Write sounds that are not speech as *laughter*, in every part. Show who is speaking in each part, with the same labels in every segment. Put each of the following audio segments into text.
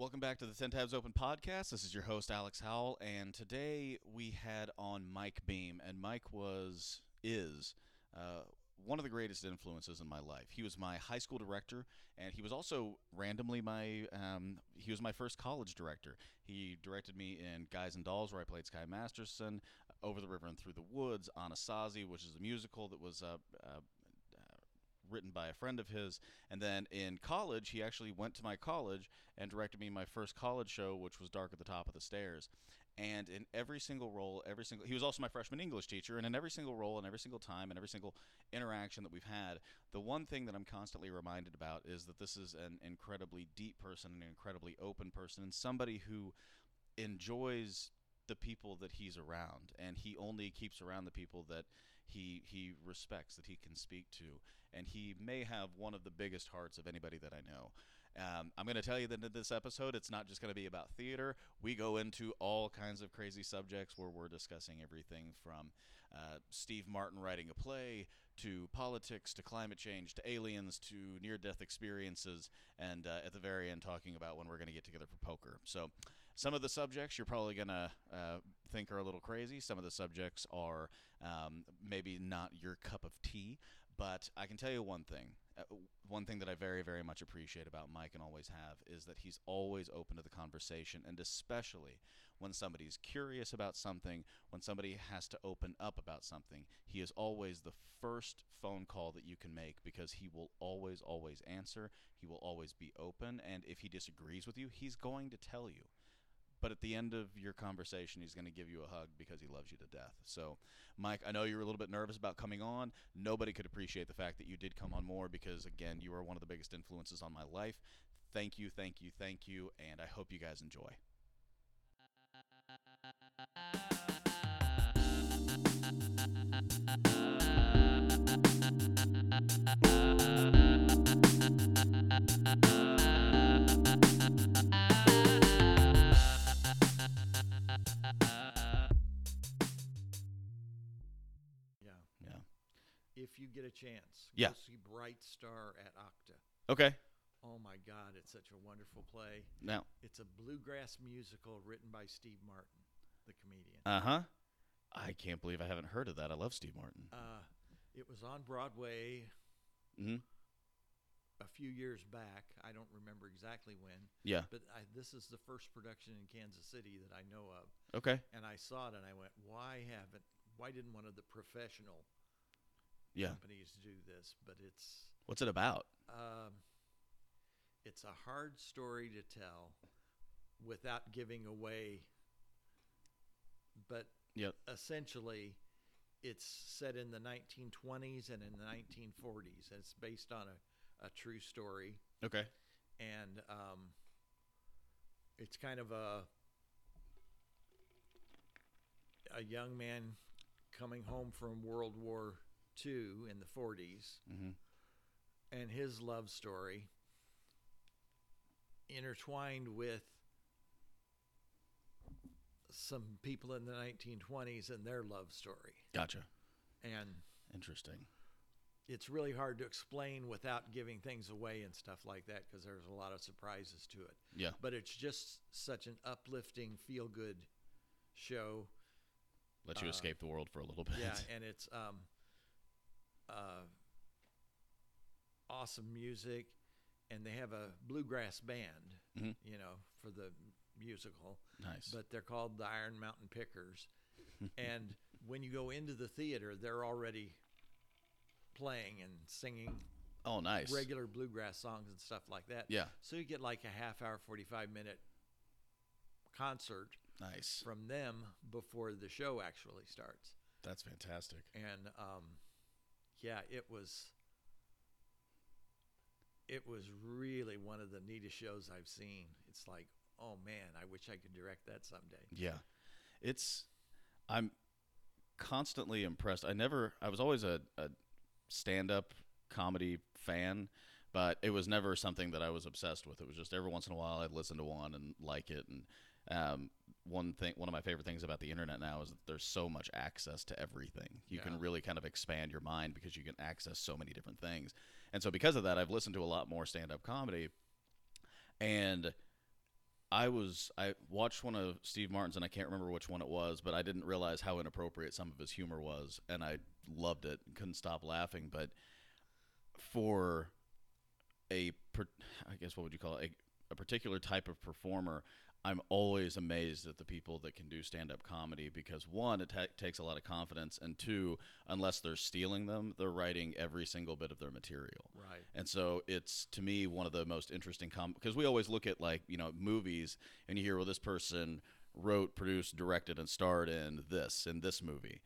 Speaker 1: Welcome back to the 10 Tabs Open podcast. This is your host, Alex Howell, and today we had on Mike Beam, and Mike was, is, uh, one of the greatest influences in my life. He was my high school director, and he was also randomly my um, he was my first college director. He directed me in Guys and Dolls, where I played Sky Masterson, Over the River and Through the Woods, Anasazi, which is a musical that was uh, uh, written by a friend of his. And then in college, he actually went to my college and directed me my first college show, which was Dark at the Top of the Stairs. And in every single role, every single, he was also my freshman English teacher. And in every single role, and every single time, and every single interaction that we've had, the one thing that I'm constantly reminded about is that this is an incredibly deep person, an incredibly open person, and somebody who enjoys the people that he's around and he only keeps around the people that he he respects that he can speak to and he may have one of the biggest hearts of anybody that I know. Um, I'm going to tell you that in this episode, it's not just going to be about theater. We go into all kinds of crazy subjects where we're discussing everything from uh, Steve Martin writing a play to politics to climate change to aliens to near death experiences, and uh, at the very end, talking about when we're going to get together for poker. So, some of the subjects you're probably going to uh, think are a little crazy. Some of the subjects are um, maybe not your cup of tea. But I can tell you one thing. Uh, one thing that I very, very much appreciate about Mike and always have is that he's always open to the conversation, and especially when somebody's curious about something, when somebody has to open up about something, he is always the first phone call that you can make because he will always, always answer. He will always be open, and if he disagrees with you, he's going to tell you but at the end of your conversation, he's going to give you a hug because he loves you to death. So, Mike, I know you were a little bit nervous about coming on. Nobody could appreciate the fact that you did come on more because, again, you are one of the biggest influences on my life. Thank you, thank you, thank you, and I hope you guys enjoy.
Speaker 2: If you get a chance.
Speaker 1: Yeah.
Speaker 2: Go see Bright Star at Octa.
Speaker 1: Okay.
Speaker 2: Oh my God, it's such a wonderful play.
Speaker 1: Now.
Speaker 2: It's a bluegrass musical written by Steve Martin, the comedian.
Speaker 1: Uh huh. I can't believe I haven't heard of that. I love Steve Martin.
Speaker 2: Uh, it was on Broadway.
Speaker 1: mm-hmm.
Speaker 2: A few years back, I don't remember exactly when.
Speaker 1: Yeah.
Speaker 2: But I, this is the first production in Kansas City that I know of.
Speaker 1: Okay.
Speaker 2: And I saw it and I went, "Why haven't? Why didn't one of the professional
Speaker 1: Yeah.
Speaker 2: companies do this?" But it's
Speaker 1: What's it about?
Speaker 2: Um, it's a hard story to tell without giving away, but
Speaker 1: Yep.
Speaker 2: essentially, it's set in the 1920s and in the 1940s. And it's based on a, a true story,
Speaker 1: Okay.
Speaker 2: and um, it's kind of a a young man coming home from World War II in the 40s
Speaker 1: hmm
Speaker 2: and his love story intertwined with some people in the 1920s and their love story.
Speaker 1: Gotcha.
Speaker 2: And
Speaker 1: Interesting.
Speaker 2: it's really hard to explain without giving things away and stuff like that because there's a lot of surprises to it.
Speaker 1: Yeah.
Speaker 2: But it's just such an uplifting, feel good show.
Speaker 1: Let you
Speaker 2: Uh,
Speaker 1: escape the world for a little bit.
Speaker 2: Yeah, *laughs* and it's um, uh, awesome music, and they have a bluegrass band,
Speaker 1: Mhm.
Speaker 2: you know, for the musical.
Speaker 1: nice.
Speaker 2: But they're called the Iron Mountain Pickers, *laughs* and when you go into the theater, they're already playing and singing
Speaker 1: oh, nice.
Speaker 2: regular bluegrass songs and stuff like that.
Speaker 1: Yeah.
Speaker 2: So you get like a half hour, forty five minute concert
Speaker 1: Nice.
Speaker 2: from them before the show actually starts.
Speaker 1: That's fantastic.
Speaker 2: and um, yeah, it was it was really one of the neatest shows I've seen. It's like, oh man, I wish I could direct that someday.
Speaker 1: Yeah. It's I'm constantly impressed. I never I was always a, a stand up comedy fan, but it was never something that I was obsessed with. It was just every once in a while I'd listen to one and like it and um, one thing one of my favorite things about the internet now is that there's so much access to everything. You
Speaker 2: Yeah.
Speaker 1: can really kind of expand your mind because you can access so many different things. And so because of that I've listened to a lot more stand up comedy and I was I watched one of Steve Martin's and I can't remember which one it was, but I didn't realize how inappropriate some of his humor was, and I loved it. Couldn't stop laughing. But for a, I guess what would you call it, a, a particular type of performer, I'm always amazed at the people that can do stand up comedy because one, it ta- takes a lot of confidence, and two, unless they're stealing them, they're writing every single bit of their material.
Speaker 2: Right.
Speaker 1: And so it's to me one of the most interesting com because we always look at like you know movies and you hear well this person wrote, produced, directed, and starred in this in this movie,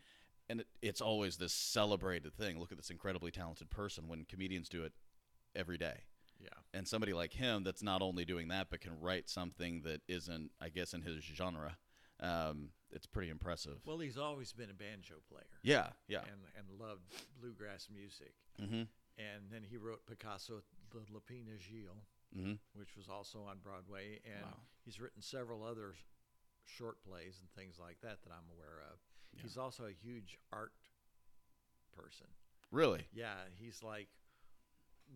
Speaker 1: and it, it's always this celebrated thing. Look at this incredibly talented person when comedians do it every day
Speaker 2: Yeah.
Speaker 1: and somebody like him that's not only doing that but can write something that isn't i guess in his genre um, it's pretty impressive
Speaker 2: Well, he's always been a banjo player.
Speaker 1: yeah yeah
Speaker 2: And, and loved bluegrass music.
Speaker 1: mm-hmm
Speaker 2: And then he wrote Picasso, the Lapin Agile,
Speaker 1: mm-hmm
Speaker 2: which was also on Broadway. And
Speaker 1: Wow.
Speaker 2: he's written several other short plays and things like that that I'm aware of.
Speaker 1: Yeah.
Speaker 2: He's also a huge art person.
Speaker 1: really
Speaker 2: Yeah, he's like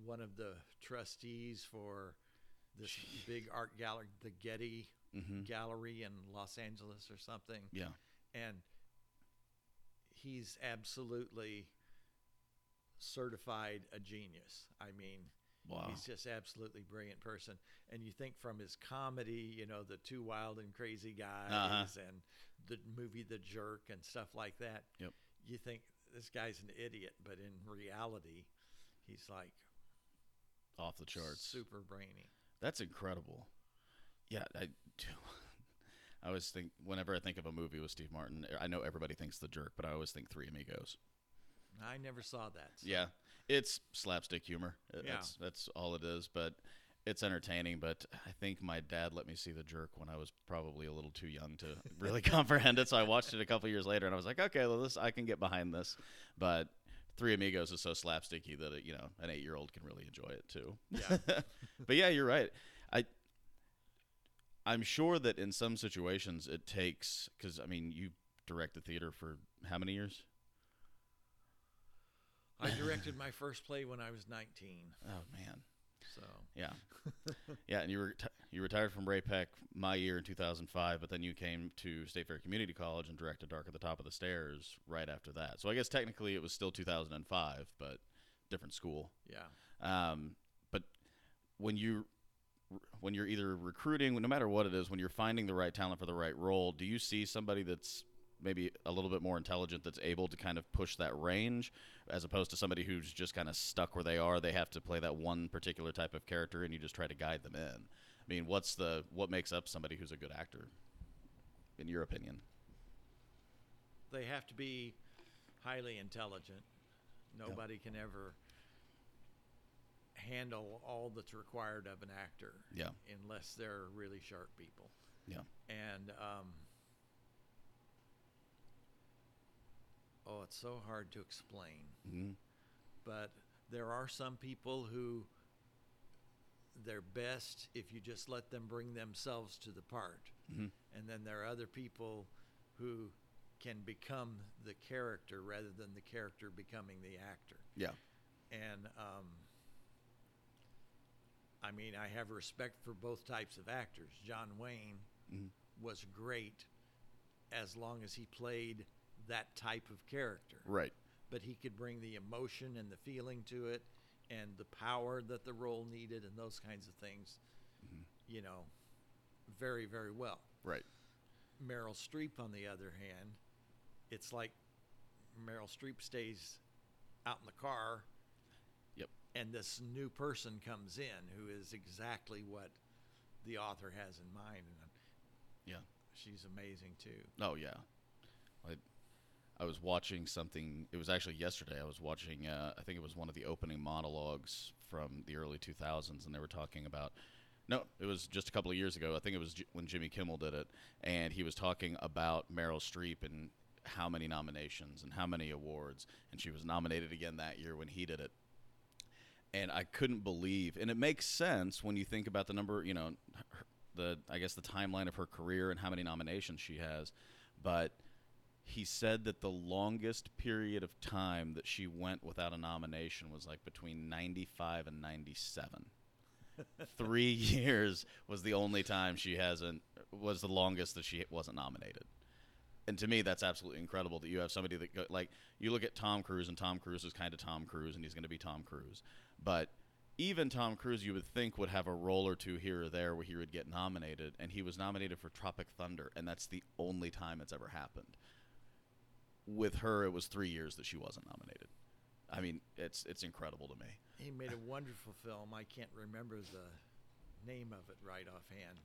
Speaker 2: one of the trustees for this big art gallery, the Getty
Speaker 1: mm-hmm
Speaker 2: Gallery in Los Angeles or something.
Speaker 1: yeah
Speaker 2: And he's absolutely certified a genius. I mean,
Speaker 1: wow
Speaker 2: he's just absolutely brilliant person. And you think from his comedy, you know, the two wild and crazy guys
Speaker 1: Uh-huh.
Speaker 2: and the movie The Jerk and stuff like that.
Speaker 1: Yep.
Speaker 2: You think this guy's an idiot, but in reality, he's like
Speaker 1: off the charts
Speaker 2: super brainy.
Speaker 1: that's incredible yeah i do. *laughs* i always think whenever i think of a movie with steve martin i know everybody thinks the jerk but i always think three amigos
Speaker 2: I never saw that. so-
Speaker 1: Yeah, it's slapstick humor.
Speaker 2: Yeah.
Speaker 1: That's that's all it is, but it's entertaining. But I think my dad let me see The Jerk when I was probably a little too young to really *laughs* comprehend it. So I watched it a couple years later, and I was like, okay, well, this I can get behind this. But Three Amigos is so slapsticky that it, you know an eight year old can really enjoy it too.
Speaker 2: Yeah. *laughs*
Speaker 1: but yeah, you're right. I I'm sure that in some situations it takes because I mean you directed theater for how many years?
Speaker 2: I directed my first play when I was 19.
Speaker 1: Oh man.
Speaker 2: So
Speaker 1: Yeah, *laughs* yeah, and you were you retired from Ray-Pec my year in 2005, but then you came to State Fair Community College and directed Dark at the Top of the Stairs right after that. So I guess technically it was still 2005, but different school.
Speaker 2: yeah,
Speaker 1: Um, but when you when you're either recruiting, no matter what it is, when you're finding the right talent for the right role, do you see somebody that's maybe a little bit more intelligent that's able to kind of push that range as opposed to somebody who's just kind of stuck where they are they have to play that one particular type of character and you just try to guide them in i mean what's the what makes up somebody who's a good actor in your opinion
Speaker 2: they have to be highly intelligent. Nobody can ever handle all that's required of an actor
Speaker 1: yeah
Speaker 2: unless they're really sharp people.
Speaker 1: yeah
Speaker 2: And um, oh, it's so hard to explain.
Speaker 1: hmm
Speaker 2: but there are some people who they're best if you just let them bring themselves to the part.
Speaker 1: hmm
Speaker 2: And then there are other people who can become the character rather than the character becoming the actor.
Speaker 1: yeah
Speaker 2: And um, I mean, I have respect for both types of actors. John Wayne
Speaker 1: Mhm.
Speaker 2: was great as long as he played that type of character
Speaker 1: right
Speaker 2: but he could bring the emotion and the feeling to it and the power that the role needed and those kinds of things mm-hmm. you know very very well.
Speaker 1: Right.
Speaker 2: Meryl streep on the other hand it's like meryl streep stays out in the car
Speaker 1: Yep.
Speaker 2: and this new person comes in who is exactly what the author has in mind and
Speaker 1: yeah.
Speaker 2: she's amazing too.
Speaker 1: Oh yeah, I I was watching something. It was actually yesterday. I was watching. Uh, I think it was one of the opening monologues from the early 2000s, and they were talking about. No, it was just a couple of years ago. I think it was J- when Jimmy Kimmel did it, and he was talking about Meryl Streep and how many nominations and how many awards, and she was nominated again that year when he did it. And I couldn't believe, and it makes sense when you think about the number, you know, her, the I guess the timeline of her career and how many nominations she has, but he said that the longest period of time that she went without a nomination was like between 95 and 97 *laughs* three years was the only time she hasn't was the longest that she wasn't nominated. And to me, that's absolutely incredible that you have somebody that go, like you look at Tom Cruise, and Tom Cruise is kind of Tom Cruise, and he's going to be Tom Cruise. But even Tom Cruise, you would think would have a role or two here or there where he would get nominated, and he was nominated for Tropic Thunder, and that's the only time it's ever happened. With her, it was three years that she wasn't nominated. I mean, it's it's incredible to me.
Speaker 2: He made a wonderful film. I can't remember the name of it right offhand,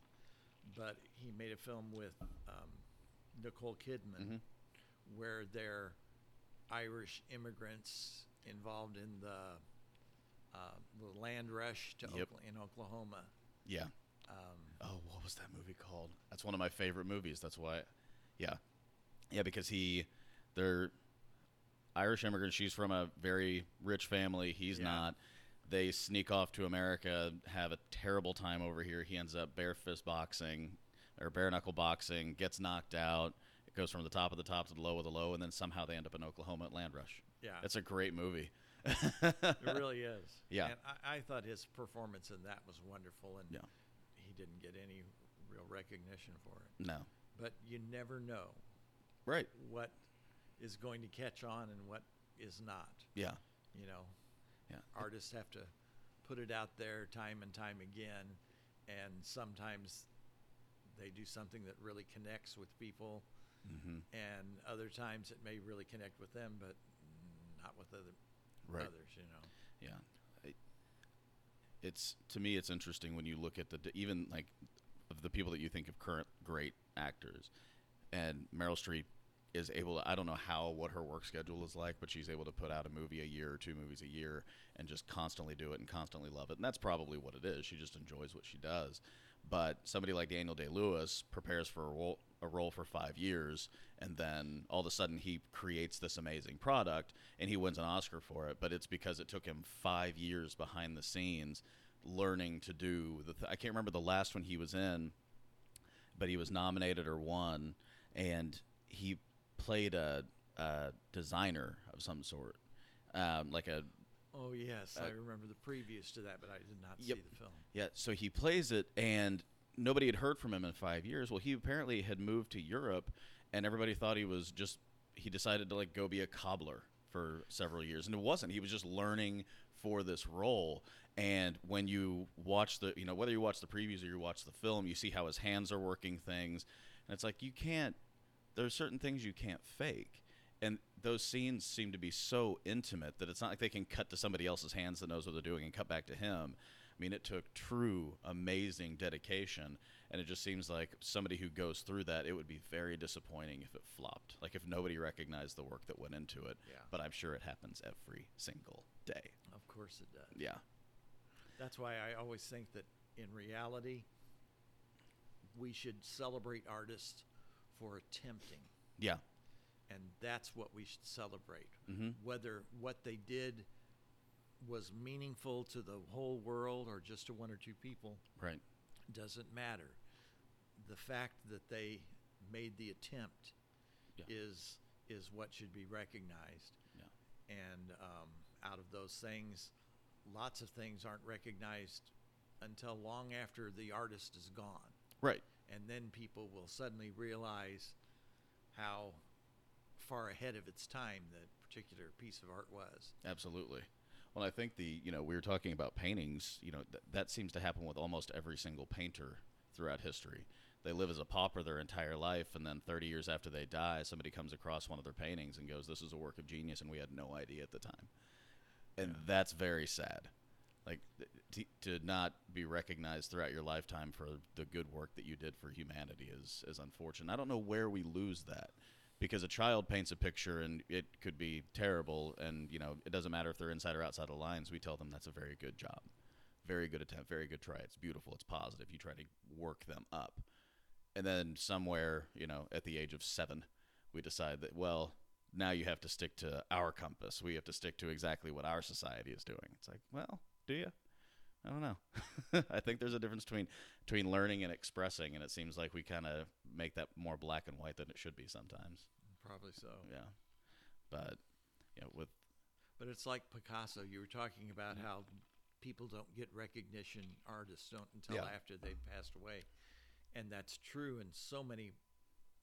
Speaker 2: but he made a film with um, Nicole Kidman
Speaker 1: Mhm.
Speaker 2: where they're Irish immigrants involved in the uh, the land rush to
Speaker 1: Yep.
Speaker 2: Okla- in Oklahoma.
Speaker 1: Yeah.
Speaker 2: Um,
Speaker 1: Oh, what was that movie called? That's one of my favorite movies. That's why, yeah, yeah, because he, they're Irish immigrants. She's from a very rich family. He's
Speaker 2: Yeah.
Speaker 1: not. They sneak off to America, have a terrible time over here. He ends up bare fist boxing or bare knuckle boxing, gets knocked out. It goes from the top of the top to the low of the low, and then somehow they end up in Oklahoma at Land Rush.
Speaker 2: yeah,
Speaker 1: It's a great movie.
Speaker 2: it *laughs* really is.
Speaker 1: Yeah.
Speaker 2: and I, I thought his performance in that was wonderful, and
Speaker 1: Yeah.
Speaker 2: he didn't get any real recognition for it.
Speaker 1: No.
Speaker 2: But you never know
Speaker 1: Right.
Speaker 2: what is going to catch on and what is not.
Speaker 1: Yeah.
Speaker 2: You know,
Speaker 1: Yeah.
Speaker 2: artists have to put it out there time and time again, and sometimes they do something that really connects with people,
Speaker 1: hmm
Speaker 2: and other times it may really connect with them, but not with other
Speaker 1: Right.
Speaker 2: others. You know.
Speaker 1: Yeah, it's to me it's interesting when you look at the even like of the people that you think of current great actors, and Meryl Streep is able to I don't know how what her work schedule is like, but she's able to put out a movie a year or two movies a year and just constantly do it and constantly love it, and that's probably what it is. She just enjoys what she does. But somebody like Daniel Day Lewis prepares for a role, a role for five years, and then all of a sudden he creates this amazing product, and he wins an Oscar for it. But it's because it took him five years behind the scenes, learning to do the. Th- I can't remember the last one he was in, but he was nominated or won, and he played a, a designer of some sort, um, like a
Speaker 2: Oh yes, I
Speaker 1: Uh,
Speaker 2: remember the previews to that, but I did not
Speaker 1: Yep.
Speaker 2: see the film.
Speaker 1: Yeah, so he plays it, and nobody had heard from him in five years. Well, he apparently had moved to Europe, and everybody thought he was just. He decided to like go be a cobbler for several years, and it wasn't. He was just learning for this role. And when you watch the, you know, whether you watch the previews or you watch the film, you see how his hands are working things, and it's like you can't. There's certain things you can't fake. And those scenes seem to be so intimate that it's not like they can cut to somebody else's hands that knows what they're doing and cut back to him. I mean, it took true, amazing dedication, and it just seems like somebody who goes through that, it would be very disappointing if it flopped. Like if nobody recognized the work that went into it.
Speaker 2: Yeah.
Speaker 1: But I'm sure it happens every single day.
Speaker 2: Of course it does.
Speaker 1: Yeah.
Speaker 2: That's why I always think that in reality, we should celebrate artists for attempting.
Speaker 1: Yeah.
Speaker 2: And that's what we should celebrate.
Speaker 1: Mm-hmm.
Speaker 2: Whether what they did was meaningful to the whole world or just to one or two people
Speaker 1: Right.
Speaker 2: doesn't matter. The fact that they made the attempt
Speaker 1: Yeah.
Speaker 2: is is what should be recognized.
Speaker 1: Yeah.
Speaker 2: And um, out of those things, lots of things aren't recognized until long after the artist is gone.
Speaker 1: Right.
Speaker 2: And then people will suddenly realize how far ahead of its time that particular piece of art was.
Speaker 1: Absolutely. Well, I think the you know we were talking about paintings. You know th- that seems to happen with almost every single painter throughout history. They live as a pauper their entire life, and then 30 years after they die, somebody comes across one of their paintings and goes, "This is a work of genius," and we had no idea at the time. And
Speaker 2: Yeah.
Speaker 1: that's very sad. Like to, to not be recognized throughout your lifetime for the good work that you did for humanity is is unfortunate. I don't know where we lose that because a child paints a picture and it could be terrible and you know it doesn't matter if they're inside or outside the lines we tell them that's a very good job. Very good attempt very good try. It's beautiful it's positive you try to work them up. And then somewhere you know at the age of seven we decide that well now you have to stick to our compass. We have to stick to exactly what our society is doing. It's like well do you i don't know *laughs* i think there's a difference between between learning and expressing and it seems like we kind of make that more black and white than it should be sometimes
Speaker 2: Probably so.
Speaker 1: yeah but you know with
Speaker 2: But it's like Picasso. You were talking about how people don't get recognition. Artists don't until
Speaker 1: Yeah.
Speaker 2: after they've passed away, and that's true in so many,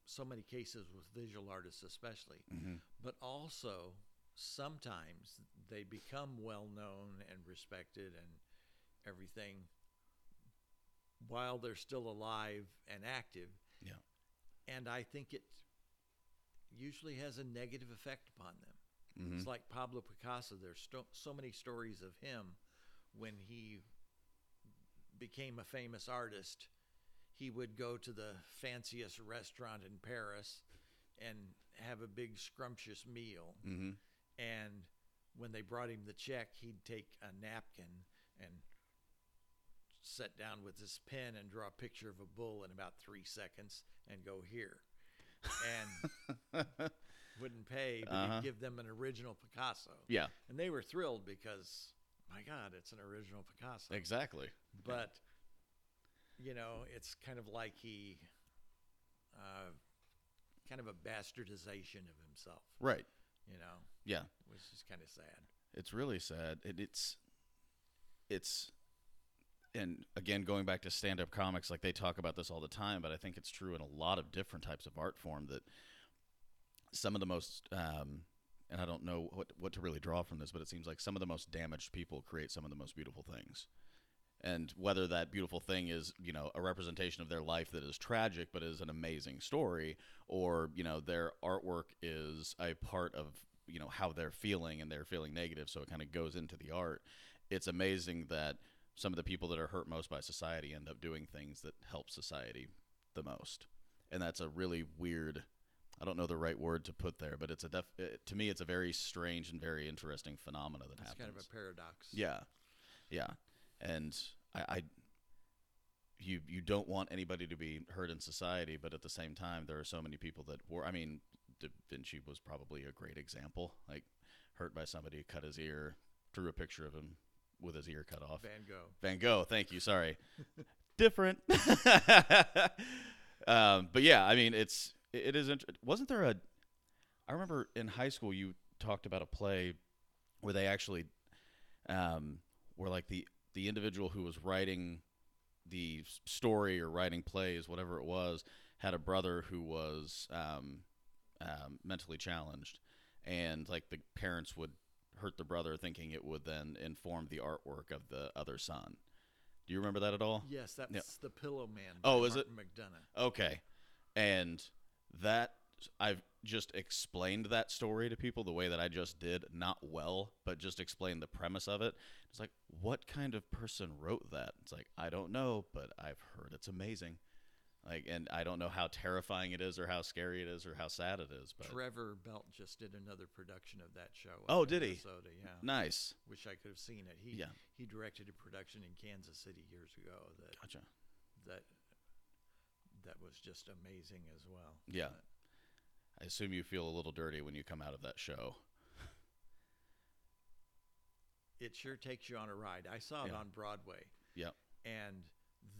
Speaker 2: so many cases with visual artists, especially.
Speaker 1: Mm-hmm.
Speaker 2: But also, sometimes they become well known and respected and everything while they're still alive and active.
Speaker 1: Yeah.
Speaker 2: And I think it usually has a negative effect upon them.
Speaker 1: Mm-hmm.
Speaker 2: It's like Pablo Picasso. There's sto- so many stories of him when he became a famous artist. He would go to the fanciest restaurant in Paris and have a big scrumptious meal.
Speaker 1: Mm-hmm.
Speaker 2: And when they brought him the check, he'd take a napkin and sit down with his pen and draw a picture of a bull in about three seconds and go here. And *laughs* wouldn't pay, but
Speaker 1: Uh-huh.
Speaker 2: he'd give them an original Picasso.
Speaker 1: yeah,
Speaker 2: And they were thrilled because, my God, it's an original Picasso.
Speaker 1: exactly.
Speaker 2: But, you know, it's kind of like he, uh, kind of a bastardization of himself,
Speaker 1: Right.
Speaker 2: You know,
Speaker 1: Yeah.
Speaker 2: which is kind of sad.
Speaker 1: It's really sad. It, it's it's and again going back to stand-up comics like they talk about this all the time but i think it's true in a lot of different types of art form that some of the most um, and i don't know what what to really draw from this but it seems like some of the most damaged people create some of the most beautiful things and whether that beautiful thing is you know a representation of their life that is tragic but is an amazing story or you know their artwork is a part of you know how they're feeling and they're feeling negative so it kind of goes into the art. It's amazing that some of the people that are hurt most by society end up doing things that help society the most. And that's a really weird i don't know the right word to put there but it's a def- it, to me it's a very strange and very interesting phenomena that
Speaker 2: It's
Speaker 1: happens It's
Speaker 2: kind of a paradox.
Speaker 1: yeah, yeah, and I, I, you you don't want anybody to be hurt in society, but at the same time, there are so many people that were. I mean, Da Vinci was probably a great example. Like hurt by somebody, cut his ear, drew a picture of him with his ear cut off.
Speaker 2: Van Gogh.
Speaker 1: Van Gogh. Thank you. Sorry. *laughs* Different. *laughs* um, but yeah, I mean, it's it is. Int- wasn't there a? I remember in high school you talked about a play where they actually um, were like the the individual who was writing the story or writing plays, whatever it was, had a brother who was um, um, mentally challenged, and like the parents would hurt the brother, thinking it would then inform the artwork of the other son. Do you remember that at all?
Speaker 2: Yes, that's
Speaker 1: Yeah.
Speaker 2: the Pillow Man.
Speaker 1: Oh, is it?
Speaker 2: McDonagh.
Speaker 1: Okay. And that I've just explained that story to people the way that I just did, not well, but just explained the premise of it. It's like, what kind of person wrote that? It's like, I don't know, but I've heard it's amazing. Like, and I don't know how terrifying it is, or how scary it is, or how sad it is. But
Speaker 2: Trevor Belt just did another production of that show.
Speaker 1: Oh, did he?
Speaker 2: Yeah.
Speaker 1: nice.
Speaker 2: Wish I could have seen it. He
Speaker 1: Yeah.
Speaker 2: he directed a production in Kansas City years ago that
Speaker 1: Gotcha.
Speaker 2: that that was just amazing as well.
Speaker 1: Yeah.
Speaker 2: But
Speaker 1: I assume you feel a little dirty when you come out of that show.
Speaker 2: It sure takes you on a ride. I saw it
Speaker 1: Yeah.
Speaker 2: on Broadway,
Speaker 1: Yep.
Speaker 2: and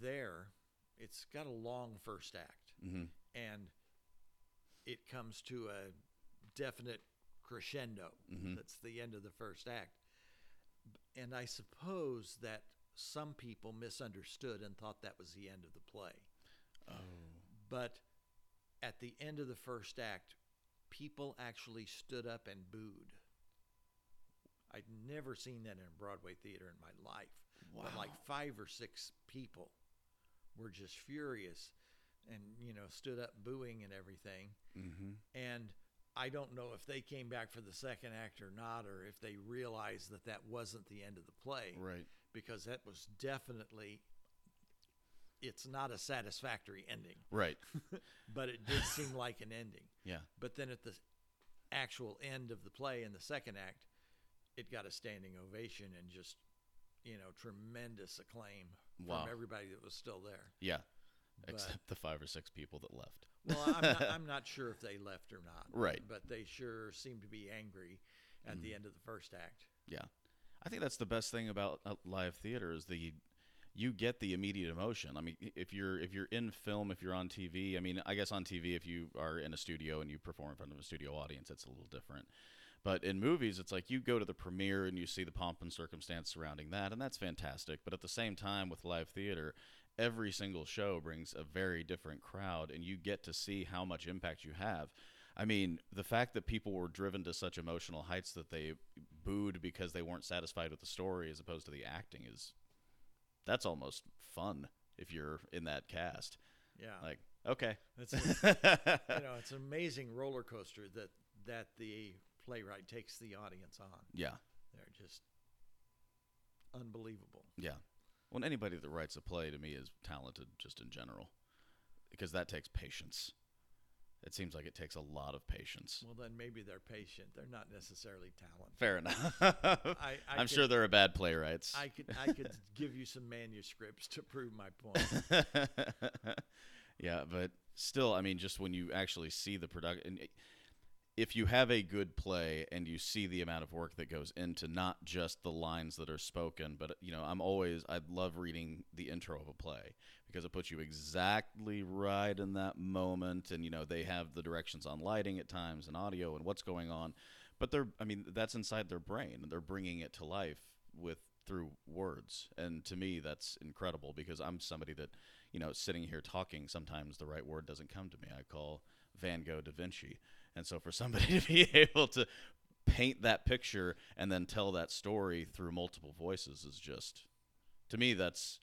Speaker 2: there, it's got a long first act,
Speaker 1: hmm
Speaker 2: and it comes to a definite crescendo.
Speaker 1: Mhm.
Speaker 2: That's the end of the first act, and I suppose that some people misunderstood and thought that was the end of the play.
Speaker 1: Oh.
Speaker 2: But at the end of the first act, people actually stood up and booed. I'd never seen that in a Broadway theater in my life. But like five or six people were just furious and, you know, stood up booing and everything.
Speaker 1: Mm-hmm.
Speaker 2: And I don't know if they came back for the second act or not, or if they realized that that wasn't the end of the play
Speaker 1: Right.
Speaker 2: because that was definitely, it's not a satisfactory ending
Speaker 1: Right. *laughs* *laughs*
Speaker 2: but it did seem like an ending.
Speaker 1: Yeah.
Speaker 2: But then at the actual end of the play in the second act, it got a standing ovation and just, you know, tremendous acclaim
Speaker 1: Wow.
Speaker 2: from everybody that was still there.
Speaker 1: Yeah.
Speaker 2: But-
Speaker 1: Except the five or six people that left.
Speaker 2: Well, I'm not, *laughs* I'm not sure if they left or not.
Speaker 1: Right.
Speaker 2: But they sure seemed to be angry at the end of the first act.
Speaker 1: Yeah, I think that's the best thing about uh, live theater is the you get the immediate emotion. I mean, if you're if you're in film, if you're on TV, I mean, I guess on TV, if you are in a studio and you perform in front of a studio audience, it's a little different. But in movies, it's like you go to the premiere and you see the pomp and circumstance surrounding that, and that's fantastic. But at the same time, with live theater, every single show brings a very different crowd, and you get to see how much impact you have. I mean, the fact that people were driven to such emotional heights that they booed because they weren't satisfied with the story as opposed to the acting is that's almost fun if you're in that cast.
Speaker 2: Yeah.
Speaker 1: Like, okay.
Speaker 2: It's *laughs* you know, it's an amazing roller coaster that that the playwright takes the audience on.
Speaker 1: yeah.
Speaker 2: They're just unbelievable.
Speaker 1: Yeah. Well, anybody that writes a play to me is talented just in general because that takes patience. It seems like it takes a lot of patience.
Speaker 2: Well, then maybe they're patient. They're not necessarily talented.
Speaker 1: Fair enough. *laughs*
Speaker 2: I, could,
Speaker 1: sure there are bad playwrights.
Speaker 2: I could I could *laughs* give you some manuscripts to prove my point. *laughs*
Speaker 1: yeah, but still, I mean, just when you actually see the production, if you have a good play and you see the amount of work that goes into not just the lines that are spoken, but you know, I'm always I love reading the intro of a play because it puts you exactly right in that moment, and you know, they have the directions on lighting at times and audio and what's going on, but they're I mean, that's inside their brain and they're bringing it to life with through words. And to me that's incredible because i'm somebody that you know sitting here talking sometimes the right word doesn't come to me. I call van gogh da vinci and so for somebody *laughs* to be able to paint that picture and then tell that story through multiple voices is just to me that's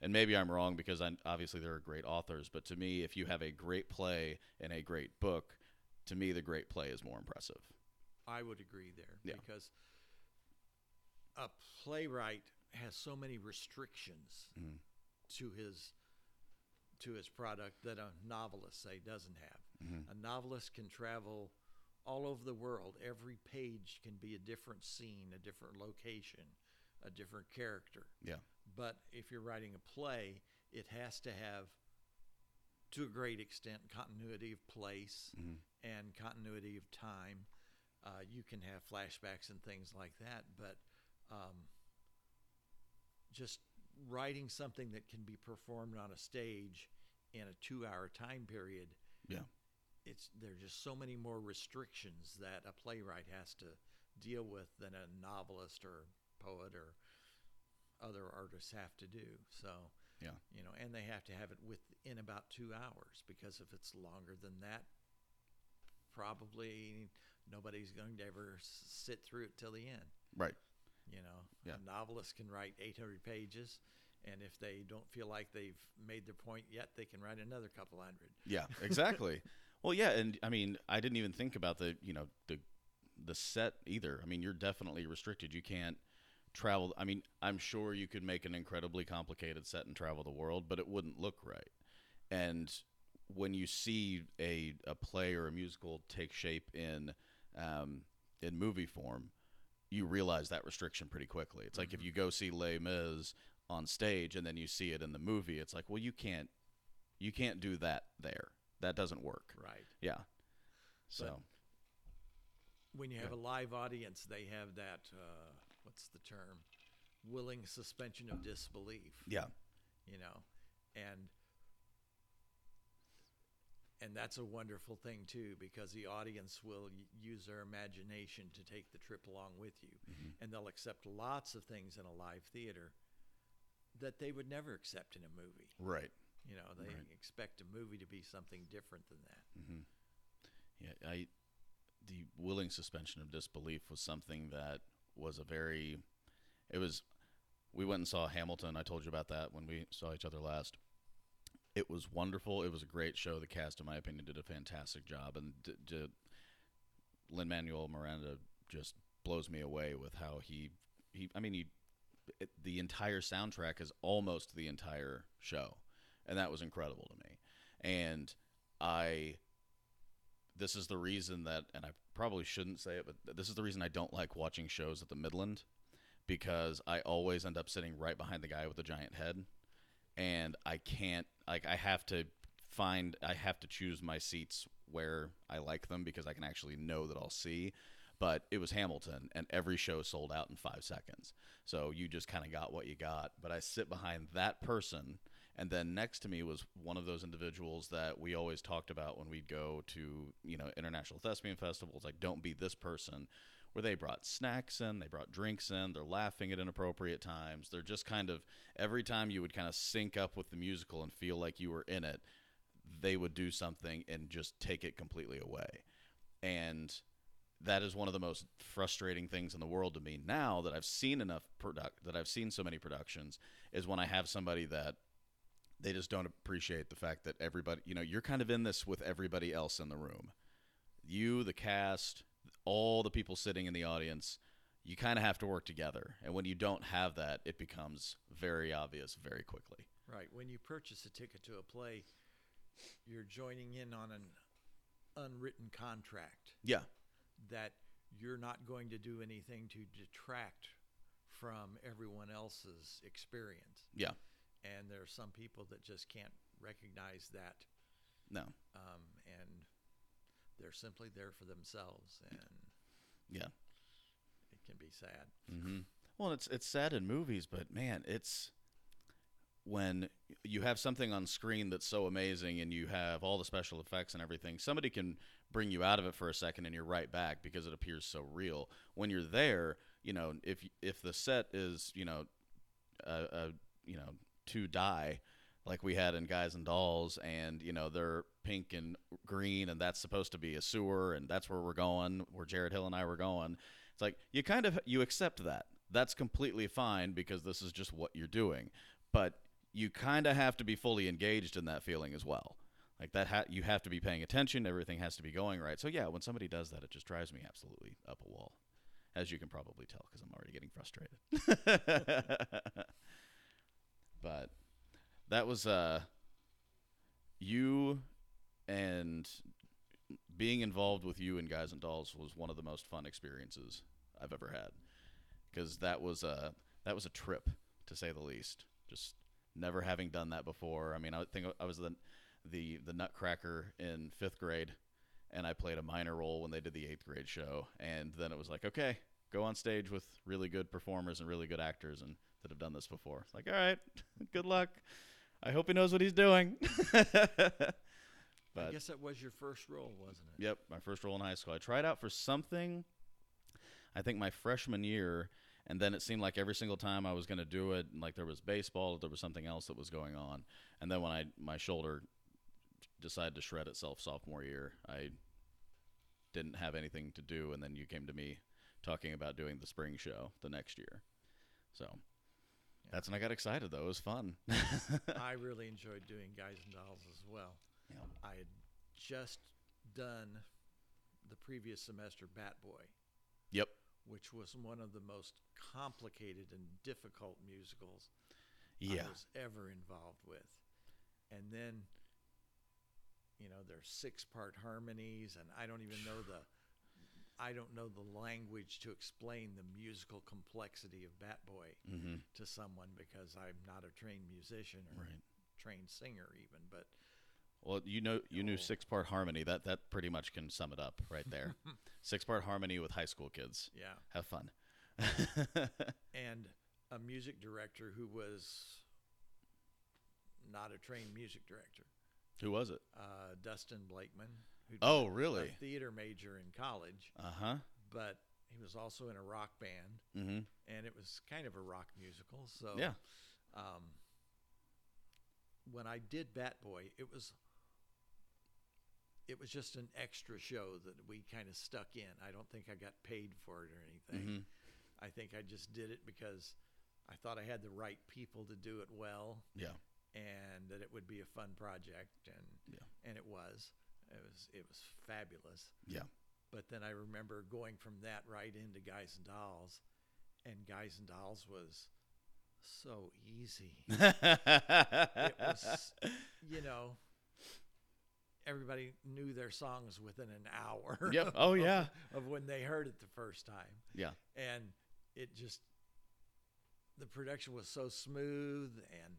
Speaker 1: and maybe i'm wrong because I, obviously there are great authors but to me if you have a great play and a great book to me the great play is more impressive
Speaker 2: I would agree there
Speaker 1: Yeah.
Speaker 2: because a playwright has so many restrictions
Speaker 1: Mhm.
Speaker 2: to his to his product that a novelist say doesn't have.
Speaker 1: Mhm.
Speaker 2: A novelist can travel all over the world. Every page can be a different scene, a different location, a different character.
Speaker 1: yeah
Speaker 2: But if you're writing a play, it has to have, to a great extent, continuity of place
Speaker 1: Mhm.
Speaker 2: and continuity of time. Uh, you can have flashbacks and things like that, but um, just writing something that can be performed on a stage in a two-hour time period,
Speaker 1: yeah
Speaker 2: it's there's just so many more restrictions that a playwright has to deal with than a novelist or poet or other artists have to do. So
Speaker 1: Yeah.
Speaker 2: you know, and they have to have it within about two hours because if it's longer than that, probably nobody's going to ever sit through it till the end.
Speaker 1: right
Speaker 2: You know,
Speaker 1: Yeah.
Speaker 2: a novelist can write 800 pages, and if they don't feel like they've made their point yet, they can write another couple hundred.
Speaker 1: Yeah, exactly. *laughs* well, yeah, and I mean, I didn't even think about the you know the the set either. I mean, you're definitely restricted. You can't travel. I mean, I'm sure you could make an incredibly complicated set and travel the world, but it wouldn't look right. And when you see a a play or a musical take shape in um, in movie form, you realize that restriction pretty quickly. It's like if you go see Les Mis on stage and then you see it in the movie, it's like, well, you can't you can't do that there. That doesn't work.
Speaker 2: Right.
Speaker 1: Yeah. So
Speaker 2: When you have
Speaker 1: Yeah.
Speaker 2: a live audience, they have that uh, what's the term? Willing suspension of disbelief.
Speaker 1: yeah,
Speaker 2: you know and and that's a wonderful thing too because the audience will y- use their imagination to take the trip along with you
Speaker 1: Mhm.
Speaker 2: and they'll accept lots of things in a live theater that they would never accept in a movie
Speaker 1: right.
Speaker 2: You know they
Speaker 1: Right.
Speaker 2: expect a movie to be something different than that
Speaker 1: hmm Yeah, I the willing suspension of disbelief was something that was a very it was we went and saw Hamilton. I told you about that when we saw each other last. It was wonderful. It was a great show. The cast, in my opinion, did a fantastic job, and d- d- Lin Manuel Miranda just blows me away with how he he. I mean, he it, the entire soundtrack is almost the entire show, and that was incredible to me. And I this is the reason that, and I probably shouldn't say it, but this is the reason I don't like watching shows at the Midland because I always end up sitting right behind the guy with the giant head, and I can't like I have to find I have to choose my seats where I like them because I can actually know that I'll see. But it was Hamilton, and every show sold out in five seconds. So you just kind of got what you got. But I sit behind that person and then next to me was one of those individuals that we always talked about when we'd go to, you know, international thespian festivals. Like, don't be this person. where they brought snacks in, they brought drinks in, they're laughing at inappropriate times. They're just kind of every time you would kind of sync up with the musical and feel like you were in it, they would do something and just take it completely away. And that is one of the most frustrating things in the world to me now that I've seen enough product that I've seen so many productions is when I have somebody that they just don't appreciate the fact that everybody, you know, you're kind of in this with everybody else in the room. You, the cast, all the people sitting in the audience, you kind of have to work together. And when you don't have that, it becomes very obvious very quickly.
Speaker 2: Right. When you purchase a ticket to a play, you're joining in on an unwritten contract
Speaker 1: Yeah.
Speaker 2: that you're not going to do anything to detract from everyone else's experience.
Speaker 1: Yeah.
Speaker 2: And there are some people that just can't recognize that,
Speaker 1: No.
Speaker 2: um, and they're simply there for themselves, and
Speaker 1: Yeah.
Speaker 2: it can be sad.
Speaker 1: hmm Well, it's it's sad in movies, but man, it's when you have something on screen that's so amazing and you have all the special effects and everything. Somebody can bring you out of it for a second, and you're right back because it appears so real. When you're there, you know, if if the set is you know, a, a you know, to die. Like we had in Guys and Dolls, and you know they're pink and green, and that's supposed to be a sewer, and that's where we're going, where Jared Hill and I were going. It's like you kind of you accept that. That's completely fine because this is just what you're doing. But you kind of have to be fully engaged in that feeling as well. Like that ha- you have to be paying attention, everything has to be going right. So yeah, when somebody does that it just drives me absolutely up a wall. As you can probably tell cuz I'm already getting frustrated. *laughs* but that was uh you and being involved with you and guys and dolls was one of the most fun experiences I've ever had because that was a that was a trip to say the least. Just never having done that before. I mean, I think I was the the the Nutcracker in fifth grade, and I played a minor role when they did the eighth grade show. And then it was like, okay, go on stage with really good performers and really good actors and that have done this before. It's like, all right, *laughs* good luck. I hope he knows what he's doing. *laughs*
Speaker 2: I guess that was your first role, wasn't it?
Speaker 1: Yep, my first role in high school. I tried out for something, I think my freshman year, and then it seemed like every single time I was going to do it, like there was baseball, there was something else that was going on, and then when I my shoulder decided to shred itself sophomore year, I didn't have anything to do, and then you came to me talking about doing the spring show the next year, so. That's when I got excited, though. It was fun. *laughs*
Speaker 2: I really enjoyed doing Guys and Dolls as well.
Speaker 1: Yeah.
Speaker 2: I had just done the previous semester Bat Boy,
Speaker 1: Yep.
Speaker 2: which was one of the most complicated and difficult musicals
Speaker 1: Yeah.
Speaker 2: I was ever involved with. And then, you know, there's six part harmonies, and I don't even know the. I don't know the language to explain the musical complexity of Bat Boy
Speaker 1: Mm-hmm.
Speaker 2: to someone because I'm not a trained musician or
Speaker 1: Right.
Speaker 2: trained singer even. But
Speaker 1: Well, you know, you knew
Speaker 2: Oh.
Speaker 1: six part harmony. That that pretty much can sum it up right there. *laughs* six part harmony with high school kids.
Speaker 2: yeah,
Speaker 1: Have fun. *laughs*
Speaker 2: and a music director who was not a trained music director,
Speaker 1: Who was it?
Speaker 2: uh, Dustin Blakeman. Who
Speaker 1: Oh, really?
Speaker 2: theater major in college,
Speaker 1: Uh huh.
Speaker 2: but he was also in a rock band,
Speaker 1: Mm-hmm.
Speaker 2: and it was kind of a rock musical. So
Speaker 1: Yeah.
Speaker 2: um, when I did Bat Boy, it was it was just an extra show that we kind of stuck in. I don't think I got paid for it or anything.
Speaker 1: Mhm.
Speaker 2: I think I just did it because I thought I had the right people to do it well
Speaker 1: Yeah.
Speaker 2: and that it would be a fun project and
Speaker 1: Yeah.
Speaker 2: and it was. It was it was fabulous.
Speaker 1: Yeah.
Speaker 2: But then I remember going from that right into Guys and Dolls and Guys and Dolls was so easy. it was *laughs* you know everybody knew their songs within an hour *laughs*
Speaker 1: Yep. Oh,
Speaker 2: of-
Speaker 1: yeah.
Speaker 2: of when they heard it the first time
Speaker 1: yeah.
Speaker 2: and it just the production was so smooth and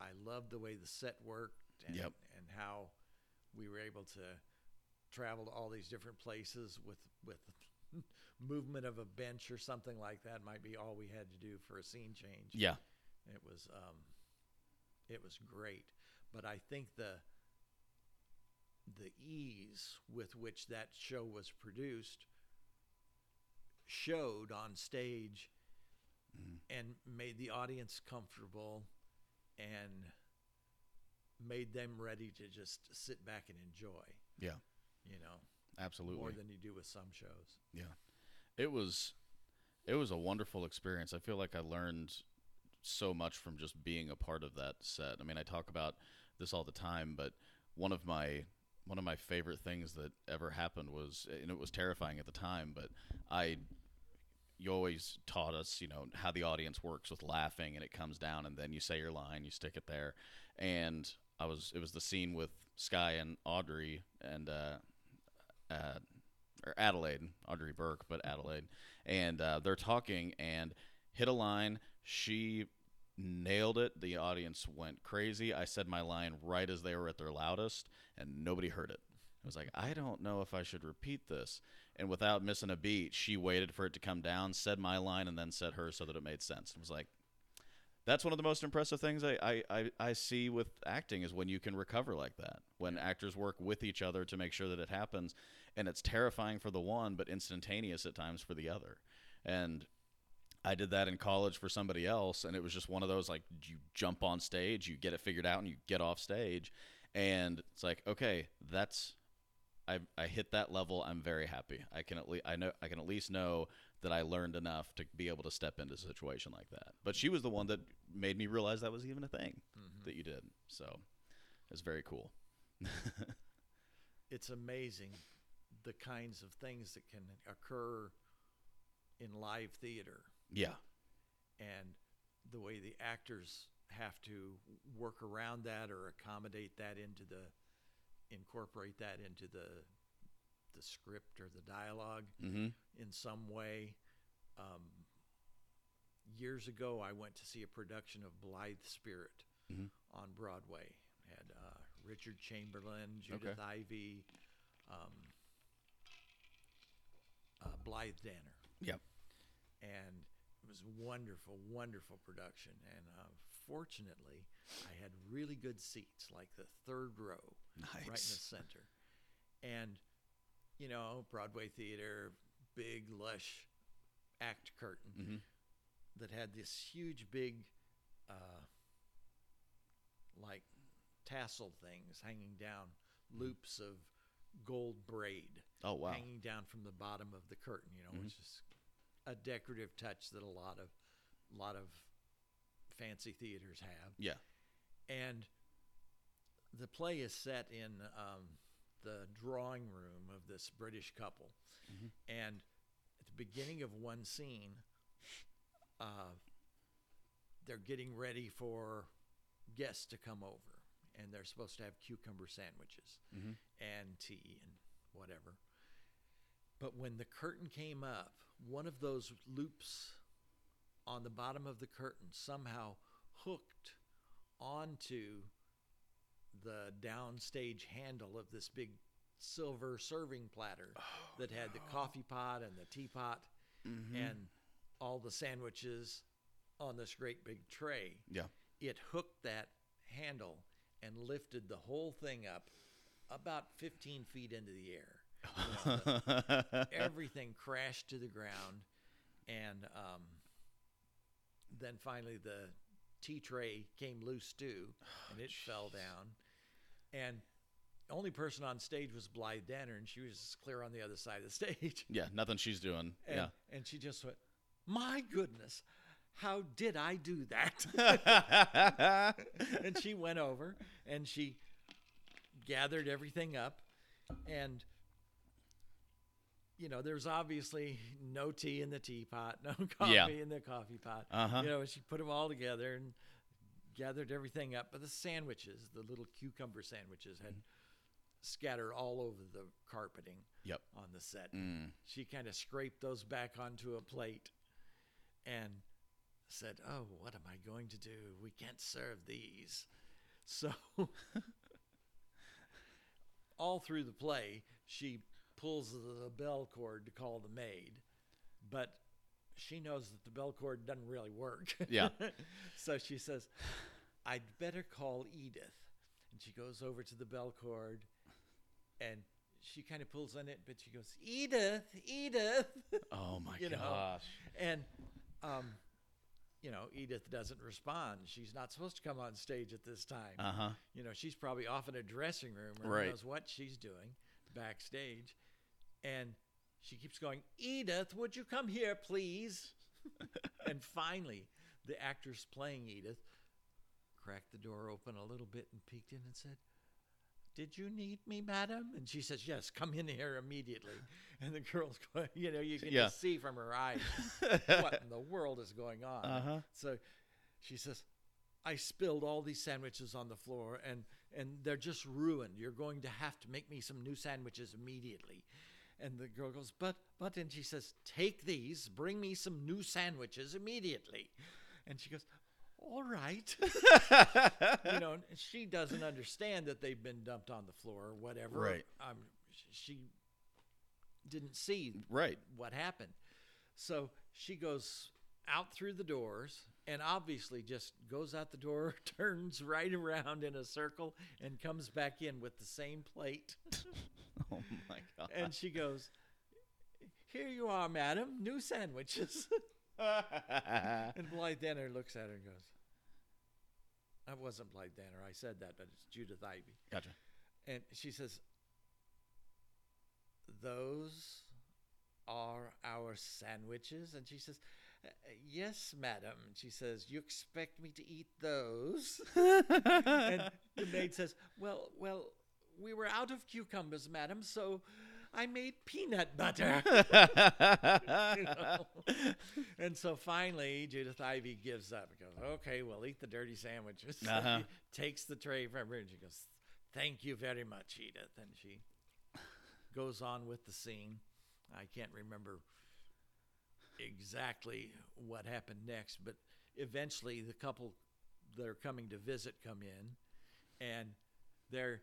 Speaker 2: i loved the way the set worked and,
Speaker 1: Yep.
Speaker 2: and how we were able to travel to all these different places with with *laughs* movement of a bench or something like that might be all we had to do for a scene change
Speaker 1: Yeah.
Speaker 2: it was um, it was great, but I think the the ease with which that show was produced showed on stage
Speaker 1: Mhm.
Speaker 2: and made the audience comfortable and made them ready to just sit back and enjoy.
Speaker 1: Yeah.
Speaker 2: You know,
Speaker 1: Absolutely.
Speaker 2: more than you do with some shows. Yeah.
Speaker 1: It was it was a wonderful experience. I feel like I learned so much from just being a part of that set. I mean, I talk about this all the time, but one of my one of my favorite things that ever happened was and it was terrifying at the time, but I you always taught us, you know, how the audience works with laughing and it comes down and then you say your line, you stick it there. And I was it was the scene with Sky and Audrey and uh uh or Adelaide, Audrey Burke, but Adelaide, and uh, they're talking and hit a line. She nailed it. The audience went crazy. I said my line right as they were at their loudest, and nobody heard it. I was like, I don't know if I should repeat this. And without missing a beat, she waited for it to come down, said my line, and then said hers so that it made sense. It was like, that's one of the most impressive things I, I, I, I see with acting is when you can recover like that. When actors work with each other to make sure that it happens. And it's terrifying for the one, but instantaneous at times for the other. And I did that in college for somebody else, and it was just one of those like you jump on stage, you get it figured out, and you get off stage, and it's like okay, that's I I hit that level. I'm very happy. I can at least I know I can at least know that I learned enough to be able to step into a situation like that. But she was the one that made me realize that was even a thing
Speaker 2: Mhm.
Speaker 1: that you did. So it's very cool.
Speaker 2: It's amazing the kinds of things that can occur in live theater
Speaker 1: yeah.
Speaker 2: and the way the actors have to work around that or accommodate that into the incorporate that into the the script or the dialogue
Speaker 1: Mm-hmm.
Speaker 2: in some way. Um, years ago, I went to see a production of Blithe Spirit
Speaker 1: Mhm.
Speaker 2: on Broadway. Had uh, Richard Chamberlain, Judith Ivey, um, uh, Blythe Danner.
Speaker 1: Yep.
Speaker 2: And it was a wonderful, wonderful production. And uh, fortunately, I had really good seats, like the third row
Speaker 1: Nice.
Speaker 2: right in the center. And, you know, Broadway theater, big, lush act curtain
Speaker 1: mm-hmm.
Speaker 2: that had this huge, big, uh, like tassel things hanging down, loops of gold braid
Speaker 1: Oh wow.
Speaker 2: hanging down from the bottom of the curtain, you know,
Speaker 1: Mhm.
Speaker 2: which is a decorative touch that a lot of, lot of fancy theaters have
Speaker 1: Yeah.
Speaker 2: and the play is set in um, the drawing room of this British couple.
Speaker 1: Mhm.
Speaker 2: And at the beginning of one scene, uh, they're getting ready for guests to come over, and they're supposed to have cucumber sandwiches
Speaker 1: Mm-hmm.
Speaker 2: and tea and whatever. But when the curtain came up, one of those loops on the bottom of the curtain somehow hooked onto the downstage handle of this big silver serving platter that had the coffee pot and the teapot
Speaker 1: Mm-hmm.
Speaker 2: and all the sandwiches on this great big tray
Speaker 1: yeah.
Speaker 2: it hooked that handle and lifted the whole thing up about 15 feet into the air. *laughs* Everything crashed to the ground, and um, then finally the tea tray came loose too, and it fell down. And the only person on stage was Blythe Danner, and she was clear on the other side of the *laughs* stage.
Speaker 1: yeah. Nothing she's doing.
Speaker 2: And,
Speaker 1: yeah.
Speaker 2: and she just went, "My goodness, how did I do that?" *laughs* and she went over and she gathered everything up and you know there's obviously no tea in the teapot no *laughs* coffee
Speaker 1: Yeah.
Speaker 2: in the coffee pot
Speaker 1: Uh-huh.
Speaker 2: you know she put them all together and gathered everything up but the sandwiches the little cucumber sandwiches had scattered all over the carpeting
Speaker 1: Yep.
Speaker 2: on the set
Speaker 1: Mm.
Speaker 2: she kind of scraped those back onto a plate and said, Oh, what am I going to do? We can't serve these. So, *laughs* all through the play, she pulls the bell cord to call the maid, but she knows that the bell cord doesn't really work.
Speaker 1: Yeah. *laughs*
Speaker 2: so she says, I'd better call Edith. And she goes over to the bell cord and she kind of pulls on it, but she goes, Edith, Edith.
Speaker 1: Oh *laughs* my
Speaker 2: You know.
Speaker 1: gosh.
Speaker 2: and, um, you know, Edith doesn't respond. She's not supposed to come on stage at this time.
Speaker 1: Uh huh.
Speaker 2: You know, she's probably off in a dressing room or
Speaker 1: Right.
Speaker 2: knows what she's doing backstage. And she keeps going, Edith, would you come here, please? *laughs* and finally, the actress playing Edith cracked the door open a little bit and peeked in and said, Did you need me, madam? And she says, Yes, come in here immediately. And the girl's *laughs* going, you know, you can
Speaker 1: Yeah.
Speaker 2: just see from her eyes *laughs* what in the world is going on.
Speaker 1: Uh-huh.
Speaker 2: So she says, I spilled all these sandwiches on the floor and and they're just ruined. You're going to have to make me some new sandwiches immediately. And the girl goes, But but and she says, Take these, bring me some new sandwiches immediately. And she goes, All right. *laughs* you know, she doesn't understand that they've been dumped on the floor or whatever.
Speaker 1: Right.
Speaker 2: Um, she didn't see
Speaker 1: Right.
Speaker 2: what happened. So she goes out through the doors and obviously just goes out the door, *laughs* turns right around in a circle, and comes back in with the same plate. *laughs* *laughs*
Speaker 1: Oh my god.
Speaker 2: And she goes, Here you are, madam, new sandwiches. *laughs* *laughs* and Blythe Danner looks at her and goes, "I wasn't Blythe Danner. I said that, but it's Judith Ivey.
Speaker 1: gotcha.
Speaker 2: And she says, Those are our sandwiches? And she says, "Uh, Yes, madam. And she says, You expect me to eat those? and the maid says, Well, well, we were out of cucumbers, madam, so I made peanut butter. You *laughs* know? *laughs* and so finally, Judith Ivey gives up and goes, Okay, well, eat the dirty sandwiches. *laughs*
Speaker 1: Uh-huh.
Speaker 2: she takes the tray from her and she goes, Thank you very much, Edith. And she goes on with the scene. I can't remember exactly what happened next, but eventually the couple that are coming to visit come in and they're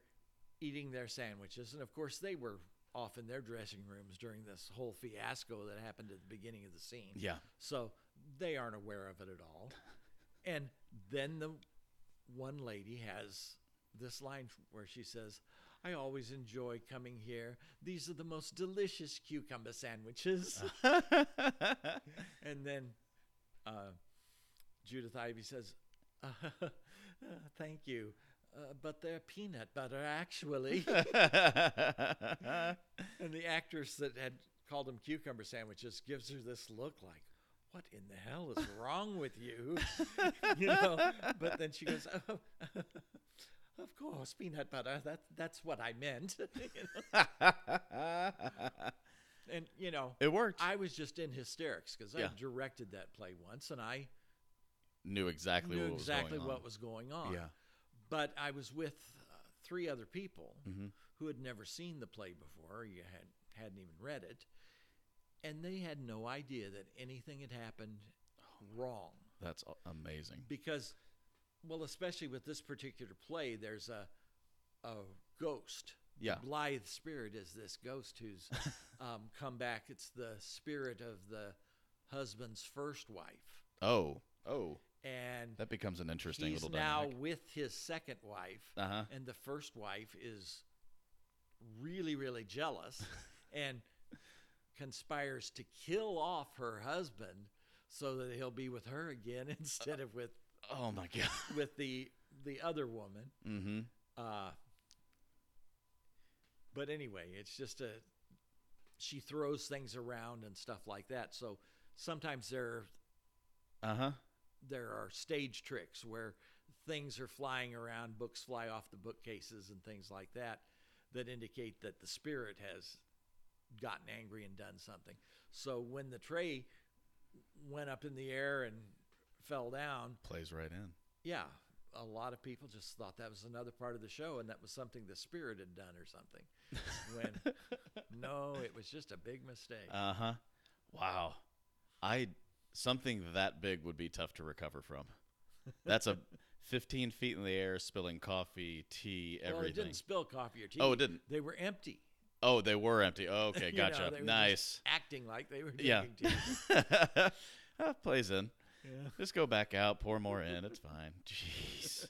Speaker 2: eating their sandwiches. And of course, they were off in their dressing rooms during this whole fiasco that happened at the beginning of the scene.
Speaker 1: yeah.
Speaker 2: So they aren't aware of it at all. *laughs* And then the one lady has this line where she says, I always enjoy coming here. These are the most delicious cucumber sandwiches. *laughs* and then uh, Judith Ivey says, uh, *laughs* Thank you. Uh, but they're peanut butter, actually. *laughs* *laughs* and the actress that had called them cucumber sandwiches gives her this look like, what in the hell is *laughs* wrong with you? you know, but then she goes, oh, of course, peanut butter. That, that's what I meant. You know? and, you know,
Speaker 1: it worked.
Speaker 2: I was just in hysterics because
Speaker 1: Yeah.
Speaker 2: I directed that play once and I
Speaker 1: knew exactly
Speaker 2: knew
Speaker 1: what was
Speaker 2: exactly
Speaker 1: going on.
Speaker 2: what was going on.
Speaker 1: Yeah.
Speaker 2: But I was with uh, three other people
Speaker 1: Mm-hmm.
Speaker 2: who had never seen the play before, you had hadn't even read it, and they had no idea that anything had happened wrong
Speaker 1: That's amazing.
Speaker 2: because well, especially with this particular play, there's a a ghost.
Speaker 1: Yeah.
Speaker 2: Blithe spirit is this ghost who's *laughs* um, come back. It's the spirit of the husband's first wife,
Speaker 1: Oh. Oh.
Speaker 2: And
Speaker 1: That becomes an interesting
Speaker 2: he's
Speaker 1: little
Speaker 2: now
Speaker 1: dynamic.
Speaker 2: with his second wife,
Speaker 1: Uh huh.
Speaker 2: and the first wife is really, really jealous *laughs* and conspires to kill off her husband so that he'll be with her again *laughs* instead of with
Speaker 1: Oh my god. *laughs*
Speaker 2: with the the other woman.
Speaker 1: Mm-hmm.
Speaker 2: Uh, but anyway, it's just a she throws things around and stuff like that. So sometimes there
Speaker 1: Uh huh.
Speaker 2: There are stage tricks where things are flying around, books fly off the bookcases and things like that that indicate that the spirit has gotten angry and done something. So when the tray went up in the air and fell down,
Speaker 1: Plays right in.
Speaker 2: yeah, a lot of people just thought that was another part of the show and that was something the spirit had done or something. *laughs* When no, it was just a big mistake.
Speaker 1: Uh huh. Wow. I something that big would be tough to recover from. That's a *laughs* 15 feet in the air, spilling coffee, tea, everything.
Speaker 2: well, it didn't spill coffee or tea.
Speaker 1: Oh, it didn't.
Speaker 2: They were empty.
Speaker 1: Oh, they were empty. *laughs* Oh, okay,
Speaker 2: You know,
Speaker 1: gotcha.
Speaker 2: were just
Speaker 1: nice.
Speaker 2: acting like they were
Speaker 1: Yeah.
Speaker 2: drinking tea. *laughs*
Speaker 1: Ah, plays in.
Speaker 2: Yeah.
Speaker 1: Just go back out, pour more in. It's fine. Jeez.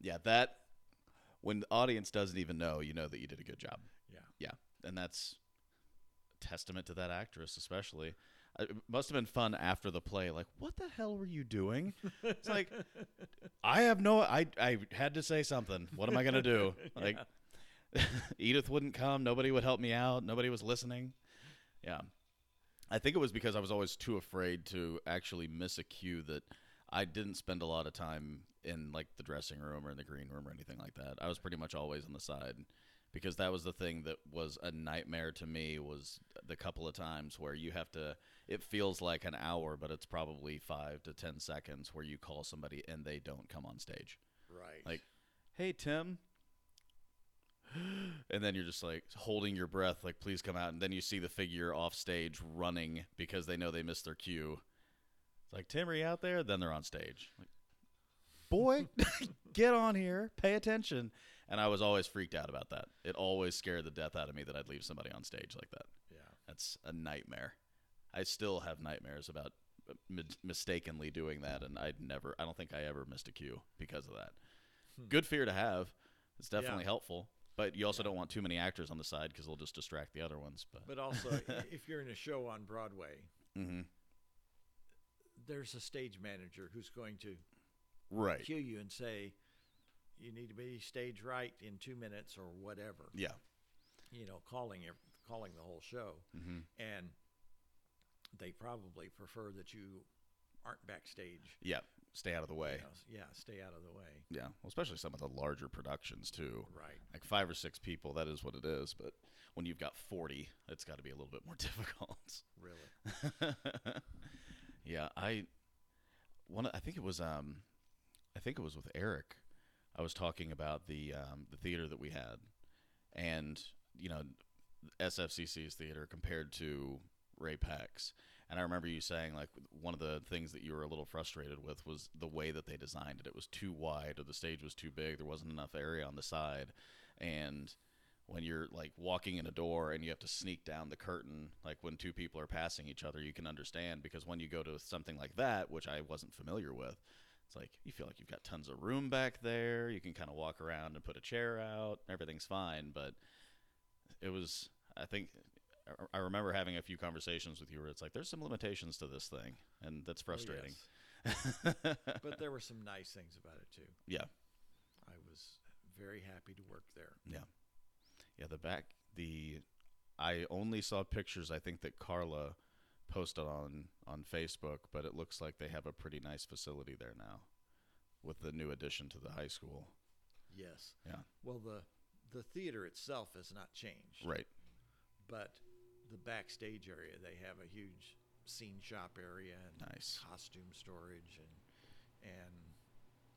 Speaker 1: Yeah, that when the audience doesn't even know, you know that you did a good job.
Speaker 2: Yeah.
Speaker 1: Yeah, and that's testament to that actress, especially. Uh, It must have been fun after the play. Like, what the hell were you doing? It's like, *laughs* I have no. I I had to say something. What am I gonna do? *laughs* Like, *laughs* Edith wouldn't come. Nobody would help me out. Nobody was listening. Yeah, I think it was because I was always too afraid to actually miss a cue that I didn't spend a lot of time in like the dressing room or in the green room or anything like that. I was pretty much always on the side because that was the thing that was a nightmare to me was the couple of times where you have to it feels like an hour but it's probably 5 to 10 seconds where you call somebody and they don't come on stage.
Speaker 2: Right.
Speaker 1: Like, "Hey Tim." *gasps* And then you're just like holding your breath like please come out and then you see the figure off stage running because they know they missed their cue. It's like, "Tim, are you out there?" Then they're on stage. Like, boy, *laughs* get on here, pay attention. And I was always freaked out about that. It always scared the death out of me that I'd leave somebody on stage like that.
Speaker 2: yeah.
Speaker 1: That's a nightmare. I still have nightmares about uh, mi- mistakenly doing that, and I'd never. I don't think I ever missed a cue because of that. Good fear to have. It's definitely
Speaker 2: Yeah.
Speaker 1: helpful, but you also
Speaker 2: Yeah.
Speaker 1: don't want too many actors on the side because they'll just distract the other ones. But,
Speaker 2: But also, *laughs* if you're in a show on Broadway,
Speaker 1: hmm
Speaker 2: there's a stage manager who's going to
Speaker 1: right,
Speaker 2: cue you and say, "You need to be stage right in two minutes or whatever."
Speaker 1: yeah,
Speaker 2: You know, calling calling the whole show,
Speaker 1: hmm
Speaker 2: and they probably prefer that you aren't backstage.
Speaker 1: yeah. Stay out of the way.
Speaker 2: know, yeah, stay out of the way.
Speaker 1: Yeah, well, especially some of the larger productions too.
Speaker 2: Right.
Speaker 1: Like five or six people, that is what it is. But when you've got forty, it's got to be a little bit more *laughs* difficult.
Speaker 2: Really. *laughs*
Speaker 1: yeah, I one. I think it was um, I think it was with Eric. I was talking about the um, the theater that we had, and you know, SFCC's theater compared to Ray-Pec's. And I remember you saying like one of the things that you were a little frustrated with was the way that they designed it. It was too wide, or the stage was too big. There wasn't enough area on the side, and when you're like walking in a door and you have to sneak down the curtain like when two people are passing each other you can understand because when you go to something like that which i wasn't familiar with it's like you feel like you've got tons of room back there you can kind of walk around and put a chair out everything's fine but it was i think I- remember having a few conversations with you where it's like there's some limitations to this thing and that's
Speaker 2: Oh,
Speaker 1: frustrating
Speaker 2: yes. *laughs* But there were some nice things about it too.
Speaker 1: yeah
Speaker 2: I was very happy to work there.
Speaker 1: Yeah. Yeah, the back the I only saw pictures I think that Carla posted on on Facebook, but it looks like they have a pretty nice facility there now with the new addition to the high school.
Speaker 2: Yes.
Speaker 1: Yeah.
Speaker 2: Well, the the theater itself has not changed.
Speaker 1: Right.
Speaker 2: But the backstage area, they have a huge scene shop area and
Speaker 1: Nice.
Speaker 2: costume storage and and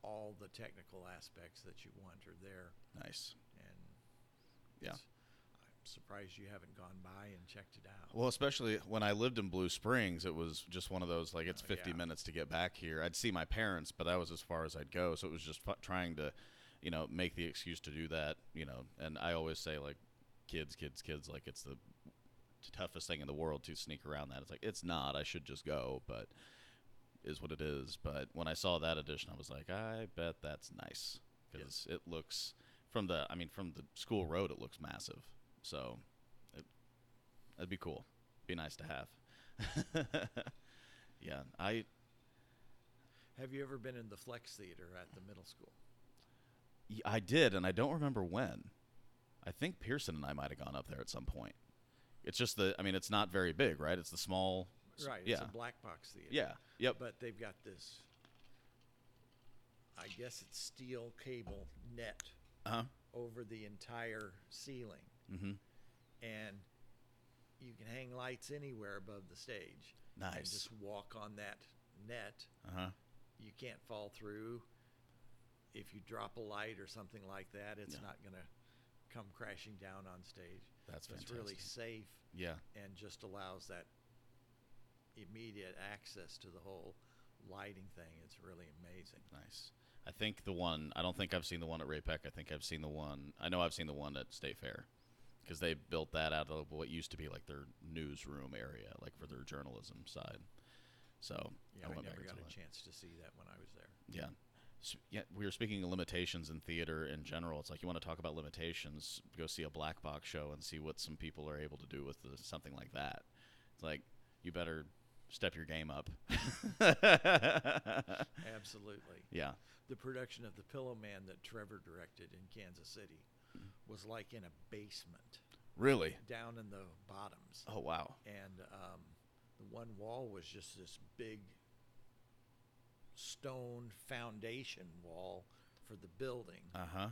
Speaker 2: all the technical aspects that you want are there.
Speaker 1: Nice.
Speaker 2: And
Speaker 1: Yeah.
Speaker 2: I'm surprised you haven't gone by and checked it out.
Speaker 1: Well, especially when I lived in Blue Springs, it was just one of those like it's
Speaker 2: Oh,
Speaker 1: 50
Speaker 2: yeah.
Speaker 1: minutes to get back here. I'd see my parents, but that was as far as I'd go. So it was just fu- trying to, you know, make the excuse to do that, you know. And I always say like kids, kids, kids like it's the toughest thing in the world to sneak around that. It's like it's not. I should just go, but is what it is. But when I saw that edition, I was like, I bet that's nice because it looks from the I mean from the school road it looks massive. So it that'd be cool. Be nice to have. *laughs* yeah, I
Speaker 2: Have you ever been in the Flex Theater at the middle school?
Speaker 1: I did, and I don't remember when. I think Pearson and I might have gone up there at some point. It's just the I mean it's not very big, right? It's the small.
Speaker 2: Right.
Speaker 1: Yeah.
Speaker 2: It's a black box theater.
Speaker 1: yeah. Yep.
Speaker 2: But they've got this, I guess it's steel cable net
Speaker 1: Uh huh.
Speaker 2: over the entire ceiling.
Speaker 1: Mm-hmm.
Speaker 2: And you can hang lights anywhere above the stage. And
Speaker 1: Nice.
Speaker 2: just walk on that net.
Speaker 1: Uh huh.
Speaker 2: You can't fall through. If you drop a light or something like that, it's
Speaker 1: Yeah.
Speaker 2: not going to come crashing down on stage.
Speaker 1: That's
Speaker 2: it's
Speaker 1: fantastic.
Speaker 2: really safe
Speaker 1: Yeah.
Speaker 2: and just allows that immediate access to the whole lighting thing. It's really amazing.
Speaker 1: Nice. I think the one. I don't think I've seen the one at Ray-Pec. I think I've seen the one. I know I've seen the one at State Fair, because they built that out of what used to be like their newsroom area, like for their journalism side. So
Speaker 2: Yeah,
Speaker 1: I
Speaker 2: I,
Speaker 1: went
Speaker 2: never
Speaker 1: back
Speaker 2: got
Speaker 1: into
Speaker 2: a
Speaker 1: that.
Speaker 2: chance to see that when I was there.
Speaker 1: Yeah. Yeah, we were speaking of limitations in theater in general. It's like you want to talk about limitations, go see a black box show and see what some people are able to do with the, something like that. It's like you better step your game up. *laughs*
Speaker 2: Absolutely.
Speaker 1: yeah.
Speaker 2: The production of The Pillowman that Trevor directed in Kansas City was like in a basement
Speaker 1: Really?
Speaker 2: down in the bottoms.
Speaker 1: Oh wow.
Speaker 2: and um, the one wall was just this big stone foundation wall for the building,
Speaker 1: Uh huh.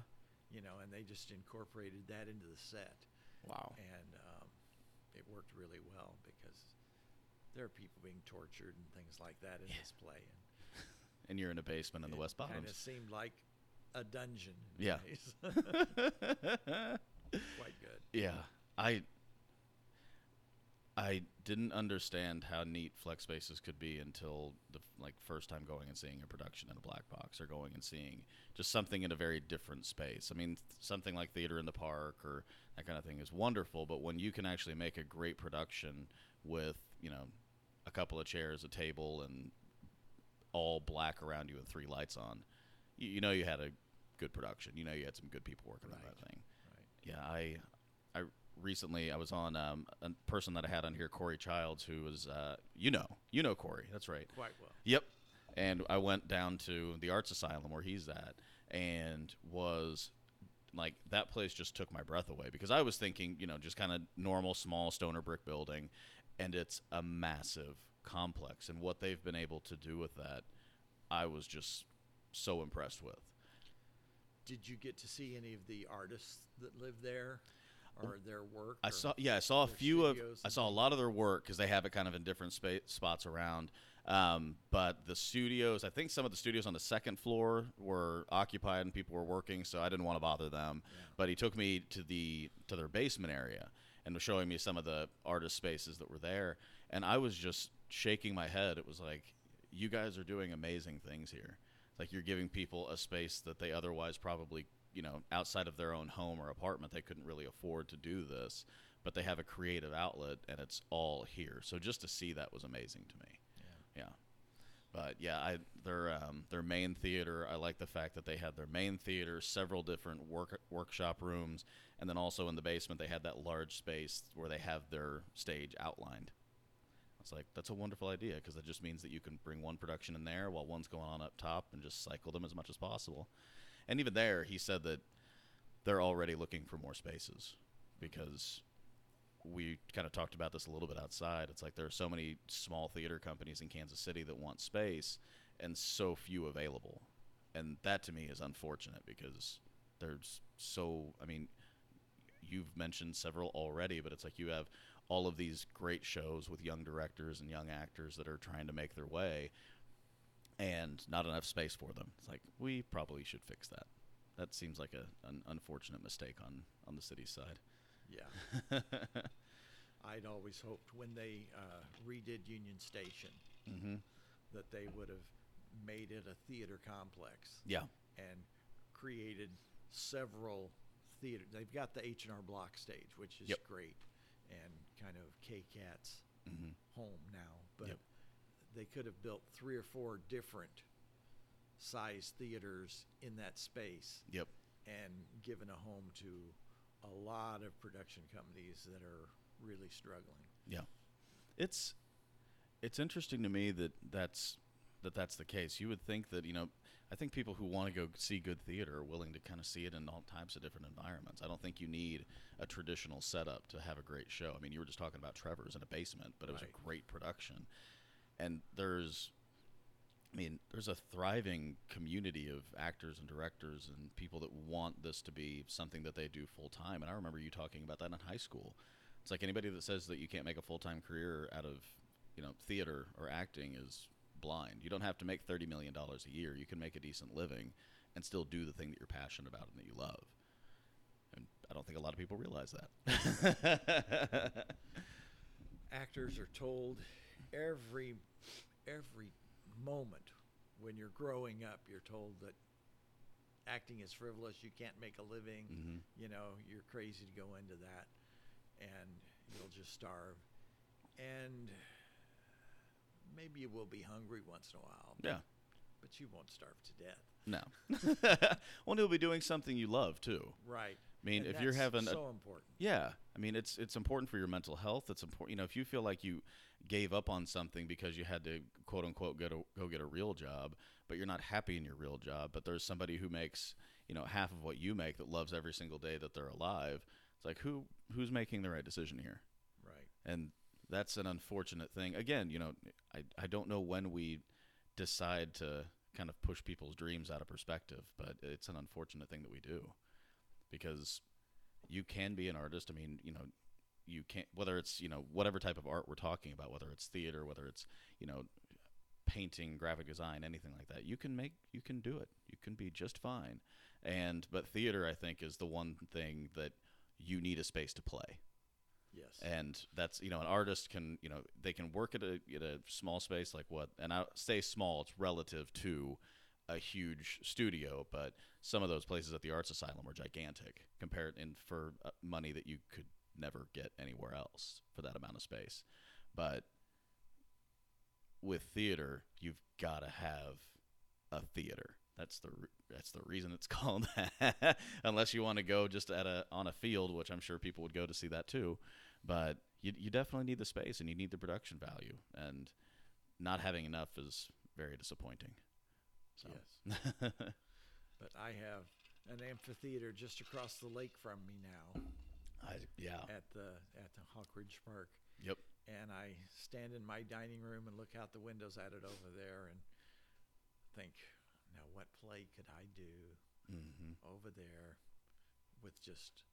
Speaker 2: you know, and they just incorporated that into the set,
Speaker 1: Wow.
Speaker 2: and um, it worked really well because there are people being tortured and things like that in this play, and *laughs*
Speaker 1: And you're in a basement in the West
Speaker 2: Kind of
Speaker 1: Bottoms.
Speaker 2: seemed like a dungeon.
Speaker 1: Yeah. *laughs*
Speaker 2: Quite good.
Speaker 1: Yeah, I I didn't understand how neat flex spaces could be until the like first time going and seeing a production in a black box or going and seeing just something in a very different space. I mean, th- something like theater in the park or that kind of thing is wonderful, but when you can actually make a great production with, you know, a couple of chairs, a table and all black around you with three lights on, you, you know you had a good production. You know you had some good people working on that thing.
Speaker 2: Right.
Speaker 1: Yeah, I recently I was on um, a person that I had on here, Corey Childs, who was uh, you know you know Corey, that's right.
Speaker 2: Quite well.
Speaker 1: Yep. And I went down to the Arts Asylum where he's at, and was like that place just took my breath away because I was thinking you know just kind of normal small stoner brick building, and it's a massive complex, and what they've been able to do with that, I was just so impressed with.
Speaker 2: Did you get to see any of the artists that live there, or their work?
Speaker 1: I saw, yeah, I saw a few of, I saw a lot of their work because they have it kind of in different spa- spots around. Um, but the studios, I think some of the studios on the second floor were occupied and people were working, so I didn't want to bother them.
Speaker 2: Yeah.
Speaker 1: But he took me to the to their basement area and was showing me some of the artist spaces that were there, and I was just shaking my head. It was like, you guys are doing amazing things here. It's like you're giving people a space that they otherwise probably, you know, outside of their own home or apartment, they couldn't really afford to do this. But they have a creative outlet, and it's all here. So just to see that was amazing to me.
Speaker 2: Yeah.
Speaker 1: Yeah. But yeah, I their um, their main theater. I like the fact that they had their main theater, several different work workshop rooms, and then also in the basement they had that large space where they have their stage outlined. I was like, that's a wonderful idea because it just means that you can bring one production in there while one's going on up top and just cycle them as much as possible. And even there, he said that they're already looking for more spaces because we kind of talked about this a little bit outside. It's like there are so many small theater companies in Kansas City that want space and so few available. And that to me is unfortunate because there's so, I mean, you've mentioned several already, but it's like you have all of these great shows with young directors and young actors that are trying to make their way and not enough space for them. It's like we probably should fix that. That seems like a, an unfortunate mistake on, on the city's side.
Speaker 2: Yeah. *laughs* I'd always hoped when they uh, redid Union Station
Speaker 1: mm-hmm.
Speaker 2: that they would have made it a theater complex
Speaker 1: Yeah.
Speaker 2: and created several theater. They've got the H and R Block stage, which is
Speaker 1: Yep.
Speaker 2: great, and kind of K Cat's
Speaker 1: Mm-hmm.
Speaker 2: home now. But
Speaker 1: Yep.
Speaker 2: They could have built three or four different size theaters in that space
Speaker 1: Yep.
Speaker 2: and given a home to a lot of production companies that are really struggling.
Speaker 1: Yeah, it's it's interesting to me that that's that that's the case. You would think that you know, I think people who want to go see good theater are willing to kind of see it in all types of different environments. I don't think you need a traditional setup to have a great show. I mean, you were just talking about Trevor's in a basement, but it was
Speaker 2: Right.
Speaker 1: a great production, and there's. I mean, there's a thriving community of actors and directors and people that want this to be something that they do full time. And I remember you talking about that in high school. It's like anybody that says that you can't make a full time career out of, you know, theater or acting is blind. You don't have to make thirty million dollars a year. You can make a decent living and still do the thing that you're passionate about and that you love. And I don't think a lot of people realize that. *laughs*
Speaker 2: Actors are told every every moment when you're growing up, you're told that acting is frivolous, you can't make a living,
Speaker 1: Mhm.
Speaker 2: you know, you're crazy to go into that and you'll just starve. And maybe you will be hungry once in a while. but
Speaker 1: yeah.
Speaker 2: but you won't starve to death.
Speaker 1: No. *laughs* well, you'll be doing something you love too.
Speaker 2: Right.
Speaker 1: I mean,
Speaker 2: And
Speaker 1: if you're having a
Speaker 2: so important.
Speaker 1: Yeah, I mean it's it's important for your mental health. It's important, you know, if you feel like you gave up on something because you had to quote unquote go to go get a real job, but you're not happy in your real job. But there's somebody who makes you know half of what you make that loves every single day that they're alive. It's like who who's making the right decision here,
Speaker 2: Right.
Speaker 1: and that's an unfortunate thing. Again, you know, I I don't know when we decide to kind of push people's dreams out of perspective, but it's an unfortunate thing that we do because you can be an artist. I mean, you know, you can't whether it's you know whatever type of art we're talking about, whether it's theater, whether it's you know painting, graphic design, anything like that. You can make you can do it. You can be just fine. And but theater, I think, is the one thing that you need a space to play
Speaker 2: Yes.
Speaker 1: and that's you know an artist can you know they can work at a at a small space like what and I say small it's relative to a huge studio but some of those places at the arts asylum are gigantic compared in for uh, money that you could never get anywhere else for that amount of space. But with theater you've got to have a theater. That's the that's the reason it's *laughs* called that. Unless you want to go just at a on a field which i'm sure people would go to see that too. But you, you definitely need the space and you need the production value. And not having enough is very disappointing. So.
Speaker 2: Yes. *laughs* But I have an amphitheater just across the lake from me now
Speaker 1: I, yeah
Speaker 2: at the at the Hawk Ridge Park.
Speaker 1: yep
Speaker 2: and I stand in my dining room and look out the windows at it over there and think, now what play could I do
Speaker 1: hmm
Speaker 2: over there with just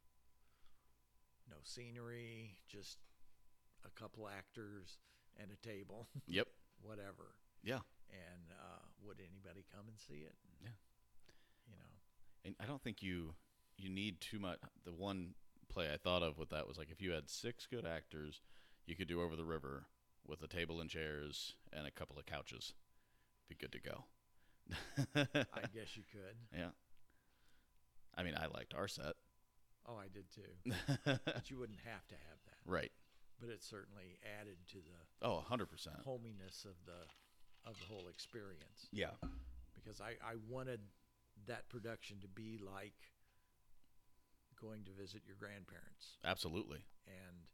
Speaker 2: no scenery, just a couple actors and a table, *laughs*
Speaker 1: yep
Speaker 2: whatever.
Speaker 1: yeah
Speaker 2: And uh, would anybody come and see it?
Speaker 1: Yeah.
Speaker 2: You know,
Speaker 1: and i don't think you you need too much the one play i thought of with that was like. If you had six good actors you could do over the river with a table and chairs and a couple of couches. Be good to go.
Speaker 2: I guess you could. *laughs*
Speaker 1: yeah. I mean i liked our set.
Speaker 2: Oh, I did too. *laughs* But you wouldn't have to have that.
Speaker 1: right.
Speaker 2: But it certainly added to the
Speaker 1: oh 100%
Speaker 2: hominess of the of the whole experience.
Speaker 1: Yeah.
Speaker 2: Because I, I wanted that production to be like going to visit your grandparents.
Speaker 1: Absolutely.
Speaker 2: And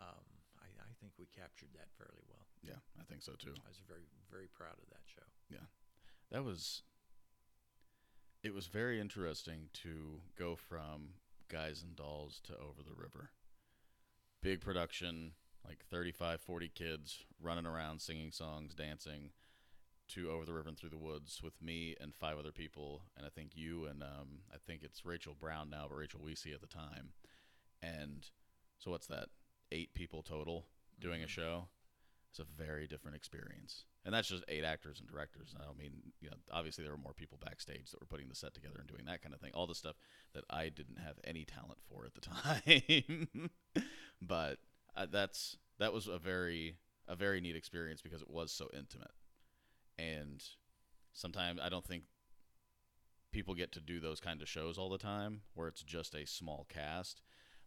Speaker 2: um, I, I think we captured that fairly well.
Speaker 1: Yeah i think so too.
Speaker 2: I was very very proud of that show. Yeah.
Speaker 1: that was it was very interesting to go from guys and dolls to over the river. Big production like 35 40 kids running around singing songs dancing to over the river and through the woods with me and five other people. And i think you and um, i think it's rachel brown now but rachel weesey at the time. And so what's that? Eight people total doing a
Speaker 2: Mhm.
Speaker 1: show? It's a very different experience. And that's just eight actors and directors. And i don't mean you know obviously there were more people backstage that were putting the set together and doing that kind of thing. All the stuff that i didn't have any talent for at the *laughs* time. But uh, that's that was a very a very neat experience because it was so intimate and sometimes i don't think people get to do those kind of shows all the time where it's just a small cast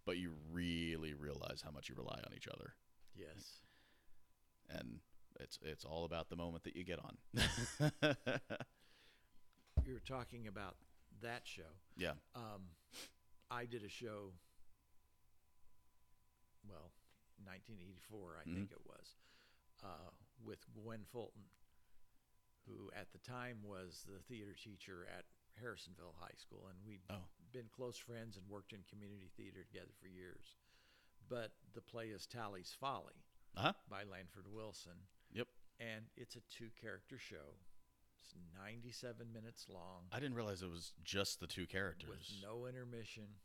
Speaker 1: but you really realize how much you rely on each other
Speaker 2: yes
Speaker 1: and it's it's all about the moment that you get on. *laughs*
Speaker 2: you were talking about that show
Speaker 1: yeah.
Speaker 2: um, I did a show well 1984 I
Speaker 1: Mhm.
Speaker 2: think it was uh, with Gwen Fulton who at the time was the theater teacher at Harrisonville High School, and we'd
Speaker 1: Oh.
Speaker 2: been close friends and worked in community theater together for years. But the play is Talley's Folly
Speaker 1: Uh huh.
Speaker 2: by Lanford Wilson,
Speaker 1: Yep.
Speaker 2: and it's a two-character show. It's 97 minutes long
Speaker 1: I didn't realize it was just the two characters.
Speaker 2: with no intermission,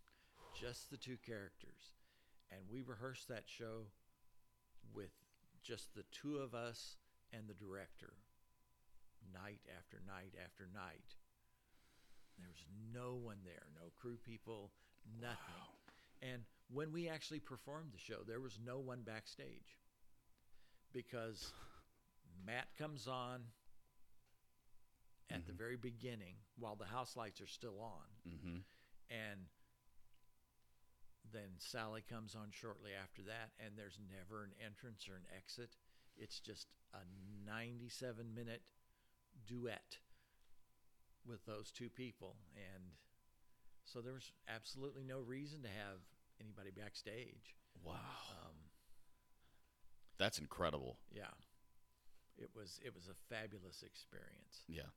Speaker 2: just the two characters. And we rehearsed that show with just the two of us and the director, night after night after night. There was no one there, no crew people, nothing.
Speaker 1: Wow.
Speaker 2: And when we actually performed the show, there was no one backstage because *laughs* Matt comes on at the
Speaker 1: Mhm.
Speaker 2: very beginning while the house lights are still on
Speaker 1: Mm-hmm.
Speaker 2: and then Sally comes on shortly after that, and there's never an entrance or an exit. It's just a 97 minute duet with those two people, and so there was absolutely no reason to have anybody backstage.
Speaker 1: Wow.
Speaker 2: Um,
Speaker 1: That's incredible.
Speaker 2: yeah, it was it was a fabulous experience,
Speaker 1: Yeah.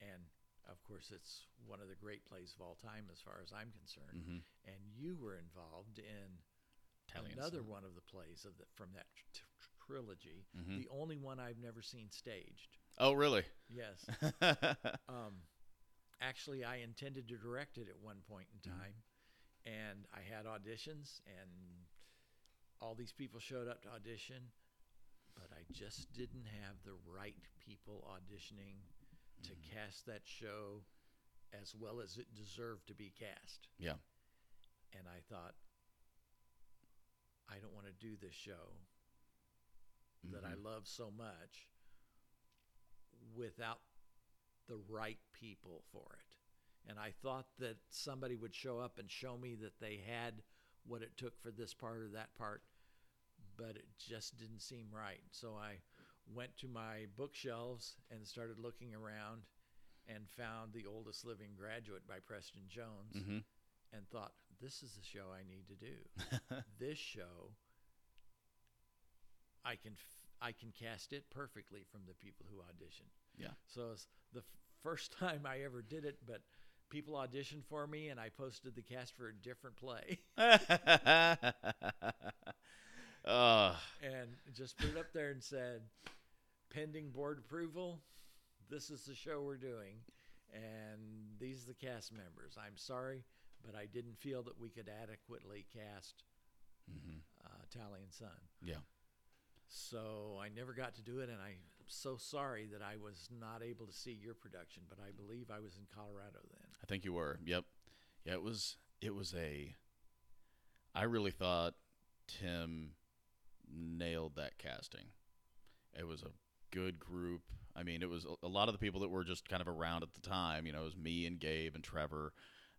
Speaker 2: and of course, it's one of the great plays of all time as far as I'm concerned.
Speaker 1: Mm-hmm.
Speaker 2: And you were involved in another one of the plays of the, from that t- trilogy,
Speaker 1: Mhm.
Speaker 2: the only one I've never seen staged.
Speaker 1: Oh, really?
Speaker 2: Yes. *laughs* um, actually, I intended to direct it at one point in
Speaker 1: Mhm.
Speaker 2: time, and I had auditions, and all these people showed up to audition, but I just didn't have the right people auditioning to
Speaker 1: Mhm.
Speaker 2: cast that show as well as it deserved to be cast.
Speaker 1: Yeah.
Speaker 2: And I thought, I don't want to do this show that I
Speaker 1: Mhm.
Speaker 2: love so much without the right people for it. And I thought that somebody would show up and show me that they had what it took for this part or that part, but it just didn't seem right. So I went to my bookshelves and started looking around and found The Oldest Living Graduate by Preston Jones
Speaker 1: Mm-hmm.
Speaker 2: and thought, this is the show I need to do *laughs* this show I can I can cast it perfectly from the people who audition.
Speaker 1: Yeah.
Speaker 2: So it's the f- first *laughs* time I ever did it, but people auditioned for me, and I posted the cast for a different play, *laughs*
Speaker 1: uh,
Speaker 2: and just put it up there and said, pending board approval. This is the show we're doing, and these are the cast members. I'm sorry, but I didn't feel that we could adequately cast
Speaker 1: mhm.
Speaker 2: uh, Talley and Son.
Speaker 1: Yeah.
Speaker 2: So I never got to do it, and I'm so sorry that I was not able to see your production. But I believe I was in Colorado then.
Speaker 1: I think you were. Yep. Yeah, it was it was a I really thought Tim nailed that casting. It was a good group. I mean, it was a, lot of the people that were just kind of around at the time, you know, it was me and Gabe and Trevor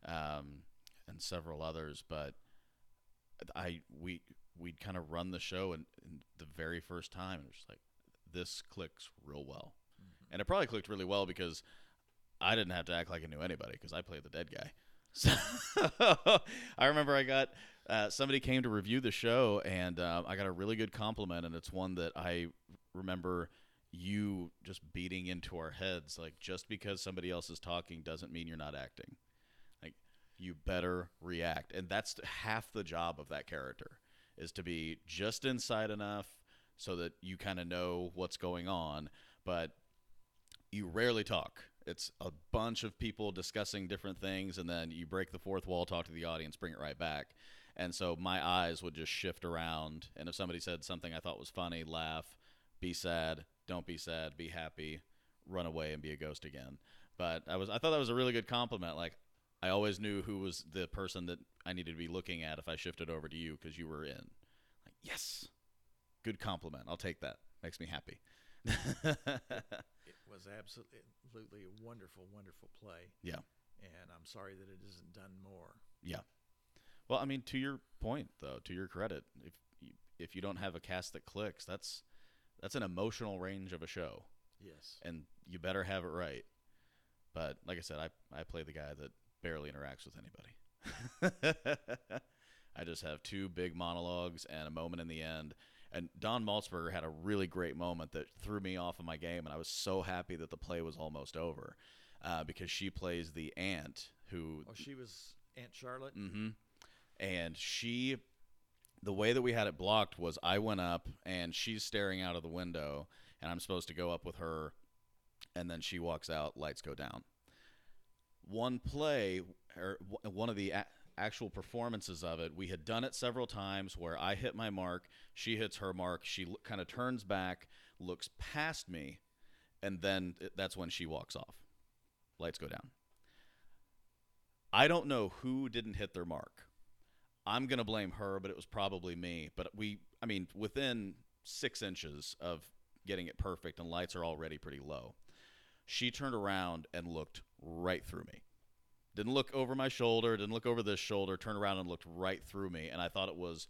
Speaker 1: um, and several others, but I we we'd kind of run the show and, and the very first time it was just like this clicks real well. And it probably clicked really well because I didn't have to act like I knew anybody because I played the dead guy. *laughs* So I remember I got uh, somebody came to review the show, and uh, I got a really good compliment, and it's one that I remember you just beating into our heads. Like just because somebody else is talking doesn't mean you're not acting. Like you better react, and that's half the job of that character is to be just inside enough so that you kind of know what's going on, but you rarely talk. It's a bunch of people discussing different things, and then you break the fourth wall, talk to the audience, bring it right back. And so my eyes would just shift around, and if somebody said something I thought was funny, laugh, be sad, don't be sad, be happy, run away and be a ghost again. But I was I thought that was a really good compliment. Like I always knew who was the person that I needed to be looking at if I shifted over to you because you were in. Like yes, good compliment. I'll take that. Makes me happy. *laughs*
Speaker 2: It was absolutely a wonderful, wonderful play.
Speaker 1: Yeah.
Speaker 2: And I'm sorry that it isn't done more. Yeah.
Speaker 1: Well, I mean, to your point, though, to your credit, if you, if you don't have a cast that clicks, that's that's an emotional range of a show,
Speaker 2: Yes.
Speaker 1: and you better have it right. But like I said, I I play the guy that barely interacts with anybody. *laughs* I just have two big monologues and a moment in the end. And Don Maltzberger had a really great moment that threw me off of my game, and I was so happy that the play was almost over uh, because she plays the aunt who
Speaker 2: Oh, she was Aunt Charlotte.
Speaker 1: Mm-hmm. And she, the way that we had it blocked was I went up and she's staring out of the window, and I'm supposed to go up with her, and then she walks out, lights go down. One play, or one of the a- actual performances of it, we had done it several times where I hit my mark, she hits her mark, she l- kind of turns back, looks past me, and then it- that's when she walks off. Lights go down. I don't know who didn't hit their mark. I'm going to blame her, but it was probably me. But we, I mean, within six inches of getting it perfect, and lights are already pretty low. She turned around and looked right through me. Didn't look over my shoulder, didn't look over this shoulder, turned around and looked right through me. And I thought it was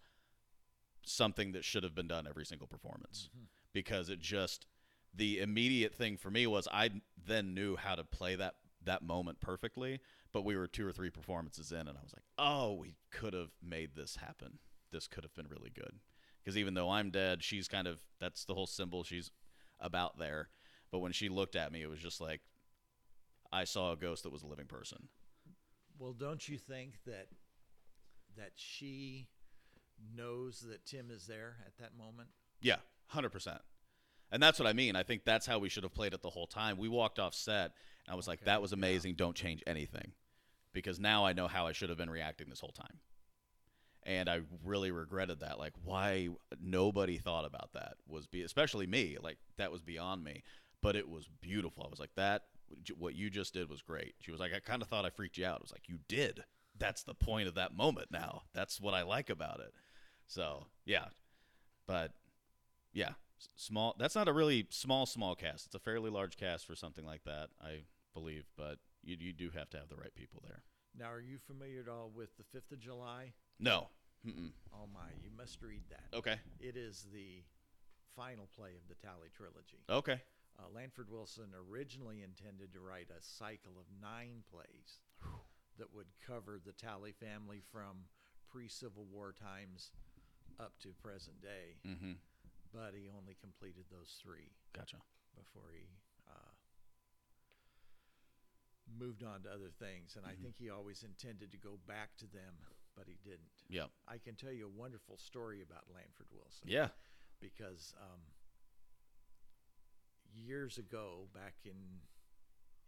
Speaker 1: something that should have been done every single performance
Speaker 2: Mhm.
Speaker 1: because it just, the immediate thing for me was I then knew how to play that that moment perfectly, but we were two or three performances in, and I was like, oh, we could have made this happen. This could have been really good. Because even though I'm dead, she's kind of that's the whole symbol. She's about there. But when she looked at me, it was just like I saw a ghost that was a living person.
Speaker 2: Well, don't you think that that she knows that Tim is there at that moment?
Speaker 1: Yeah, hundred percent. And that's what I mean. I think that's how we should have played it the whole time. We walked off set, and I was like, "That was
Speaker 2: yeah.
Speaker 1: amazing. Don't change anything," because now I know how I should have been reacting this whole time. And I really regretted that. Like, why nobody thought about that was be, especially me. Like, that was beyond me. But it was beautiful. I was like, "That what you just did was great." She was like, "I kind of thought I freaked you out." I was like, "You did. That's the point of that moment. Now, that's what I like about it." So yeah, but yeah, small. That's not a really small small cast. It's a fairly large cast for something like that, I believe. But you you do have to have the right people there.
Speaker 2: Now, are you familiar at all with the Fifth of July?
Speaker 1: No. Mm-mm.
Speaker 2: Oh my, you must read that.
Speaker 1: Okay.
Speaker 2: It is the final play of the Talley trilogy.
Speaker 1: Okay.
Speaker 2: Uh, Lanford Wilson originally intended to write a cycle of nine plays that would cover the Talley family from pre Civil War times up to present day,
Speaker 1: Mm-hmm.
Speaker 2: but he only completed those three
Speaker 1: Gotcha.
Speaker 2: before he uh, moved on to other things. And I
Speaker 1: Mhm.
Speaker 2: think he always intended to go back to them, but he didn't.
Speaker 1: Yep.
Speaker 2: I can tell you a wonderful story about Lanford Wilson
Speaker 1: Yeah.
Speaker 2: because um, years ago, back in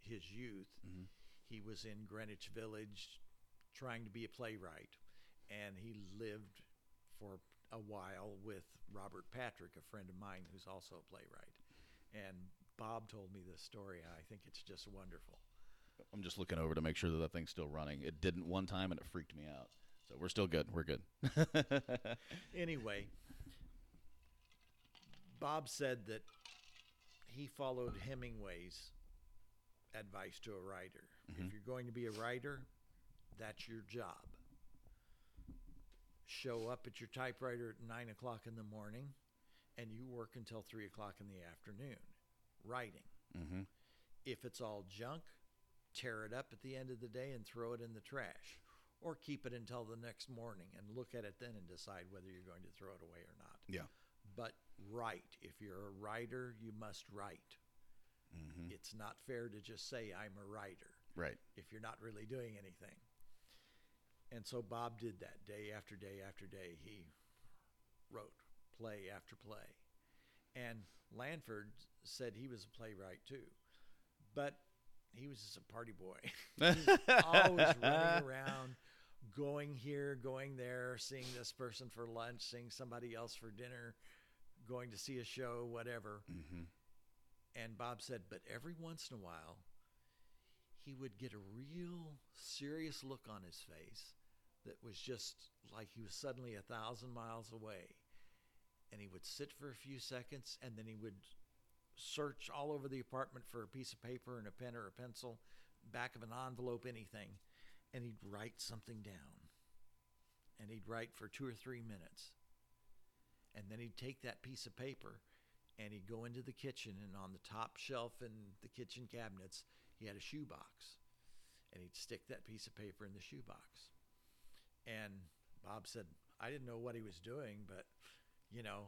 Speaker 2: his youth,
Speaker 1: Mm-hmm.
Speaker 2: he was in Greenwich Village trying to be a playwright, and he lived for a while with Robert Patrick, a friend of mine who's also a playwright. And Bob told me this story, and I think it's just wonderful.
Speaker 1: I'm just looking over to make sure that that thing's still running. It didn't one time, and it freaked me out. So we're still good. We're good. *laughs*
Speaker 2: Anyway, Bob said that he followed Hemingway's advice to a writer.
Speaker 1: Mhm.
Speaker 2: If you're going to be a writer, that's your job. Show up at your typewriter at nine o'clock in the morning, and you work until three o'clock in the afternoon, writing.
Speaker 1: mm-hmm.
Speaker 2: If it's all junk, tear it up at the end of the day and throw it in the trash. Or keep it until the next morning and look at it then and decide whether you're going to throw it away or not.
Speaker 1: Yeah.
Speaker 2: Write. If you're a writer, you must write.
Speaker 1: Mm-hmm.
Speaker 2: It's not fair to just say, I'm a writer,
Speaker 1: Right.
Speaker 2: if you're not really doing anything. And so Bob did that day after day after day. He wrote play after play. And Lanford said he was a playwright too. But he was just a party boy. *laughs* always running *laughs* around, going here, going there, seeing this person for lunch, seeing somebody else for dinner, going to see a show, whatever.
Speaker 1: mm-hmm.
Speaker 2: And Bob said, but every once in a while, he would get a real serious look on his face that was just like he was suddenly a thousand miles away. And he would sit for a few seconds and then he would search all over the apartment for a piece of paper and a pen or a pencil, back of an envelope, anything. And he'd write something down. And he'd write for two or three minutes. And then he'd take that piece of paper and he'd go into the kitchen and on the top shelf in the kitchen cabinets he had a shoebox and he'd stick that piece of paper in the shoebox and bob said i didn't know what he was doing but you know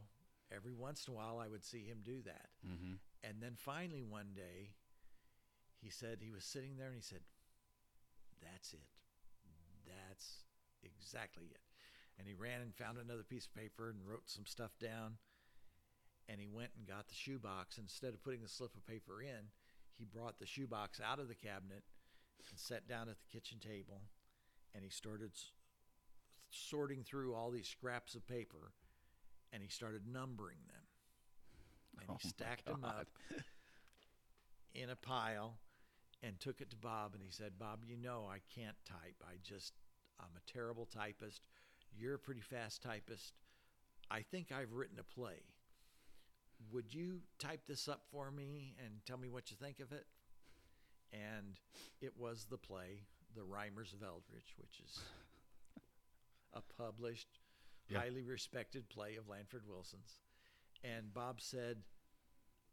Speaker 2: every once in a while i would see him do that.
Speaker 1: Mm-hmm.
Speaker 2: and then finally one day he said he was sitting there and he said that's it. That's exactly it and he ran and found another piece of paper and wrote some stuff down and he went and got the shoebox. Instead of putting the slip of paper in, he brought the shoebox out of the cabinet and sat down at the kitchen table, and he started sorting through all these scraps of paper, and he started numbering them, and
Speaker 1: Oh
Speaker 2: he stacked them up *laughs* in a pile, and took it to Bob, and he said, "Bob, you know I can't type. I just I'm a terrible typist. You're a pretty fast typist. I think I've written a play." would you type this up for me and tell me what you think of it? And it was the play, The Rimers of Eldritch, which is a published,
Speaker 1: Yeah.
Speaker 2: highly respected play of Lanford Wilson's. And Bob said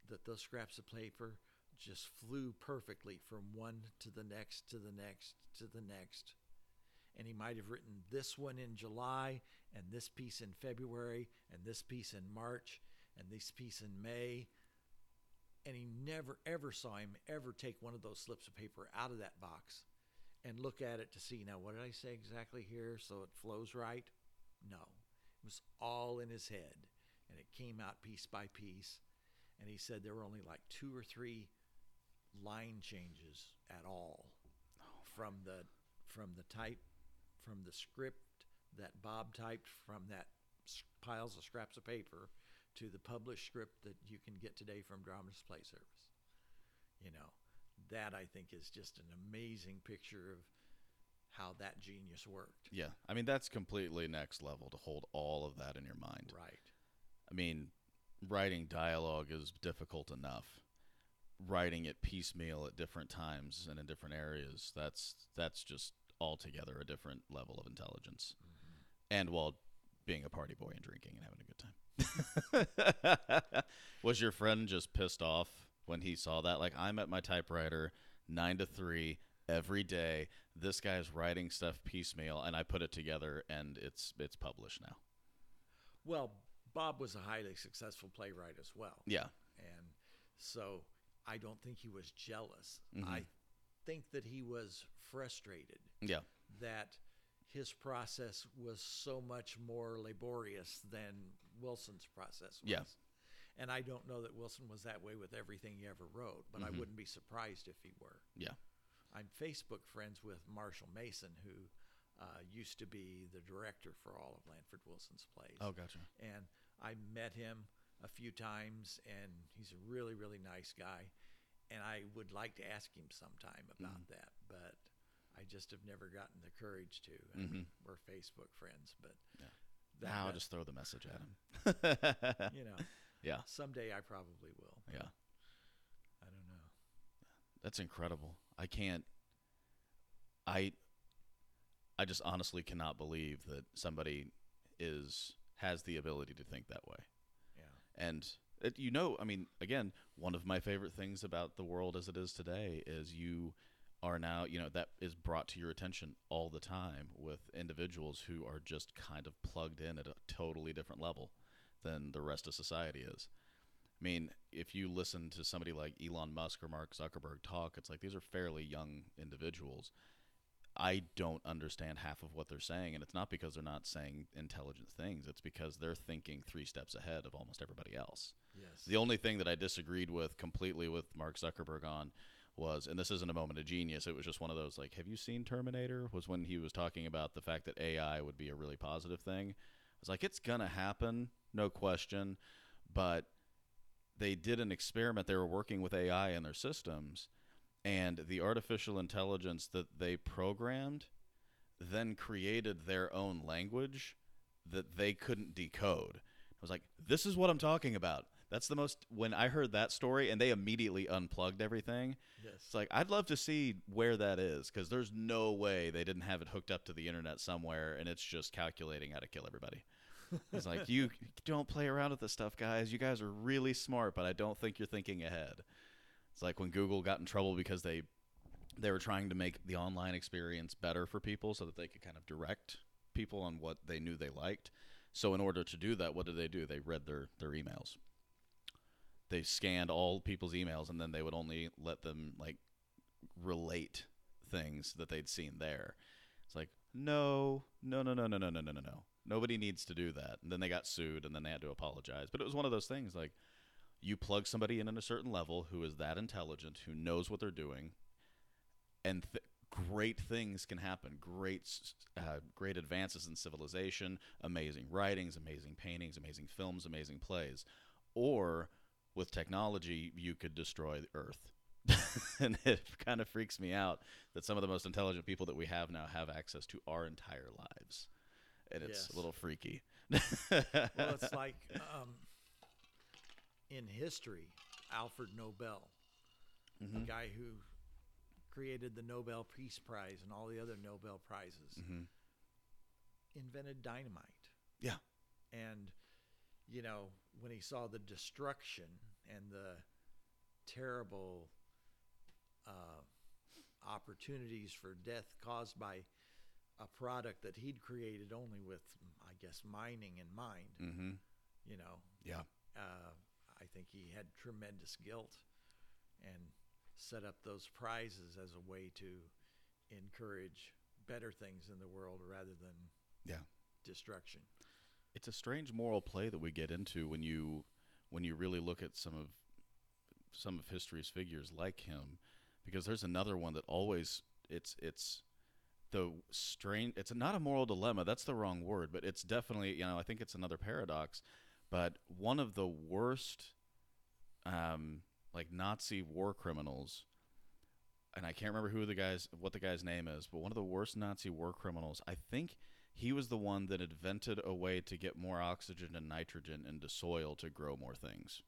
Speaker 2: that those scraps of paper just flew perfectly from one to the next to the next to the next. And he might have written this one in July and this piece in February and this piece in March and this piece in May. And he never ever saw him ever take one of those slips of paper out of that box and look at it to see now what did I say exactly here so it flows right? No. It was all in his head and it came out piece by piece. And he said there were only like two or three line changes at all oh, from the from the type from the script that Bob typed from that piles of scraps of paper to the published script that you can get today from Dramatist Play Service. You know, that I think is just an amazing picture of how that genius worked.
Speaker 1: Yeah. I mean, that's completely next level to hold all of that in your mind.
Speaker 2: Right.
Speaker 1: I mean, writing dialogue is difficult enough. Writing it piecemeal at different times and in different areas, that's that's just altogether a different level of intelligence. And while being a party boy and drinking and having a good time. *laughs* Was your friend just pissed off when he saw that? Like I'm at my typewriter 9 to 3 every day. This guy's writing stuff piecemeal and I put it together and it's it's published now.
Speaker 2: Well, Bob was a highly successful playwright as well.
Speaker 1: Yeah.
Speaker 2: And so I don't think he was jealous.
Speaker 1: Mhm.
Speaker 2: I think that he was frustrated
Speaker 1: Yeah.
Speaker 2: that his process was so much more laborious than Wilson's process was.
Speaker 1: Yeah.
Speaker 2: And I don't know that Wilson was that way with everything he ever wrote, but I
Speaker 1: Mhm.
Speaker 2: wouldn't be surprised if he were.
Speaker 1: Yeah.
Speaker 2: I'm Facebook friends with Marshall Mason, who uh, used to be the director for all of Lanford Wilson's plays
Speaker 1: Oh, gotcha.
Speaker 2: and I met him a few times, and he's a really, really nice guy. And I would like to ask him sometime about
Speaker 1: Mm-hmm.
Speaker 2: that, but I just have never gotten the courage to. I mean,
Speaker 1: Mhm.
Speaker 2: we're Facebook friends, but
Speaker 1: Yeah.
Speaker 2: that,
Speaker 1: Now I'll just throw the message at him. *laughs*
Speaker 2: you know, *laughs*
Speaker 1: yeah.
Speaker 2: someday I probably will.
Speaker 1: Yeah.
Speaker 2: I don't know.
Speaker 1: That's incredible. I can't I I just honestly cannot believe that somebody is has the ability to think that way.
Speaker 2: Yeah.
Speaker 1: And it, you know, I mean, again, one of my favorite things about the world as it is today is you are now, you know, that is brought to your attention all the time with individuals who are just kind of plugged in at a totally different level than the rest of society is. I mean, if you listen to somebody like Elon Musk or Mark Zuckerberg talk, it's like these are fairly young individuals. I don't understand half of what they're saying, and it's not because they're not saying intelligent things. It's because they're thinking three steps ahead of almost everybody else.
Speaker 2: Yes.
Speaker 1: The only thing that I disagreed with completely with Mark Zuckerberg on was, and this isn't a moment of genius, it was just one of those like, have you seen Terminator? Was when he was talking about the fact that AI would be a really positive thing. I was like, it's gonna happen, no question, but they did an experiment. They were working with AI in their systems, and the artificial intelligence that they programmed then created their own language that they couldn't decode. I was like, this is what I'm talking about. That's the most when I heard that story and they immediately unplugged everything.
Speaker 2: yes.
Speaker 1: It's like I'd love to see where that is because there's no way they didn't have it hooked up to the internet somewhere and it's just calculating how to kill everybody. It's like you don't play around with this stuff, guys. You guys are really smart, but I don't think you're thinking ahead. It's like when Google got in trouble because they they were trying to make the online experience better for people so that they could kind of direct people on what they knew they liked. So in order to do that, what did they do? They read their their emails. They scanned all people's emails and then they would only let them like relate things that they'd seen there. It's like, no, no, no, no, no, no, no, no, no, no. Nobody needs to do that. And then they got sued and then they had to apologize. But it was one of those things like you plug somebody in at a certain level who is that intelligent, who knows what they're doing, and th- great things can happen. Great, uh, great advances in civilization, amazing writings, amazing paintings, amazing films, amazing plays. Or with technology, you could destroy the Earth. *laughs* and it kind of freaks me out that some of the most intelligent people that we have now have access to our entire lives. And it's
Speaker 2: Yes.
Speaker 1: a little freaky.
Speaker 2: well, *laughs* it's like um, in history, Alfred Nobel,
Speaker 1: Mhm.
Speaker 2: the guy who created the Nobel Peace Prize and all the other Nobel prizes,
Speaker 1: Mhm.
Speaker 2: invented dynamite.
Speaker 1: Yeah.
Speaker 2: And you know, when he saw the destruction and the terrible uh, opportunities for death caused by a product that he'd created only with, I guess, mining in mind.
Speaker 1: Mm-hmm.
Speaker 2: You know,
Speaker 1: Yeah.
Speaker 2: uh, I think he had tremendous guilt and set up those prizes as a way to encourage better things in the world rather than
Speaker 1: Yeah.
Speaker 2: destruction.
Speaker 1: It's a strange moral play that we get into when you when you really look at some of some of history's figures like him because there's another one that always it's it's the strange it's not a moral dilemma that's the wrong word but it's definitely you know I think it's another paradox but one of the worst um like Nazi war criminals and I can't remember who the guys what the guy's name is but one of the worst Nazi war criminals I think he was the one that invented a way to get more oxygen and nitrogen into soil to grow more things.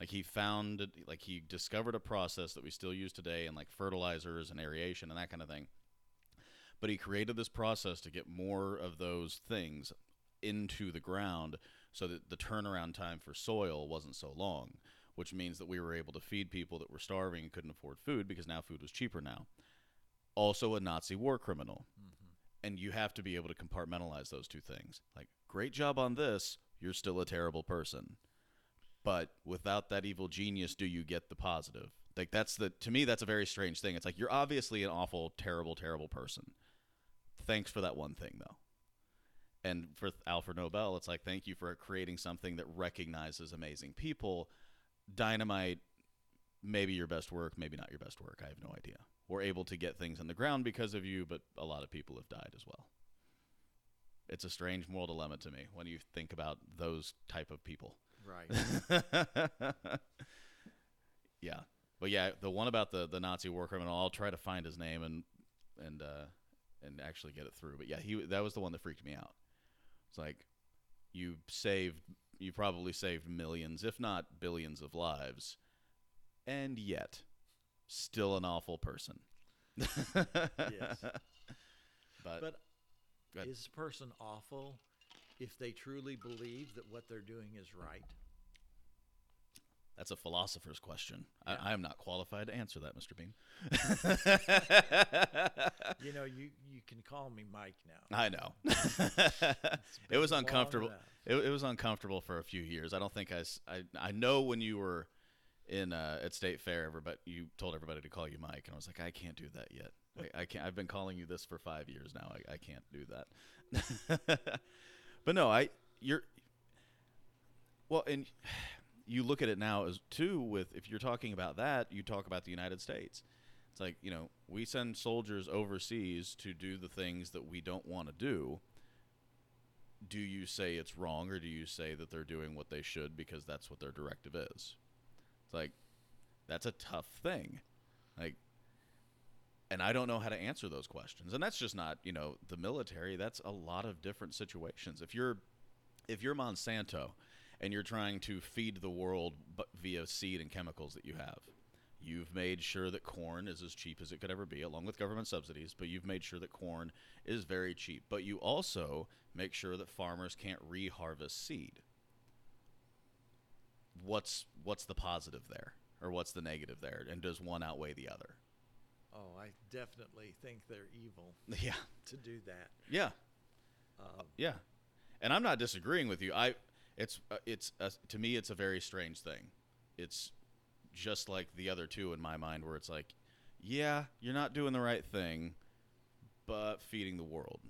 Speaker 1: Like he found, like he discovered a process that we still use today in like fertilizers and aeration and that kind of thing. But he created this process to get more of those things into the ground so that the turnaround time for soil wasn't so long, which means that we were able to feed people that were starving and couldn't afford food because now food was cheaper now. Also, a Nazi war criminal mm-hmm. And you have to be able to compartmentalize those two things. Like, great job on this, you're still a terrible person. But without that evil genius, do you get the positive? Like that's the to me that's a very strange thing. It's like you're obviously an awful, terrible, terrible person. Thanks for that one thing though. And for Alfred Nobel, it's like thank you for creating something that recognizes amazing people. Dynamite maybe your best work, maybe not your best work. I have no idea. We're able to get things in the ground because of you, but a lot of people have died as well. It's a strange moral dilemma to me when you think about those type of people.
Speaker 2: Right. *laughs*
Speaker 1: yeah, but yeah, the one about the the Nazi war criminal, I'll try to find his name and and uh, and actually get it through. But yeah, he that was the one that freaked me out. It's like you saved, you probably saved millions, if not billions, of lives, and yet still an awful person.
Speaker 2: Yes. *laughs*
Speaker 1: But,
Speaker 2: But is a person awful if they truly believe that what they're doing is right?
Speaker 1: that's a philosopher's question.
Speaker 2: Yeah.
Speaker 1: I, I am not qualified to answer that, Mr. Bean.
Speaker 2: You know, you you can call me Mike now.
Speaker 1: I know. *laughs* it was uncomfortable. It, it was uncomfortable for a few years. I don't think I, I, I know when you were in uh, at State Fair, everybody you told everybody to call you Mike, and I was like, I can't do that yet. I, I can't. I've been calling you this for five years now. I, I can't do that. *laughs* but no, I you're well, and you look at it now as too with if you're talking about that, you talk about the United States. It's like you know we send soldiers overseas to do the things that we don't want to do. Do you say it's wrong, or do you say that they're doing what they should because that's what their directive is? Like that's a tough thing, like, and I don't know how to answer those questions. And that's just not you know the military. That's a lot of different situations. If you're if you're Monsanto and you're trying to feed the world via seed and chemicals that you have, you've made sure that corn is as cheap as it could ever be, along with government subsidies, but you've made sure that corn is very cheap. But you also make sure that farmers can't reharvest seed. What's what's the positive there, or what's the negative there, and does one outweigh the other?
Speaker 2: Oh, I definitely think they're evil *laughs*
Speaker 1: Yeah,
Speaker 2: to do that.
Speaker 1: yeah.
Speaker 2: Um,
Speaker 1: Yeah, and I'm not disagreeing with you. I, it's, uh, it's uh, to me, it's a very strange thing. It's just like the other two in my mind, where it's like, yeah, you're not doing the right thing, but feeding the world.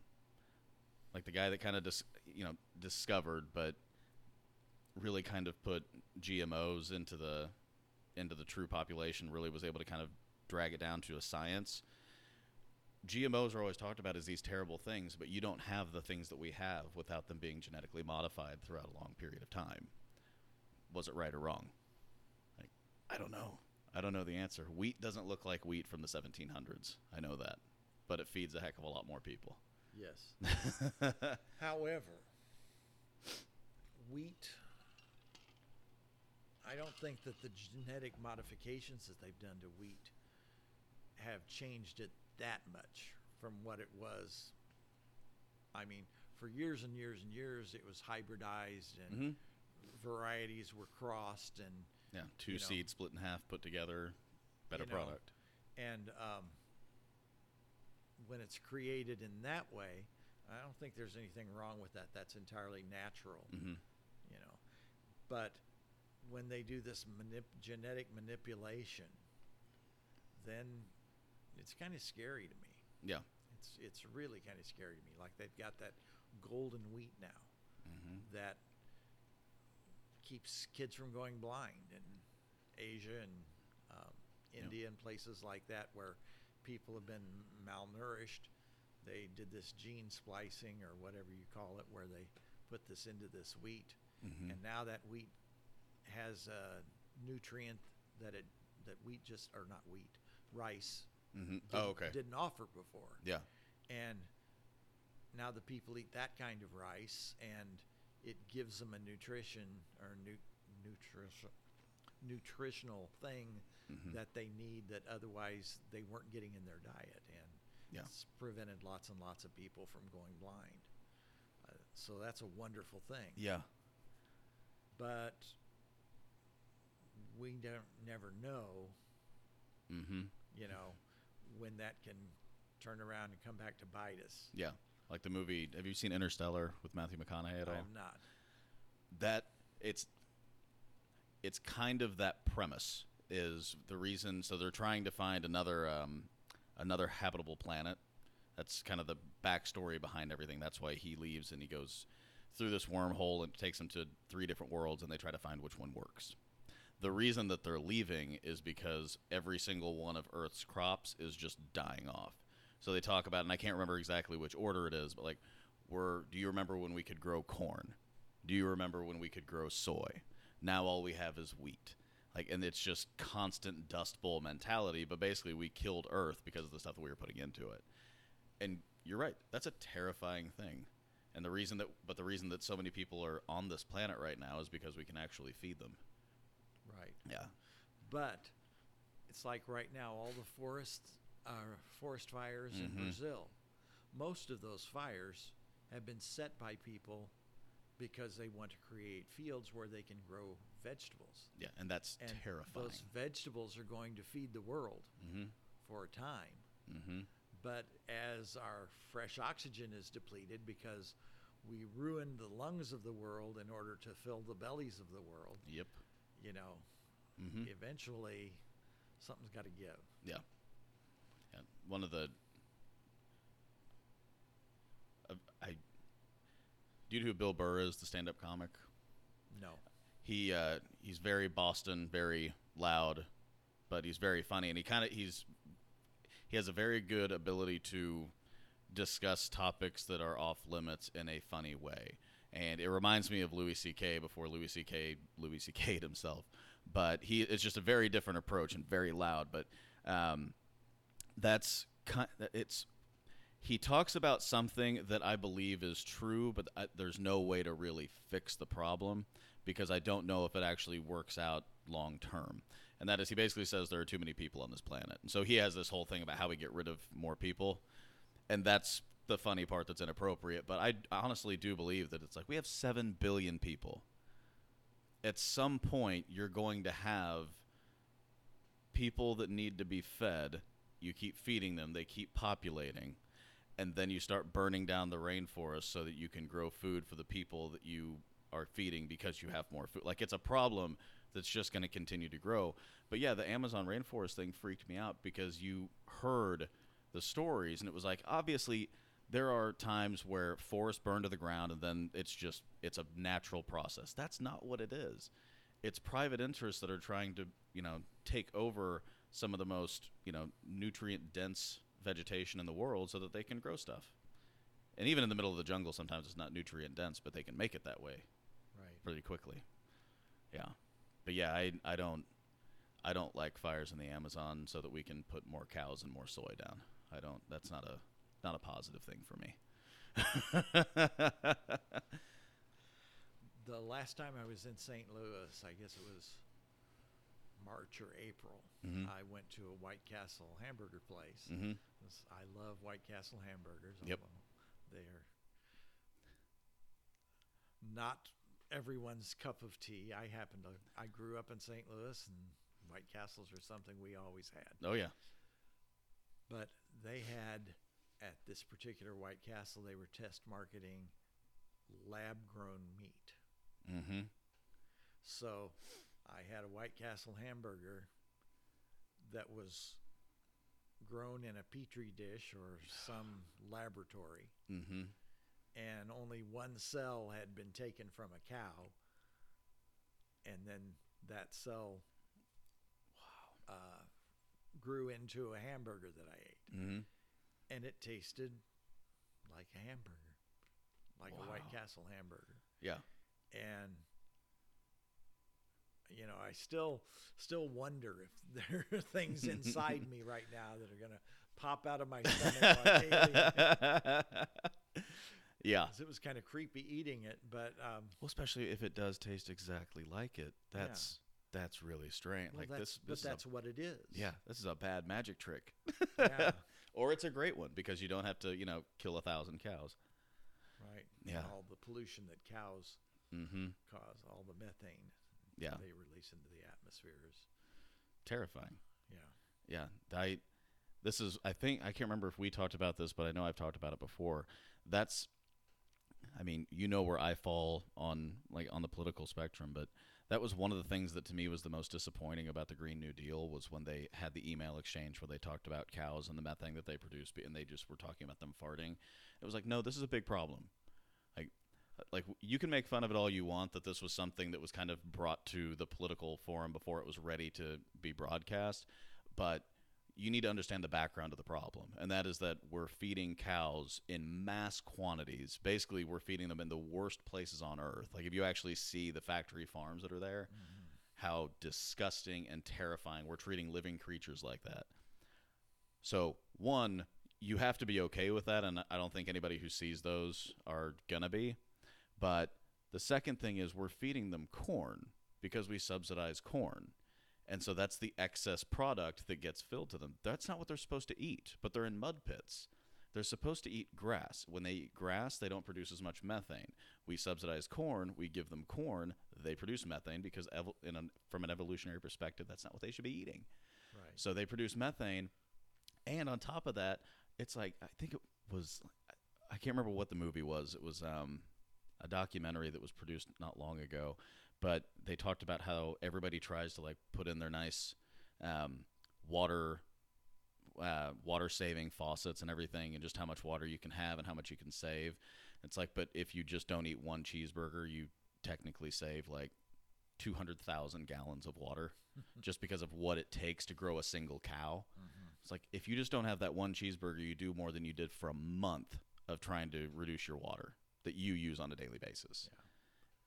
Speaker 1: Like the guy that kind of dis- you know discovered, but really kind of put GMOs into the into the true population. Really was able to kind of drag it down to a science. GMOs are always talked about as these terrible things, but you don't have the things that we have without them being genetically modified throughout a long period of time. Was it right or wrong? Like, I don't know. I don't know the answer. Wheat doesn't look like wheat from the 1700s. I know that, but it feeds a heck of a lot more people.
Speaker 2: yes. *laughs* However, wheat, I don't think that the genetic modifications that they've done to wheat have changed it that much from what it was. I mean, for years and years and years, it was hybridized and
Speaker 1: hmm
Speaker 2: varieties were crossed, and
Speaker 1: Yeah, two
Speaker 2: You know.
Speaker 1: seeds split in half, put together. better
Speaker 2: you know,
Speaker 1: product.
Speaker 2: And um, when it's created in that way, I don't think there's anything wrong with that. That's entirely natural,
Speaker 1: hmm
Speaker 2: you know. But when they do this manip- genetic manipulation, then it's kind of scary to me.
Speaker 1: Yeah.
Speaker 2: It's it's really kind of scary to me. Like they've got that golden wheat now
Speaker 1: hmm
Speaker 2: that keeps kids from going blind in Asia and um,
Speaker 1: Yeah.
Speaker 2: India and places like that where people have been malnourished. They did this gene splicing or whatever you call it, where they put this into this wheat,
Speaker 1: hmm
Speaker 2: and now that wheat has a nutrient that it that wheat just or not wheat rice
Speaker 1: hmm
Speaker 2: didn't,
Speaker 1: Oh, okay.
Speaker 2: didn't offer before
Speaker 1: Yeah.
Speaker 2: and now the people eat that kind of rice and it gives them a nutrition or nu- nutrition nutritional thing
Speaker 1: hmm
Speaker 2: that they need that otherwise they weren't getting in their diet and
Speaker 1: Yeah.
Speaker 2: it's prevented lots and lots of people from going blind uh, so that's a wonderful thing
Speaker 1: Yeah.
Speaker 2: but we don't never know
Speaker 1: hmm
Speaker 2: you know when that can turn around and come back to bite us
Speaker 1: Yeah. Like the movie. Have you seen Interstellar with Matthew McConaughey at
Speaker 2: i
Speaker 1: all?
Speaker 2: have not
Speaker 1: that it's it's kind of that premise is the reason so they're trying to find another um, another habitable planet that's kind of the backstory behind everything that's why he leaves and he goes through this wormhole and takes him to three different worlds and they try to find which one works the reason that they're leaving is because every single one of earth's crops is just dying off so they talk about and i can't remember exactly which order it is but like we're do you remember when we could grow corn do you remember when we could grow soy? Now all we have is wheat. Like, and it's just constant dust bowl mentality. But basically, we killed Earth because of the stuff that we were putting into it. And you're right. That's a terrifying thing. And the reason that, but the reason that so many people are on this planet right now is because we can actually feed them.
Speaker 2: Right
Speaker 1: Yeah.
Speaker 2: But it's like right now, all the forests are forest fires in
Speaker 1: Mhm.
Speaker 2: Brazil. Most of those fires have been set by people because they want to create fields where they can grow vegetables.
Speaker 1: Yeah. And that's
Speaker 2: And
Speaker 1: terrifying.
Speaker 2: those vegetables are going to feed the world
Speaker 1: mm-hmm.
Speaker 2: for a time.
Speaker 1: Mm-hmm.
Speaker 2: But as our fresh oxygen is depleted because we ruined the lungs of the world in order to fill the bellies of the world,
Speaker 1: Yep.
Speaker 2: You know,
Speaker 1: Mm-hmm.
Speaker 2: eventually something's got to give.
Speaker 1: Yeah. yeah. One of the. Uh, I. Do you know who Bill Burr is, the stand-up comic?
Speaker 2: No.
Speaker 1: He uh, he's very Boston, very loud, but he's very funny, and he kind of he's he has a very good ability to discuss topics that are off limits in a funny way. And it reminds me of Louis C.K. before Louis C.K. Louis C.K. *laughs* himself, but he it's just a very different approach and very loud. But um, that's it's he talks about something that I believe is true, but I, there's no way to really fix the problem because I don't know if it actually works out long term. And that is, he basically says there are too many people on this planet, and so he has this whole thing about how we get rid of more people, and that's the funny part that's inappropriate. But I honestly do believe that it's like we have seven billion people. At some point, you're going to have people that need to be fed. You keep feeding them; they keep populating and then you start burning down the rainforest so that you can grow food for the people that you are feeding because you have more food. Like it's a problem that's just going to continue to grow. But yeah, the Amazon rainforest thing freaked me out because you heard the stories and it was like obviously there are times where forests burn to the ground and then it's just it's a natural process. That's not what it is. It's private interests that are trying to, you know, take over some of the most, you know, nutrient dense vegetation in the world so that they can grow stuff. And even in the middle of the jungle, sometimes it's not nutrient dense, but they can make it that way
Speaker 2: Right.
Speaker 1: pretty quickly. Yeah, but yeah, I I don't I don't like fires in the Amazon so that we can put more cows and more soy down. I don't. That's not a not a positive thing for me.
Speaker 2: The last time I was in St. Louis, I guess it was March or April,
Speaker 1: Mhm.
Speaker 2: I went to a White Castle hamburger place.
Speaker 1: hmm
Speaker 2: I love White Castle hamburgers.
Speaker 1: Yep.
Speaker 2: They're not everyone's cup of tea. I happen to I grew up in St. Louis and White Castles are something we always had.
Speaker 1: Oh yeah.
Speaker 2: But they had at this particular White Castle, they were test marketing lab grown meat.
Speaker 1: Mm-hmm.
Speaker 2: So I had a White Castle hamburger that was grown in a petri dish or some laboratory,
Speaker 1: Mm-hmm.
Speaker 2: and only one cell had been taken from a cow, and then that cell
Speaker 1: Wow.
Speaker 2: uh, grew into a hamburger that I ate,
Speaker 1: Mm-hmm.
Speaker 2: And it tasted like a hamburger, like a White Castle hamburger.
Speaker 1: Yeah.
Speaker 2: and you know i still still wonder if *laughs* there are things inside me *laughs* right now that are going to pop out of my stomach like *laughs*
Speaker 1: yeah.
Speaker 2: it was kind of creepy eating it but um
Speaker 1: Well, especially if it does taste exactly like it. That's that's really strange.
Speaker 2: well,
Speaker 1: like
Speaker 2: that's,
Speaker 1: this.
Speaker 2: but
Speaker 1: this is a-
Speaker 2: that's what it is
Speaker 1: yeah. This is a bad magic trick.
Speaker 2: yeah
Speaker 1: or it's a great one because you don't have to, you know, kill a thousand cows.
Speaker 2: right
Speaker 1: Yeah.
Speaker 2: And all the pollution that cows
Speaker 1: Mm-hmm.
Speaker 2: cause all the methane
Speaker 1: Yeah.
Speaker 2: they release into the atmosphere is
Speaker 1: Terrifying.
Speaker 2: yeah
Speaker 1: Yeah, I. This is. I think I can't remember if we talked about this, but I know I've talked about it before. That's. I mean, you know where I fall on like on the political spectrum, but that was one of the things that to me was the most disappointing about the Green New Deal was when they had the email exchange where they talked about cows and the methane that they produce, and they just were talking about them farting. It was like, no, this is a big problem. Like, like you can make fun of it all you want that this was something that was kind of brought to the political forum before it was ready to be broadcast, but you need to understand the background of the problem, and that is that we're feeding cows in mass quantities. Basically, we're feeding them in the worst places on earth. Like if you actually see the factory farms that are there, mm-hmm. how disgusting and terrifying we're treating living creatures like that. So, one, you have to be okay with that, and I don't think anybody who sees those are gonna be. But the second thing is we're feeding them corn because we subsidize corn. And so that's the excess product that gets filled to them. That's not what they're supposed to eat, but they're in mud pits. They're supposed to eat grass. When they eat grass, they don't produce as much methane. We subsidize corn, we give them corn, they produce methane because evo- an, from an evolutionary perspective, that's not what they should be eating.
Speaker 2: right
Speaker 1: So they produce methane, and on top of that, it's like I think it was I can't remember what the movie was. It was um, a documentary that was produced not long ago, but they talked about how everybody tries to like put in their nice um, water uh, water saving faucets and everything, and just how much water you can have and how much you can save. It's like, but if you just don't eat one cheeseburger, you technically save like two hundred thousand gallons of water *laughs* just because of what it takes to grow a single cow. It's like if you just don't have that one cheeseburger, you do more than you did for a month of trying to reduce your water that you use on a daily basis.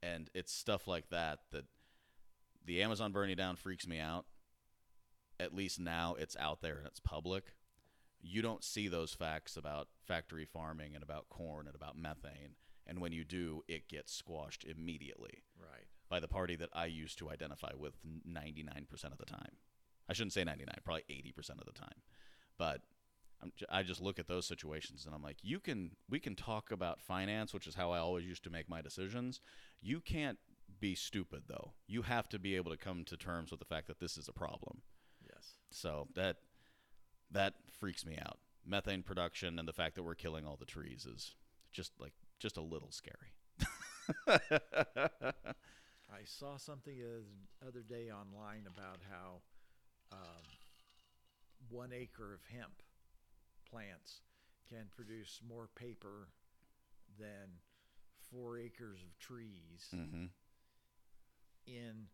Speaker 1: And it's stuff like that that the Amazon burning down freaks me out. At least now it's out there and it's public. You don't see those facts about factory farming and about corn and about methane. And when you do, it gets squashed immediately
Speaker 2: right
Speaker 1: by the party that I used to identify with 99% of the time. I shouldn't say 99, probably 80% of the time. But j- I just look at those situations and I'm like, you can, we can talk about finance, which is how I always used to make my decisions. You can't be stupid though. You have to be able to come to terms with the fact that this is a problem.
Speaker 2: yes
Speaker 1: So that that freaks me out. Methane production and the fact that we're killing all the trees is just like just a little scary. *laughs*
Speaker 2: I saw something the other day online about how um, one acre of hemp plants can produce more paper than four acres of trees
Speaker 1: hmm
Speaker 2: in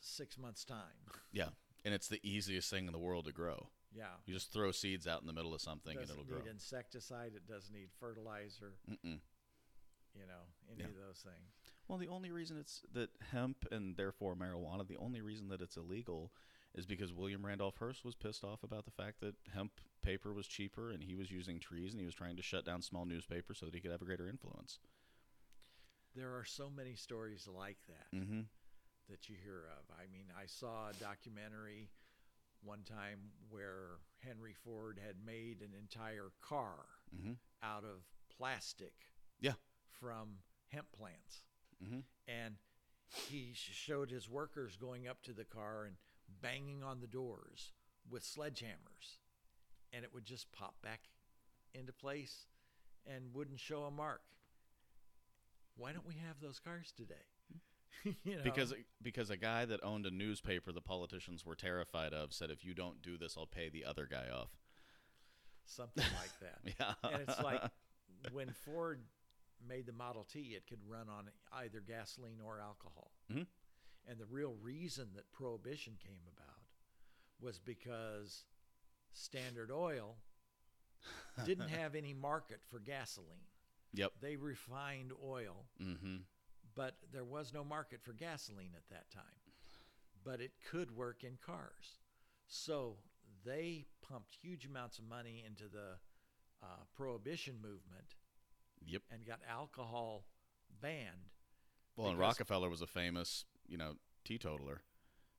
Speaker 2: six months' time.
Speaker 1: Yeah, and it's the easiest thing in the world to grow.
Speaker 2: Yeah.
Speaker 1: You just throw seeds out in the middle of something
Speaker 2: doesn't
Speaker 1: and it'll
Speaker 2: need
Speaker 1: grow.
Speaker 2: insecticide. It doesn't need fertilizer.
Speaker 1: Mm-mm.
Speaker 2: You know, any
Speaker 1: Yeah.
Speaker 2: of those things.
Speaker 1: Well, the only reason it's that hemp and therefore marijuana, the only reason that it's illegal is because William Randolph Hearst was pissed off about the fact that hemp paper was cheaper and he was using trees and he was trying to shut down small newspapers so that he could have a greater influence.
Speaker 2: There are so many stories like that
Speaker 1: Mm-hmm.
Speaker 2: that you hear of. I mean, I saw a documentary one time where Henry Ford had made an entire car
Speaker 1: Mm-hmm.
Speaker 2: out of plastic
Speaker 1: Yeah.
Speaker 2: from hemp plants.
Speaker 1: Mm-hmm.
Speaker 2: And he showed his workers going up to the car and banging on the doors with sledgehammers, and it would just pop back into place and wouldn't show a mark. Why don't we have those cars today? *laughs* you know?
Speaker 1: Because because a guy that owned a newspaper the politicians were terrified of said if you don't do this I'll pay the other guy off.
Speaker 2: something like *laughs* that.
Speaker 1: Yeah.
Speaker 2: and it's like *laughs* when Ford made the Model T, it could run on either gasoline or alcohol.
Speaker 1: Mhm.
Speaker 2: And the real reason that prohibition came about was because Standard Oil *laughs* didn't have any market for gasoline.
Speaker 1: Yep.
Speaker 2: They refined oil,
Speaker 1: Mhm.
Speaker 2: but there was no market for gasoline at that time. But it could work in cars. So they pumped huge amounts of money into the uh, prohibition movement
Speaker 1: Yep.
Speaker 2: and got alcohol banned.
Speaker 1: Well, and Rockefeller was a famous, you know, teetotaler.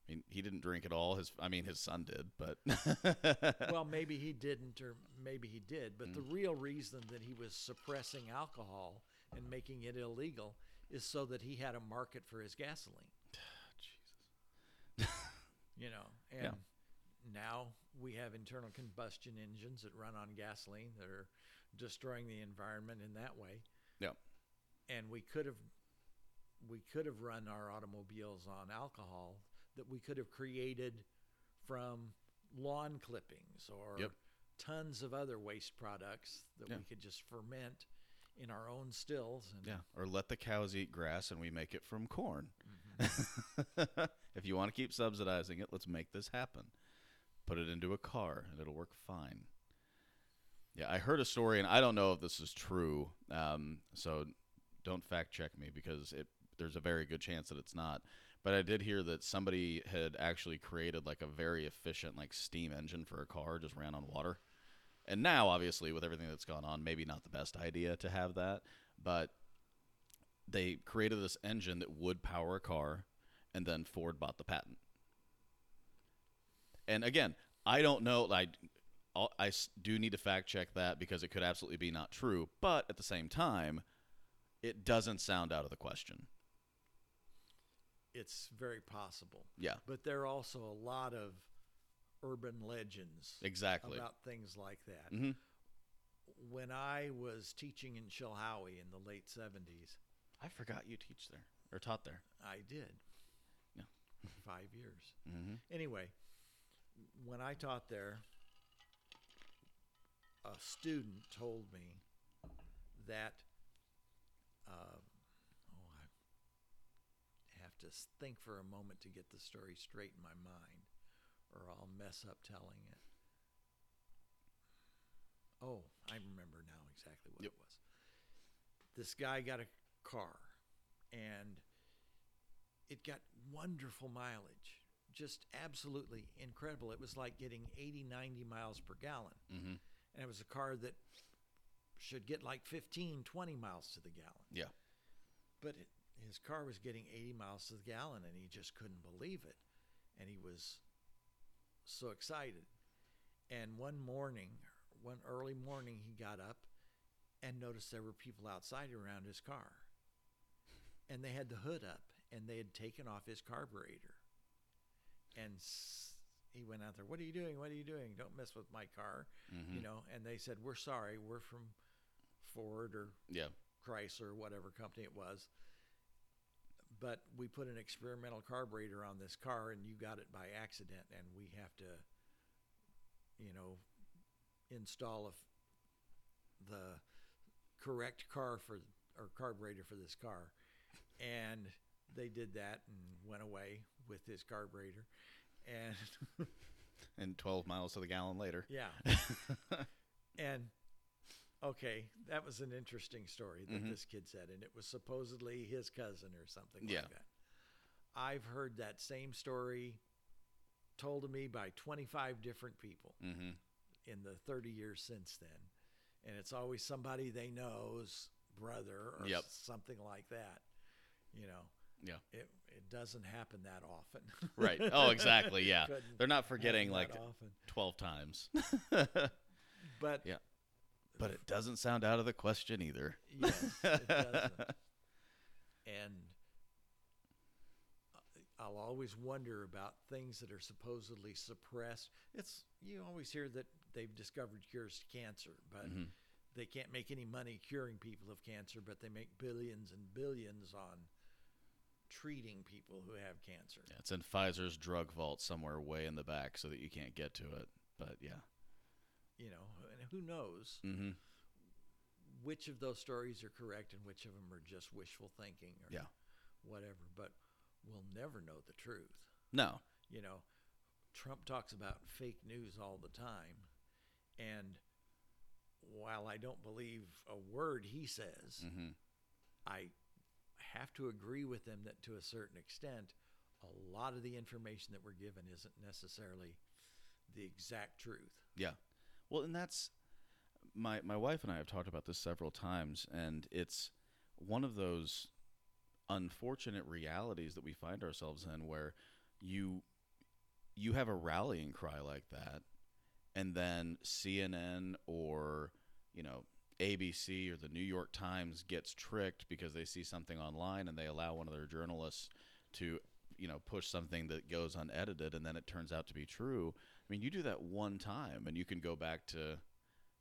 Speaker 1: I mean, he didn't drink at all. His, I mean, his son did, but *laughs*
Speaker 2: well, maybe he didn't, or maybe he did. But the
Speaker 1: Mm.
Speaker 2: real reason that he was suppressing alcohol and making it illegal is so that he had a market for his gasoline. *sighs* Jesus, *laughs* You know, and
Speaker 1: Yeah.
Speaker 2: now we have internal combustion engines that run on gasoline that are destroying the environment in that way.
Speaker 1: Yeah.
Speaker 2: And we could have we could have run our automobiles on alcohol that we could have created from lawn clippings or
Speaker 1: Yep.
Speaker 2: tons of other waste products that
Speaker 1: Yeah.
Speaker 2: we could just ferment in our own stills and
Speaker 1: yeah. Or let the cows eat grass and we make it from corn.
Speaker 2: Mm-hmm. *laughs*
Speaker 1: if you want to keep subsidizing it, let's make this happen. Put it into a car and it'll work fine. Yeah, I heard a story, and I don't know if this is true. Um, so don't fact check me because it there's a very good chance that it's not. But I did hear that somebody had actually created like a very efficient like steam engine for a car, just ran on water. And now, obviously, with everything that's gone on, maybe not the best idea to have that. But they created this engine that would power a car, and then Ford bought the patent. And again, I don't know. I, I do need to fact check that because it could absolutely be not true. But at the same time, it doesn't sound out of the question.
Speaker 2: It's very possible.
Speaker 1: Yeah,
Speaker 2: But there are also a lot of urban legends
Speaker 1: exactly.
Speaker 2: about things like that.
Speaker 1: hmm
Speaker 2: When I was teaching in Chilhowie in the late 70s,
Speaker 1: I forgot you teach there or taught there.
Speaker 2: I did.
Speaker 1: Yeah. *laughs*
Speaker 2: Five years.
Speaker 1: hmm
Speaker 2: Anyway, when I taught there, a student told me that, uh, have to think for a moment to get the story straight in my mind, or I'll mess up telling it. Oh, I remember now exactly what
Speaker 1: Yep.
Speaker 2: it was. This guy got a car, and it got wonderful mileage just absolutely incredible it was like getting 80 90 miles per gallon
Speaker 1: hmm
Speaker 2: and it was a car that should get like 15 20 miles to the gallon
Speaker 1: Yeah.
Speaker 2: but it, his car was getting 80 miles to the gallon and he just couldn't believe it. And he was so excited. And one morning one early morning he got up and noticed there were people outside around his car. And they had the hood up and they had taken off his carburetor. And he went out there what are you doing? What are you doing? Don't mess with my car
Speaker 1: hmm
Speaker 2: you know? And they said we're sorry. We're from ford or
Speaker 1: Yeah.
Speaker 2: Chrysler, whatever company it was. But we put an experimental carburetor on this car, and you got it by accident, and we have to, you know, install a the correct car for or carburetor for this car, and they did that and went away with this carburetor, and *laughs*
Speaker 1: And 12 miles to the gallon later.
Speaker 2: yeah, *laughs* and okay, that was an interesting story that
Speaker 1: Mhm.
Speaker 2: this kid said, and it was supposedly his cousin or something
Speaker 1: Yeah.
Speaker 2: like that. I've heard that same story told to me by 25 different people
Speaker 1: hmm
Speaker 2: in the 30 years since then, and it's always somebody they know's brother or
Speaker 1: Yep.
Speaker 2: something like that. You know,
Speaker 1: Yeah.
Speaker 2: it it doesn't happen that often.
Speaker 1: Right. Oh, exactly. *laughs* Yeah. They're not forgetting like
Speaker 2: often,
Speaker 1: 12 times. *laughs*
Speaker 2: but
Speaker 1: Yeah. But it doesn't sound out of the question either.
Speaker 2: Yes, it doesn't. *laughs* and I'll always wonder about things that are supposedly suppressed. It's you always hear that they've discovered cures to cancer, but
Speaker 1: Mhm.
Speaker 2: they can't make any money curing people of cancer, but they make billions and billions on treating people who have cancer.
Speaker 1: Yeah, it's in Pfizer's drug vault somewhere way in the back so that you can't get to it. But yeah.
Speaker 2: You know, and who knows
Speaker 1: Mm-hmm.
Speaker 2: which of those stories are correct and which of them are just wishful thinking or
Speaker 1: Yeah.
Speaker 2: whatever, but we'll never know the truth.
Speaker 1: No.
Speaker 2: you know, Trump talks about fake news all the time. And while I don't believe a word he says,
Speaker 1: Mm-hmm.
Speaker 2: I have to agree with him that to a certain extent, a lot of the information that we're given isn't necessarily the exact truth.
Speaker 1: Yeah. Well, and that's my my wife and I have talked about this several times, and it's one of those unfortunate realities that we find ourselves in where you you have a rallying cry like that and then CNN or you know ABC or the New York Times gets tricked because they see something online and they allow one of their journalists to you know push something that goes unedited and then it turns out to be true. I mean, you do that one time and you can go back to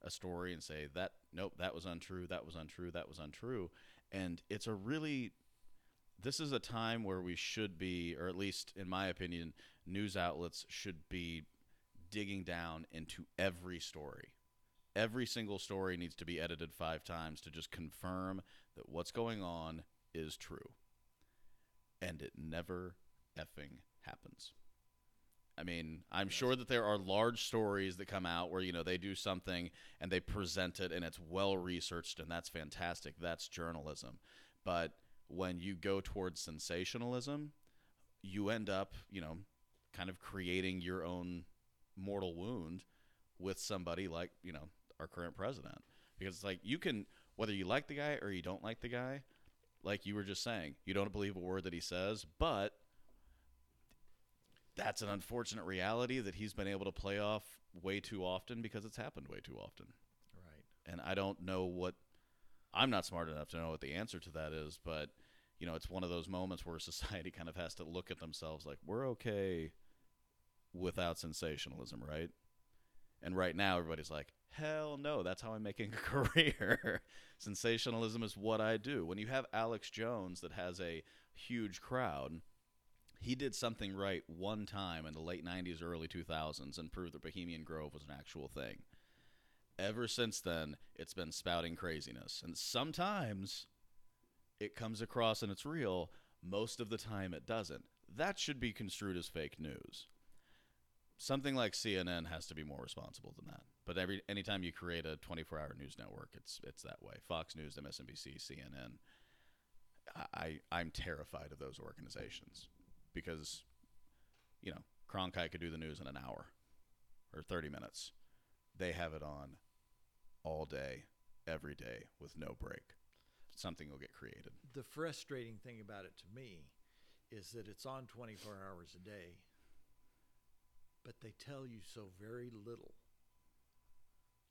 Speaker 1: a story and say that nope, that was untrue, that was untrue, that was untrue. And it's a really this is a time where we should be or at least in my opinion, news outlets should be digging down into every story. Every single story needs to be edited 5 times to just confirm that what's going on is true. And it never effing happens. I mean, I'm sure that there are large stories that come out where, you know, they do something and they present it and it's well researched and that's fantastic. That's journalism. But when you go towards sensationalism, you end up, you know, kind of creating your own mortal wound with somebody like, you know, our current president. Because it's like you can whether you like the guy or you don't like the guy, like you were just saying, you don't believe a word that he says, but that's an unfortunate reality that he's been able to play off way too often because it's happened way too often.
Speaker 2: Right.
Speaker 1: And I don't know what I'm not smart enough to know what the answer to that is, but you know, it's one of those moments where *laughs* society kind of has to look at themselves like we're okay without sensationalism, right? And right now everybody's like, "Hell no, that's how I'm making a *laughs* career." sensationalism is what I do. When you have Alex Jones that has a huge crowd, he did something right one time in the late 90s early 2000s and proved that bohemian grove was an actual thing. Ever since then it's been spouting craziness. And sometimes it comes across and it's real most of the time it doesn't. That should be construed as fake news. Something like cnn has to be more responsible than that. But every anytime you create a 24-hour news network it's it's that way. Fox news msnbc cnn I, I'm terrified of those organizations because, you know, Cronkite could do the news in an hour or 30 minutes. They have it on all day, every day, with no break. Something will get created.
Speaker 2: The frustrating thing about it to me is that it's on 24 hours a day, but they tell you so very little.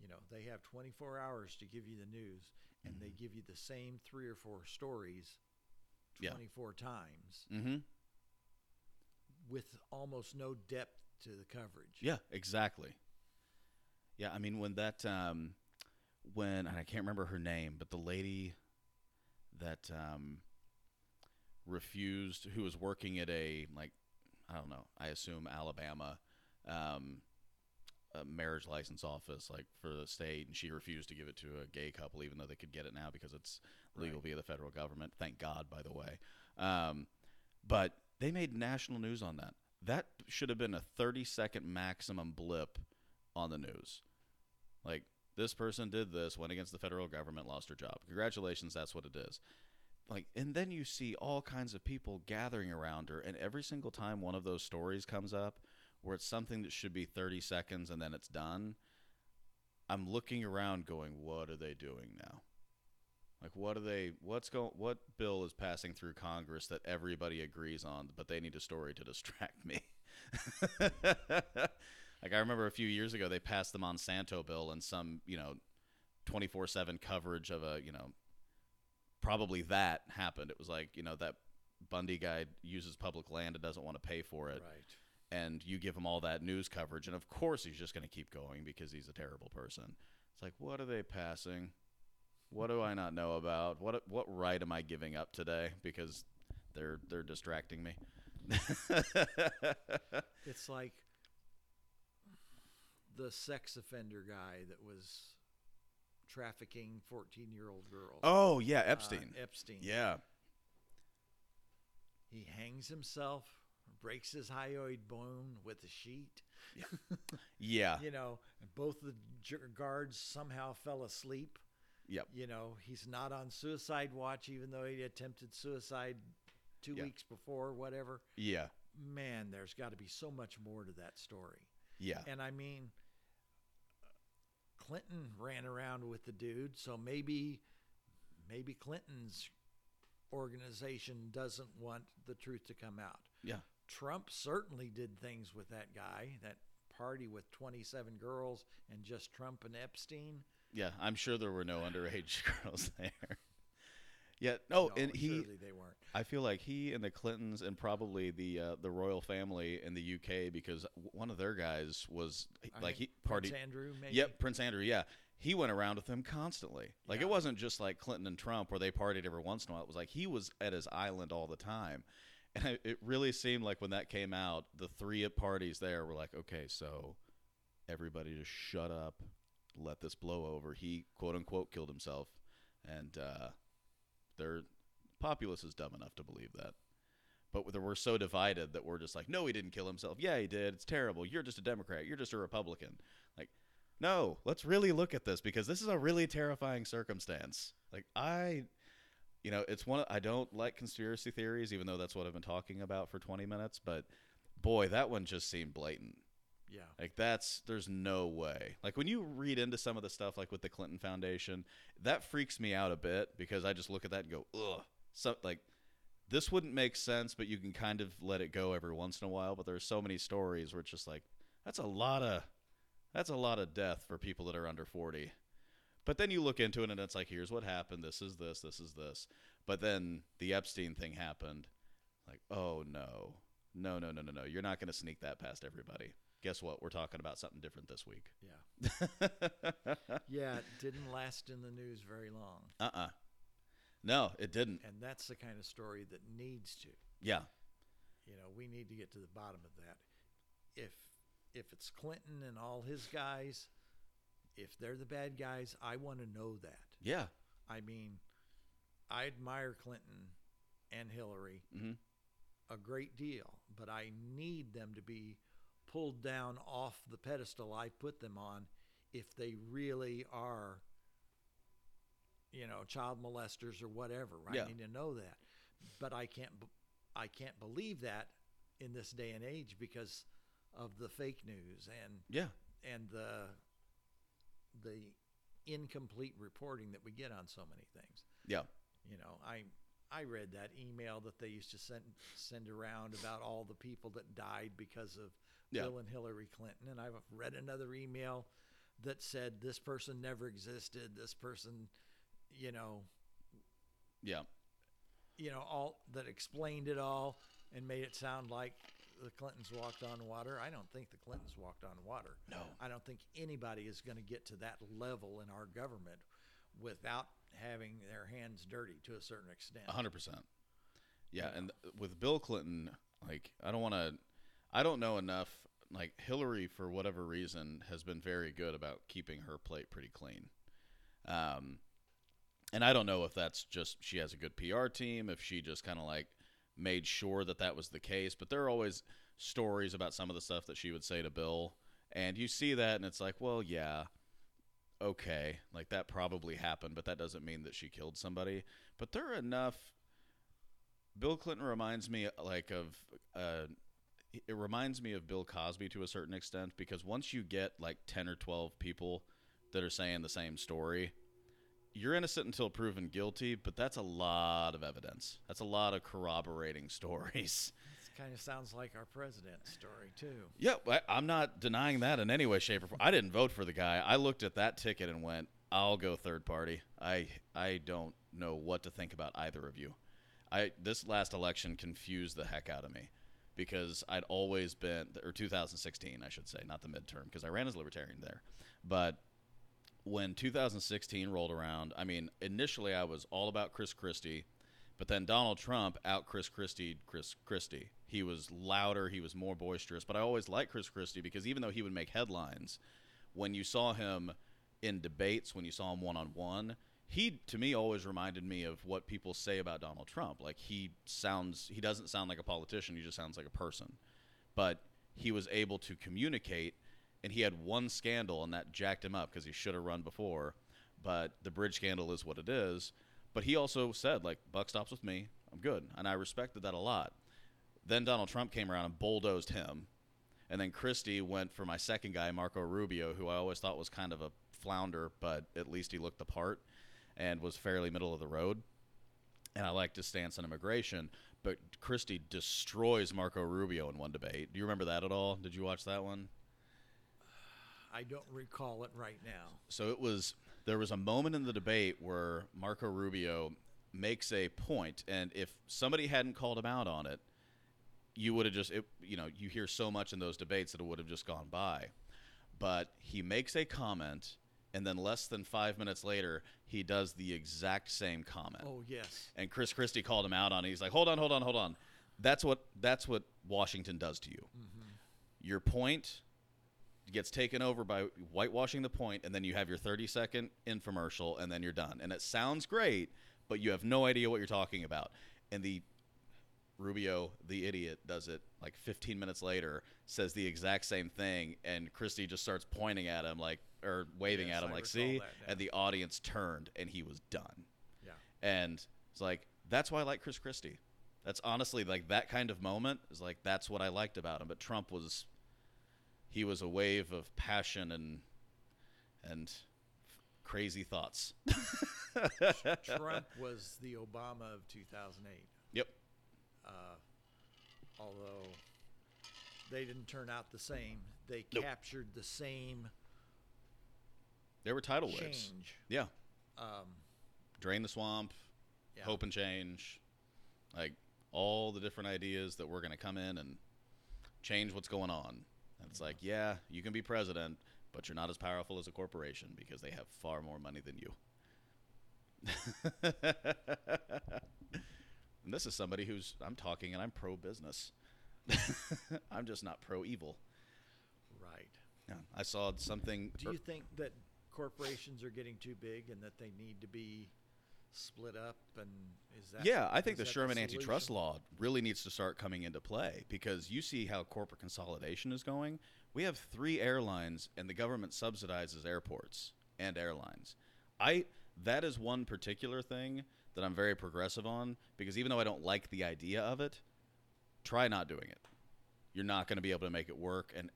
Speaker 2: You know, they have 24 hours to give you the news, and they give you the same three or four stories
Speaker 1: Yeah.
Speaker 2: 24 times
Speaker 1: Mm-hmm.
Speaker 2: With almost no depth to the coverage.
Speaker 1: Yeah, exactly. Yeah, I mean when that um when and I can't remember her name, but the lady that um refused who was working at a like I don't know, I assume Alabama um marriage license office like for the state and she refused to give it to a gay couple even though they could get it now because it's legal
Speaker 2: Right.
Speaker 1: via the federal government. Thank God by the way. Um but they made national news on that. That should have been a 30 second maximum blip on the news. Like, this person did this, went against the federal government, lost her job. Congratulations, that's what it is. Like, and then you see all kinds of people gathering around her, and every single time one of those stories comes up where it's something that should be 30 seconds and then it's done, I'm looking around going, what are they doing now? Like what are they what's going what bill is passing through Congress that everybody agrees on but they need a story to distract me? *laughs* like I remember a few years ago they passed the Monsanto bill and some, you know, 24/7 coverage of a, you know, probably that happened. It was like, you know, that Bundy guy uses public land and doesn't want to pay for it,
Speaker 2: Right.
Speaker 1: and you give him all that news coverage, and of course he's just going to keep going because he's a terrible person. It's like, what are they passing? What do I not know about? What what right am I giving up today because they're they're distracting me? *laughs*
Speaker 2: It's like the sex offender guy that was trafficking 14 year old girls.
Speaker 1: oh yeah,
Speaker 2: Uh,
Speaker 1: Epstein.
Speaker 2: Epstein.
Speaker 1: yeah,
Speaker 2: He hangs himself, breaks his hyoid bone with a sheet.
Speaker 1: yeah, *laughs*
Speaker 2: You know, both the guards somehow fell asleep.
Speaker 1: Yep,
Speaker 2: You know, he's not on suicide watch, even though he attempted suicide two
Speaker 1: Yeah.
Speaker 2: weeks before, whatever.
Speaker 1: yeah,
Speaker 2: Man, there's got to be so much more to that story.
Speaker 1: yeah,
Speaker 2: And I mean, Clinton ran around with the dude, so maybe, maybe Clinton's organization doesn't want the truth to come out.
Speaker 1: yeah.
Speaker 2: Trump certainly did things with that guy, that party with 27 girls and just Trump and Epstein.
Speaker 1: Yeah, I'm sure there were no *laughs* underage girls there. Yeah, *laughs* no,
Speaker 2: No,
Speaker 1: and he.
Speaker 2: they weren't.
Speaker 1: I feel like he and the Clintons and probably the uh, the royal family in the UK because one of their guys was
Speaker 2: I
Speaker 1: like he party.
Speaker 2: Prince Andrew, maybe.
Speaker 1: Yep, Prince Andrew. Yeah, he went around with them constantly. Like
Speaker 2: Yeah.
Speaker 1: it wasn't just like Clinton and Trump where they partied every once in a while. It was like he was at his island all the time, and I, it really seemed like when that came out, the three parties there were like, okay, so everybody just shut up, let this blow over. He quote unquote killed himself, and uh, their populace is dumb enough to believe that. But we're so divided that we're just like, no, he didn't kill himself. Yeah, he did. It's terrible. You're just a Democrat. You're just a Republican. Like, no, let's really look at this because this is a really terrifying circumstance. Like, I, you know, it's one. I don't like conspiracy theories, even though that's what I've been talking about for 20 minutes. But boy, that one just seemed blatant.
Speaker 2: Yeah.
Speaker 1: Like that's there's no way. Like when you read into some of the stuff like with the Clinton Foundation, that freaks me out a bit because I just look at that and go, ugh. So like this wouldn't make sense, but you can kind of let it go every once in a while. But there's so many stories where it's just like that's a lot of that's a lot of death for people that are under 40. But then you look into it and it's like, here's what happened. This is this. This is this. But then the Epstein thing happened. Like, oh no, no, no, no, no, no. You're not to sneak that past everybody. Guess what? We're talking about something different this week.
Speaker 2: Yeah. *laughs* Yeah, it didn't last in the news very long.
Speaker 1: uh uh No, it didn't.
Speaker 2: And that's the kind of story that needs to.
Speaker 1: Yeah.
Speaker 2: You know, we need to get to the bottom of that. If if it's Clinton and all his guys, if they're the bad guys, I want to know that.
Speaker 1: Yeah.
Speaker 2: I mean, I admire Clinton and Hillary
Speaker 1: hmm
Speaker 2: a great deal, but I need them to be pulled down off the pedestal I put them on if they really are you know, child molesters or whatever. I
Speaker 1: Yeah.
Speaker 2: need to know that. But I can't I can't believe that in this day and age because of the fake news and
Speaker 1: Yeah.
Speaker 2: and the the incomplete reporting that we get on so many things.
Speaker 1: Yeah.
Speaker 2: You know, I I read that email that they used to send send around about all the people that died because of
Speaker 1: Yeah.
Speaker 2: Bill and Hillary Clinton, and I've read another email that said this person never existed. This person, you know,
Speaker 1: Yeah.
Speaker 2: you know, all that explained it all and made it sound like the Clintons walked on water. I don't think the Clintons walked on water.
Speaker 1: No.
Speaker 2: I don't think anybody is going to get to that level in our government without having their hands dirty to a certain extent.
Speaker 1: A hundred percent. Yeah, and with Bill Clinton, like I don't want to, I don't know enough. Like Hillary, for whatever reason, has been very good about keeping her plate pretty clean. Um, and I don't know if that's just she has a good PR team, if she just kind of like made sure that that was the case. But there are always stories about some of the stuff that she would say to Bill, and you see that, and it's like, well, yeah, okay, like that probably happened, but that doesn't mean that she killed somebody. But there are enough. Bill Clinton reminds me like of uh, it reminds me of Bill Cosby to a certain extent because once you get like ten or twelve people that are saying the same story, you're innocent until proven guilty. But that's a lot of evidence. That's a lot of corroborating *laughs* stories.
Speaker 2: This kind of sounds like our president's story too.
Speaker 1: Yeah, I, I'm not denying that in any way, shape, or form. I didn't vote for the guy. I looked at that ticket and went, "I'll go third party." I I don't know what to think about either of you. I this last election confused the heck out of me because I'd always been or 2016 I should say, not the midterm because I ran as libertarian there. But when 2016 rolled around, I mean, initially I was all about Chris Christie, but then Donald Trump out Chris Christie Chris Christie. He was louder, he was more boisterous, but I always liked Chris Christie because even though he would make headlines, when you saw him in debates, when you saw him one on one, he to me always reminded me of what people say about Donald Trump. Like he sounds he doesn't sound like a politician, he just sounds like a person. But he was able to communicate and he had one scandal and that jacked him up because he should have run before. But the bridge scandal is what it is. But he also said like buck stops with me. I'm good. And I respected that a lot. Then Donald Trump came around and bulldozed him. And then Christie went for my second guy, Marco Rubio, who I always thought was kind of a flounder, but at least he looked the part and was fairly middle of the road. And I liked his stance on immigration. But Christie destroys Marco Rubio in one debate. Do you remember that at all? Did you watch that one?
Speaker 2: I don't recall it right now.
Speaker 1: So it was there was a moment in the debate where Marco Rubio makes a point, and if somebody hadn't called him out on it, you would have just it, you know you hear so much in those debates that it would have just gone by. But he makes a comment, and then less than five minutes later, he does the exact same comment.
Speaker 2: Oh yes.
Speaker 1: And Chris Christie called him out on it. He's like, "Hold on, hold on, hold on. That's what that's what Washington does to you. Mm-hmm. Your point gets taken over by whitewashing the point, and then you have your 30 second infomercial, and then you're done. And it sounds great, but you have no idea what you're talking about. And the Rubio, the idiot, does it like 15 minutes later, says the exact same thing, and Christie just starts pointing at him like or waving
Speaker 2: Yes,
Speaker 1: at him
Speaker 2: I
Speaker 1: like, "See?"
Speaker 2: that, yeah.
Speaker 1: And the audience turned, and he was done.
Speaker 2: Yeah.
Speaker 1: And it's like that's why I like Chris Christie. That's honestly like that kind of moment is like that's what I liked about him. But Trump was he was a wave of passion and and crazy thoughts. *laughs*
Speaker 2: Trump was the Obama of 2008. Uh, although they didn't turn out the same, they
Speaker 1: Nope.
Speaker 2: captured the same
Speaker 1: There were tidal waves.
Speaker 2: change.
Speaker 1: Yeah.
Speaker 2: Um,
Speaker 1: Drain the swamp,
Speaker 2: yeah.
Speaker 1: hope and change. Like all the different ideas that we're going to come in and change what's going on. And it's like, yeah, you can be president, but you're not as powerful as a corporation because they have far more money than you. *laughs* and this is somebody who's I'm talking and I'm pro business. *laughs* I'm just not pro evil.
Speaker 2: Right.
Speaker 1: Yeah, I saw something
Speaker 2: Do you think that corporations are getting too big and that they need to be split up? And is that
Speaker 1: yeah, I think the Sherman antitrust law really needs to start coming into play because you see how corporate consolidation is going. We have three airlines, and the government subsidizes airports and airlines. I that is one particular thing that I'm very progressive on because even though I don't like the idea of it, try not doing it. You're not going to be able to make it work, and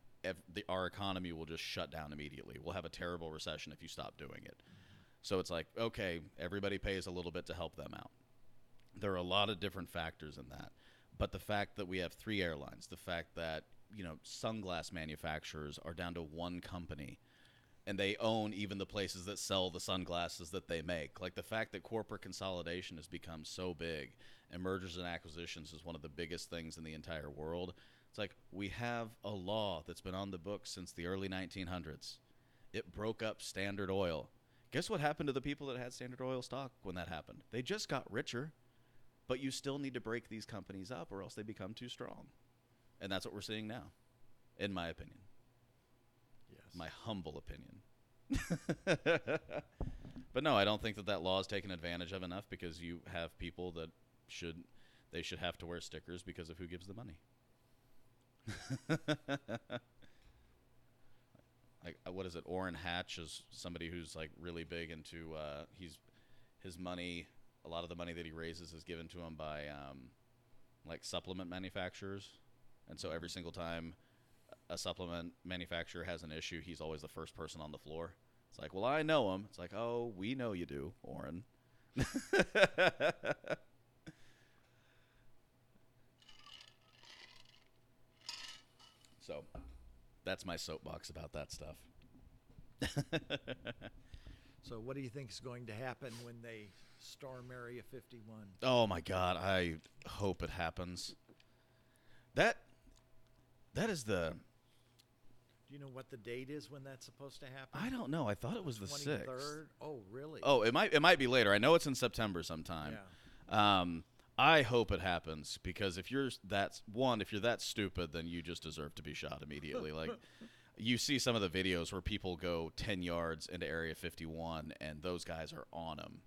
Speaker 1: the, our economy will just shut down immediately. We'll have a terrible recession if you stop doing it. So it's like, okay, everybody pays a little bit to help them out. There are a lot of different factors in that. But the fact that we have three airlines, the fact that, you know, sunglass manufacturers are down to one company and they own even the places that sell the sunglasses that they make. Like the fact that corporate consolidation has become so big and mergers and acquisitions is one of the biggest things in the entire world. It's like we have a law that's been on the books since the early 1900s. It broke up Standard Oil. Guess what happened to the people that had Standard Oil stock when that happened? They just got richer. But you still need to break these companies up or else they become too strong. And that's what we're seeing now, in my opinion. My humble opinion. *laughs* but no, I don't think that that law is taken advantage of enough because you have people that should they should have to wear stickers because of who gives the money. *laughs* like uh, what is it? Orrin Hatch is somebody who's like really big into uh, he's his money. A lot of the money that he raises is given to him by um, like supplement manufacturers, and so every single time a supplement manufacturer has an issue, he's always the first person on the floor. It's like, well, I know him. It's like, oh, we know you do, Orrin. *laughs* so, that's my soapbox about that stuff. *laughs*
Speaker 2: So, what do you think is going to happen when they Storm Area 51.
Speaker 1: Oh my God! I hope it happens. That that is the
Speaker 2: Do you know what the date is when that's supposed to happen?
Speaker 1: I don't know. I thought it was the sixth.
Speaker 2: Oh, really?
Speaker 1: Oh, it might it might be later. I know it's in September sometime.
Speaker 2: yeah.
Speaker 1: Um, I hope it happens because if you're that one, if you're that stupid, then you just deserve to be shot immediately. like *laughs* you see some of the videos where people go ten yards into Area 51, and those guys are on them.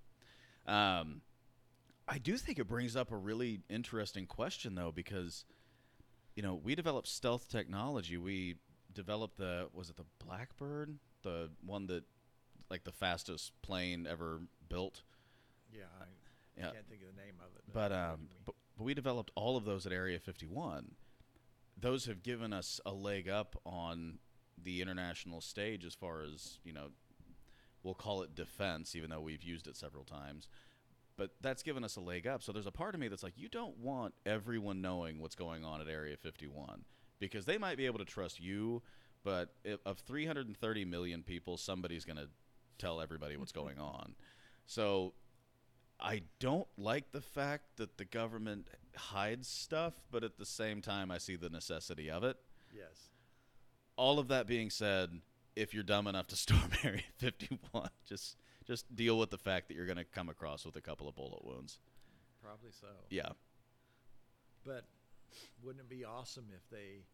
Speaker 1: Um, I do think it brings up a really interesting question though, because you know we develop stealth technology. We developed the was it the Blackbird, the one that like the fastest plane ever built.
Speaker 2: Yeah, I
Speaker 1: Yeah.
Speaker 2: can't think of the name of it.
Speaker 1: But
Speaker 2: what
Speaker 1: um, but, but we developed all of those at Area 51. Those have given us a leg up on the international stage as far as you know. We'll call it defense, even though we've used it several times. But that's given us a leg up. So there's a part of me that's like, you don't want everyone knowing what's going on at Area 51 because they might be able to trust you, but of 330 million people, somebody's going to tell everybody what's mm-hmm. going on. So I don't like the fact that the government hides stuff, but at the same time, I see the necessity of it.
Speaker 2: yes.
Speaker 1: All of that being said, if you're dumb enough to *laughs* storm Area 51, just just deal with the fact that you're going to come across with a couple of bullet wounds.
Speaker 2: Probably so.
Speaker 1: Yeah.
Speaker 2: But wouldn't it be awesome if they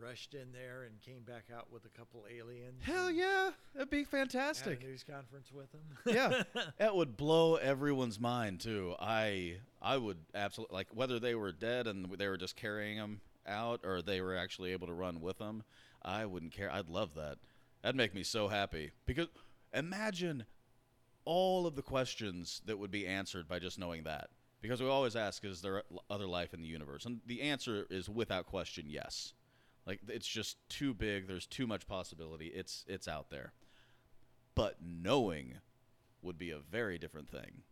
Speaker 2: rushed in there and came back out with a couple aliens?
Speaker 1: Hell yeah, that'd be
Speaker 2: Had
Speaker 1: fantastic.
Speaker 2: a news conference with them.
Speaker 1: yeah, *laughs* that would blow everyone's mind too. I I would absolutely like whether they were dead and they were just carrying them out or they were actually able to run with them. I wouldn't care. I'd love that. That'd make me so happy because imagine all of the questions that would be answered by just knowing that. Because we always ask, is there other life in the universe? And the answer is without question, yes. Like it's just too big. There's too much possibility. It's it's out there. But knowing would be a very different thing.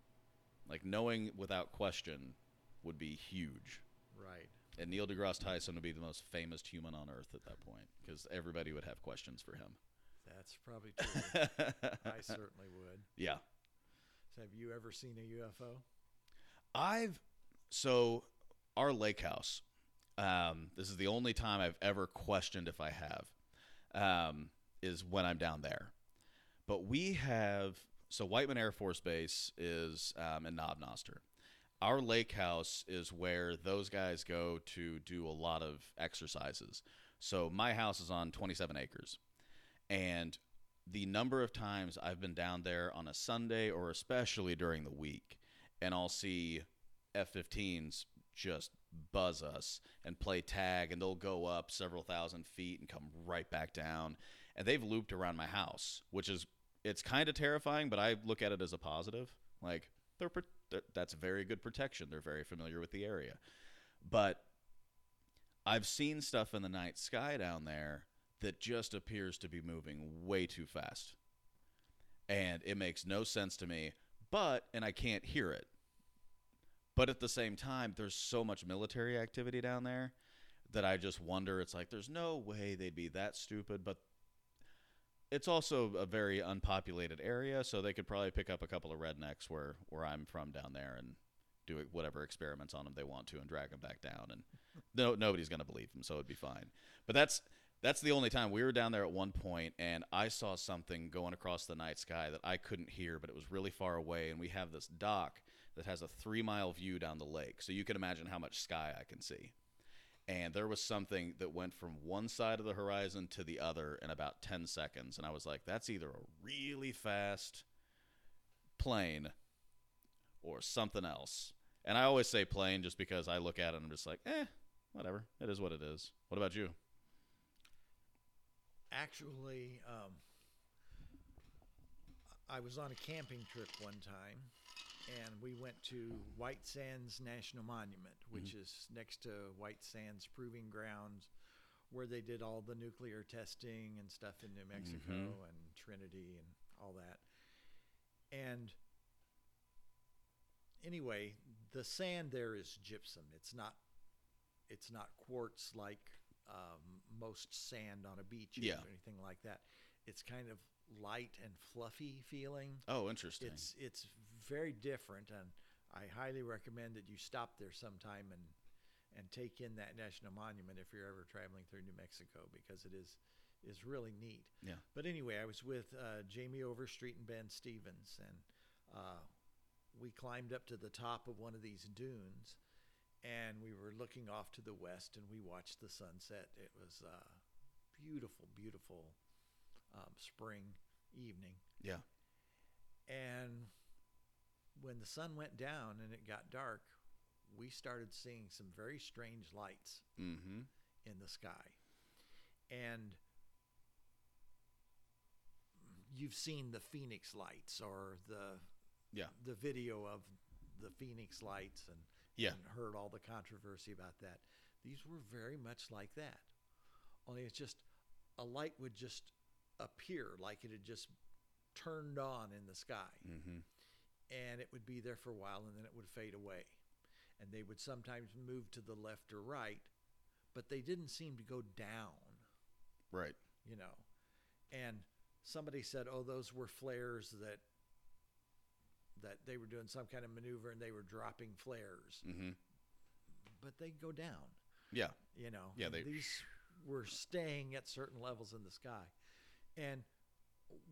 Speaker 1: Like knowing without question would be huge.
Speaker 2: right.
Speaker 1: And Neil deGrasse Tyson would be the most famous human on earth at that point because everybody would have questions for him.
Speaker 2: That's probably true. *laughs* I certainly would.
Speaker 1: yeah.
Speaker 2: So have you ever seen a UFO?
Speaker 1: I've so our lake house. Um, this is the only time I've ever questioned if I have. Um, is when I'm down there. But we have so Whiteman Air Force Base is um, in Knob Noster. Our lake house is where those guys go to do a lot of exercises. So my house is on 27 acres, and the number of times I've been down there on a Sunday or especially during the week, and I'll see F-15s just buzz us and play tag, and they'll go up several thousand feet and come right back down, and they've looped around my house, which is it's kind of terrifying, but I look at it as a positive. Like they're, they're that's very good protection. They're very familiar with the area, but I've seen stuff in the night sky down there that just appears to be moving way too fast. And it makes no sense to me, but, and I can't hear it. But at the same time, there's so much military activity down there that I just wonder it's like, there's no way they'd be that stupid, but it's also a very unpopulated area, so they could probably pick up a couple of rednecks where, where I'm from down there and do whatever experiments on them they want to and drag them back down. And no, nobody's to believe them, so it'd be fine. But that's that's the only time we were down there at one point, and I saw something going across the night sky that I couldn't hear, but it was really far away. And we have this dock that has a three mile view down the lake, so you can imagine how much sky I can see. And there was something that went from one side of the horizon to the other in about 10 seconds. And I was like, that's either a really fast plane or something else. And I always say plane just because I look at it and I'm just like, eh, whatever. It is what it is. What about you?
Speaker 2: Actually, um, I was on a camping trip one time, and we went to White Sands National Monument, which is next to White Sands Proving Grounds, where they did all the nuclear testing and stuff in New Mexico
Speaker 1: Mhm.
Speaker 2: and Trinity and all that. And anyway, the sand there is gypsum. It's not. It's not quartz like um, most sand on a beach
Speaker 1: Yeah.
Speaker 2: or anything like that. It's kind of light and fluffy feeling.
Speaker 1: Oh, interesting.
Speaker 2: It's it's very different, and I highly recommend that you stop there sometime and and take in that national monument if you're ever traveling through New Mexico because it is is really neat.
Speaker 1: Yeah.
Speaker 2: But anyway, I was with uh, Jamie Overstreet and Ben Stevens, and uh, we climbed up to the top of one of these dunes, and we were looking off to the west, and we watched the sunset. It was uh, beautiful, beautiful um, spring evening.
Speaker 1: yeah.
Speaker 2: And when the sun went down and it got dark, we started seeing some very strange lights
Speaker 1: Mm-hmm.
Speaker 2: in the sky. And you've seen the Phoenix lights or the
Speaker 1: Yeah.
Speaker 2: the video of the Phoenix lights and,
Speaker 1: Yeah.
Speaker 2: and heard all the controversy about that. These were very much like that. Only it's just a light would just appear like it had just turned on in the sky
Speaker 1: Mm-hmm.
Speaker 2: And it would be there for a while and then it would fade away. And they would sometimes move to the left or right, but they didn't seem to go down,
Speaker 1: Right.
Speaker 2: you know. And somebody said, "Oh, those were flares that that they were doing some kind of maneuver and they were dropping flares."
Speaker 1: Mm-hmm.
Speaker 2: But they go down,
Speaker 1: Yeah.
Speaker 2: you know.
Speaker 1: Yeah, they-
Speaker 2: these were staying at certain levels in the sky. And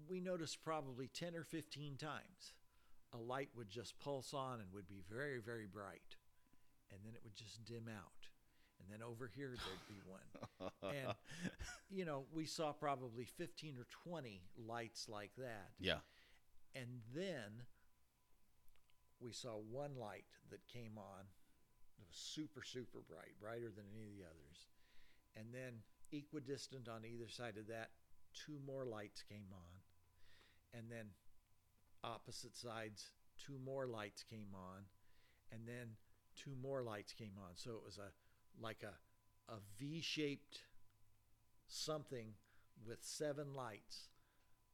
Speaker 2: we noticed probably 10 or 15 times a light would just pulse on and would be very, very bright. And then it would just dim out. And then over here, there'd be one. *laughs* And, you know, we saw probably 15 or 20 lights like that.
Speaker 1: yeah.
Speaker 2: And then we saw one light that came on. It was super, super bright, brighter than any of the others. And then, equidistant on either side of that, two more lights came on. And then, opposite sides, two more lights came on. And then, two more lights came on. So it was a like a, a V shaped something with seven lights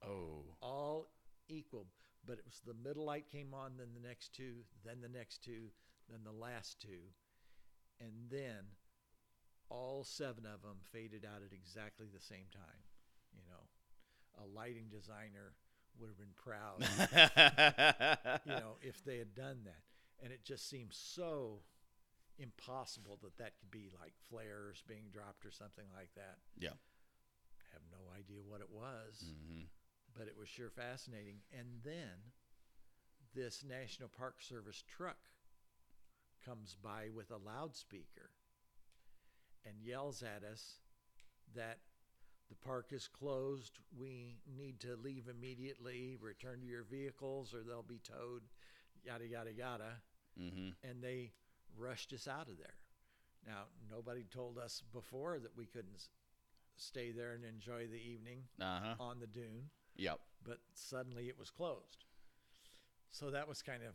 Speaker 1: Oh.
Speaker 2: all equal, but it was the middle light came on, then the next two, then the next two, then the last two, and then all seven of them faded out at exactly the same time. You know, a lighting designer would have been proud, *laughs* you know, if they had done that. And it just seems so impossible that that could be like flares being dropped or something like that.
Speaker 1: Yeah.
Speaker 2: I have no idea what it was
Speaker 1: Mm-hmm.
Speaker 2: but it was sure fascinating. And then this National Park Service truck comes by with a loudspeaker and yells at us that the park is closed. We need to leave immediately, return to your vehicles, or they'll be towed, yada, yada, yada.
Speaker 1: Mm-hmm.
Speaker 2: And they rushed us out of there. Now, nobody told us before that we couldn't s- stay there and enjoy the evening
Speaker 1: Uh huh.
Speaker 2: on the dune
Speaker 1: Yep.
Speaker 2: but suddenly it was closed. So that was kind of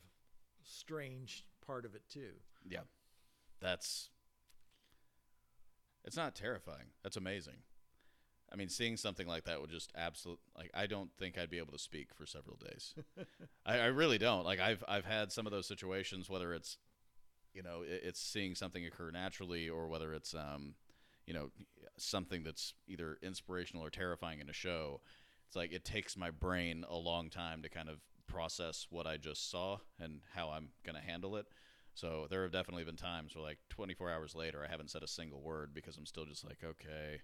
Speaker 2: strange part of it too.
Speaker 1: Yeah. That's. It's not terrifying. That's amazing. I mean, seeing something like that would just absolute like I don't think I'd be able to speak for several days. *laughs* I, I really don't. Like I've I've had some of those situations, whether it's you know it, it's seeing something occur naturally, or whether it's um you know something that's either inspirational or terrifying in a show. It's like it takes my brain a long time to kind of process what I just saw and how I'm gonna handle it. So there have definitely been times where like 24 hours later I haven't said a single word because I'm still just like, okay,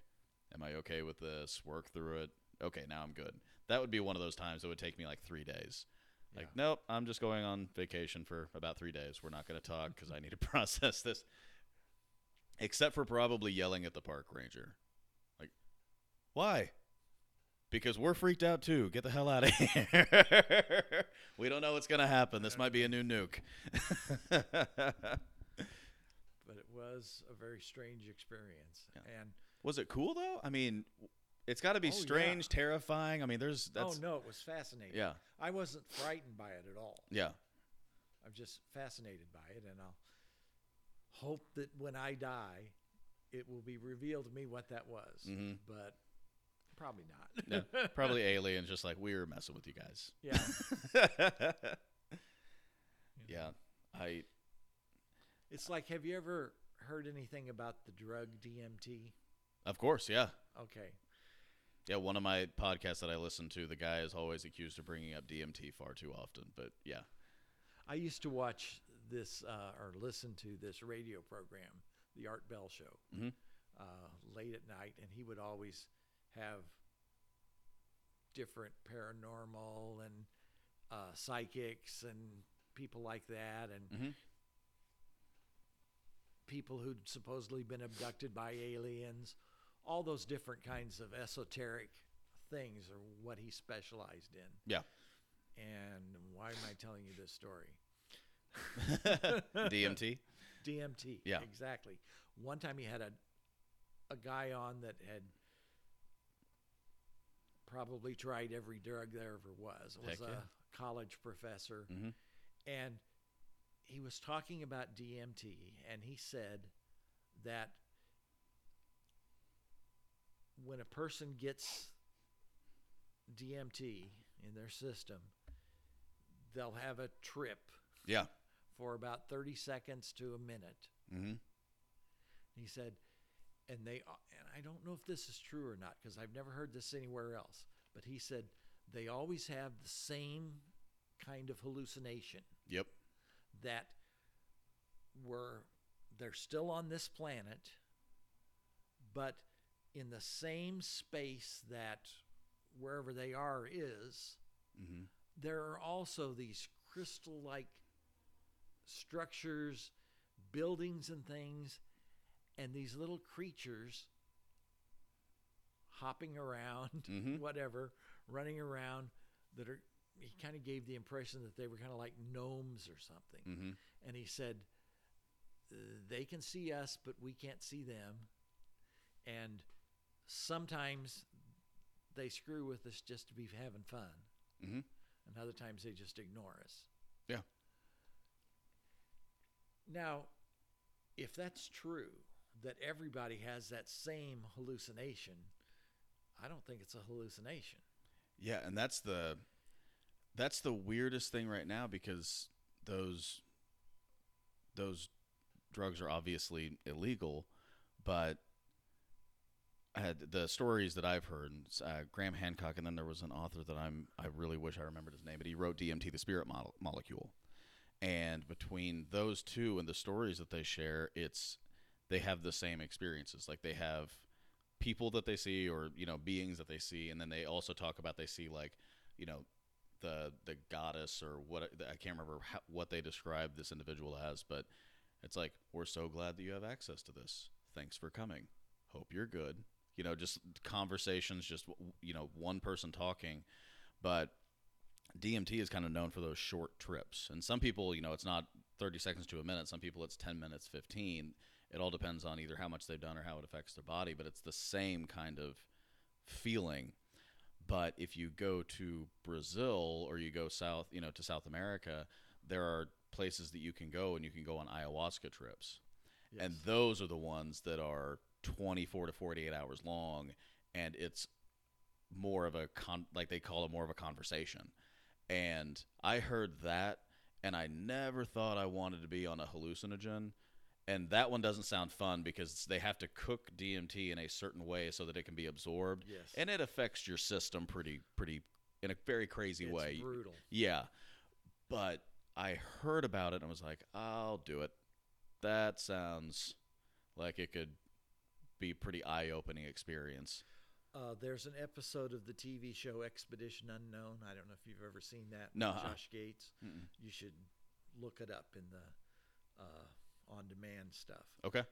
Speaker 1: am I okay with this? Work through it. Okay, now I'm good. That would be one of those times that would take me like three days. Like,
Speaker 2: Yeah.
Speaker 1: nope, I'm just going on vacation for about three days. We're not going to talk because I need to *laughs* process this. Except for probably yelling at the park ranger. Like, why? Because we're freaked out too. Get the hell out of *laughs* here. *laughs* we don't know what's going to happen. This might be a new nuke.
Speaker 2: But it was a very strange experience.
Speaker 1: Yeah.
Speaker 2: And
Speaker 1: Was it cool though? I mean, it's got to be
Speaker 2: Oh, yeah.
Speaker 1: strange, terrifying. I mean, there's that's
Speaker 2: oh no, it was fascinating.
Speaker 1: yeah,
Speaker 2: I wasn't frightened by it at all.
Speaker 1: yeah,
Speaker 2: I'm just fascinated by it and I'll hope that when I die it will be revealed to me what that was.
Speaker 1: Mhm.
Speaker 2: But probably not. *laughs*
Speaker 1: yeah. Probably *laughs* aliens, just like we were messing with you guys.
Speaker 2: yeah. *laughs*
Speaker 1: yeah, I
Speaker 2: It's like have you ever heard anything about the drug DMT?
Speaker 1: Of course, yeah,
Speaker 2: Okay.
Speaker 1: Yeah, one of my podcasts that I listen to, the guy is always accused of bringing up DMT far too often. But yeah,
Speaker 2: I used to watch this uh, or listen to this radio program, the Art Bell Show,
Speaker 1: Mhm.
Speaker 2: uh, late at night, and he would always have different paranormal and uh, psychics and people like that, and
Speaker 1: Mhm.
Speaker 2: people who'd supposedly been abducted by aliens. All those different kinds of esoteric things are what he specialized in.
Speaker 1: yeah,
Speaker 2: And why am I telling you this story?
Speaker 1: DMT. *laughs*
Speaker 2: DMT.
Speaker 1: Yeah.
Speaker 2: Exactly. One time he had a a guy on that had probably tried every drug there ever was. It was
Speaker 1: Heck
Speaker 2: a
Speaker 1: yeah.
Speaker 2: college professor
Speaker 1: Mhm.
Speaker 2: and he was talking about DMT and he said that when a person gets DMT in their system, they'll have a trip
Speaker 1: Yeah.
Speaker 2: for about 30 seconds to a minute.
Speaker 1: hmm
Speaker 2: He said, and they, and I don't know if this is true or not because I've never heard this anywhere else, but he said they always have the same kind of hallucination
Speaker 1: Yep.
Speaker 2: that were they're still on this planet, but in the same space that wherever they are is,
Speaker 1: hmm
Speaker 2: there are also these crystal like structures, buildings, and things, and these little creatures hopping around, *laughs*
Speaker 1: Mhm.
Speaker 2: whatever, running around that are. He kind of gave the impression that they were kind of like gnomes or something.
Speaker 1: hmm
Speaker 2: And he said, "Uh, they can see us, but we can't see them. And sometimes they screw with us just to be having fun
Speaker 1: hmm
Speaker 2: and other times they just ignore us.
Speaker 1: Yeah.
Speaker 2: Now, if that's true, that everybody has that same hallucination, I don't think it's a hallucination.
Speaker 1: Yeah, and that's the that's the weirdest thing right now because those those drugs are obviously illegal, but Had the stories that I've heard. Uh, Graham Hancock, and then there was an author that I'm I really wish I remembered his name, but he wrote DMT, the Spirit Mo- Molecule. And between those two and the stories that they share, it's they have the same experiences. Like they have people that they see or you know beings that they see and then they also talk about they see like you know the the goddess or what I can't remember how, what they describe this individual as but it's like we're so glad that you have access to this thanks for coming hope you're good you know just conversations just you know one person talking. But DMT is kind of known for those short trips. And some people you know it's not 30 seconds to a minute. Some people it's 10 minutes 15 it all depends on either how much they've done or how it affects their body, but it's the same kind of feeling. But if you go to Brazil or you go south, you know, to South America, there are places that you can go and you can go on ayahuasca trips. And those are the ones that are 24 to 48 hours long and it's more of a con like they call it more of a conversation. And I heard that and I never thought I wanted to be on a hallucinogen and that one doesn't sound fun because they have to cook DMT in a certain way so that it can be absorbed,
Speaker 2: Yes.
Speaker 1: and it affects your system pretty, pretty in a very crazy
Speaker 2: it's
Speaker 1: way.
Speaker 2: brutal.
Speaker 1: Yeah, but I heard about it and was like, I'll do it. That sounds like it could be a pretty eye-opening experience.
Speaker 2: Uh, there's an episode of the TV show Expedition Unknown. I don't know if you've ever seen that.
Speaker 1: No, uh-uh.
Speaker 2: Josh Gates.
Speaker 1: Mm-mm.
Speaker 2: You should look it up in the uh, on-demand stuff.
Speaker 1: Okay.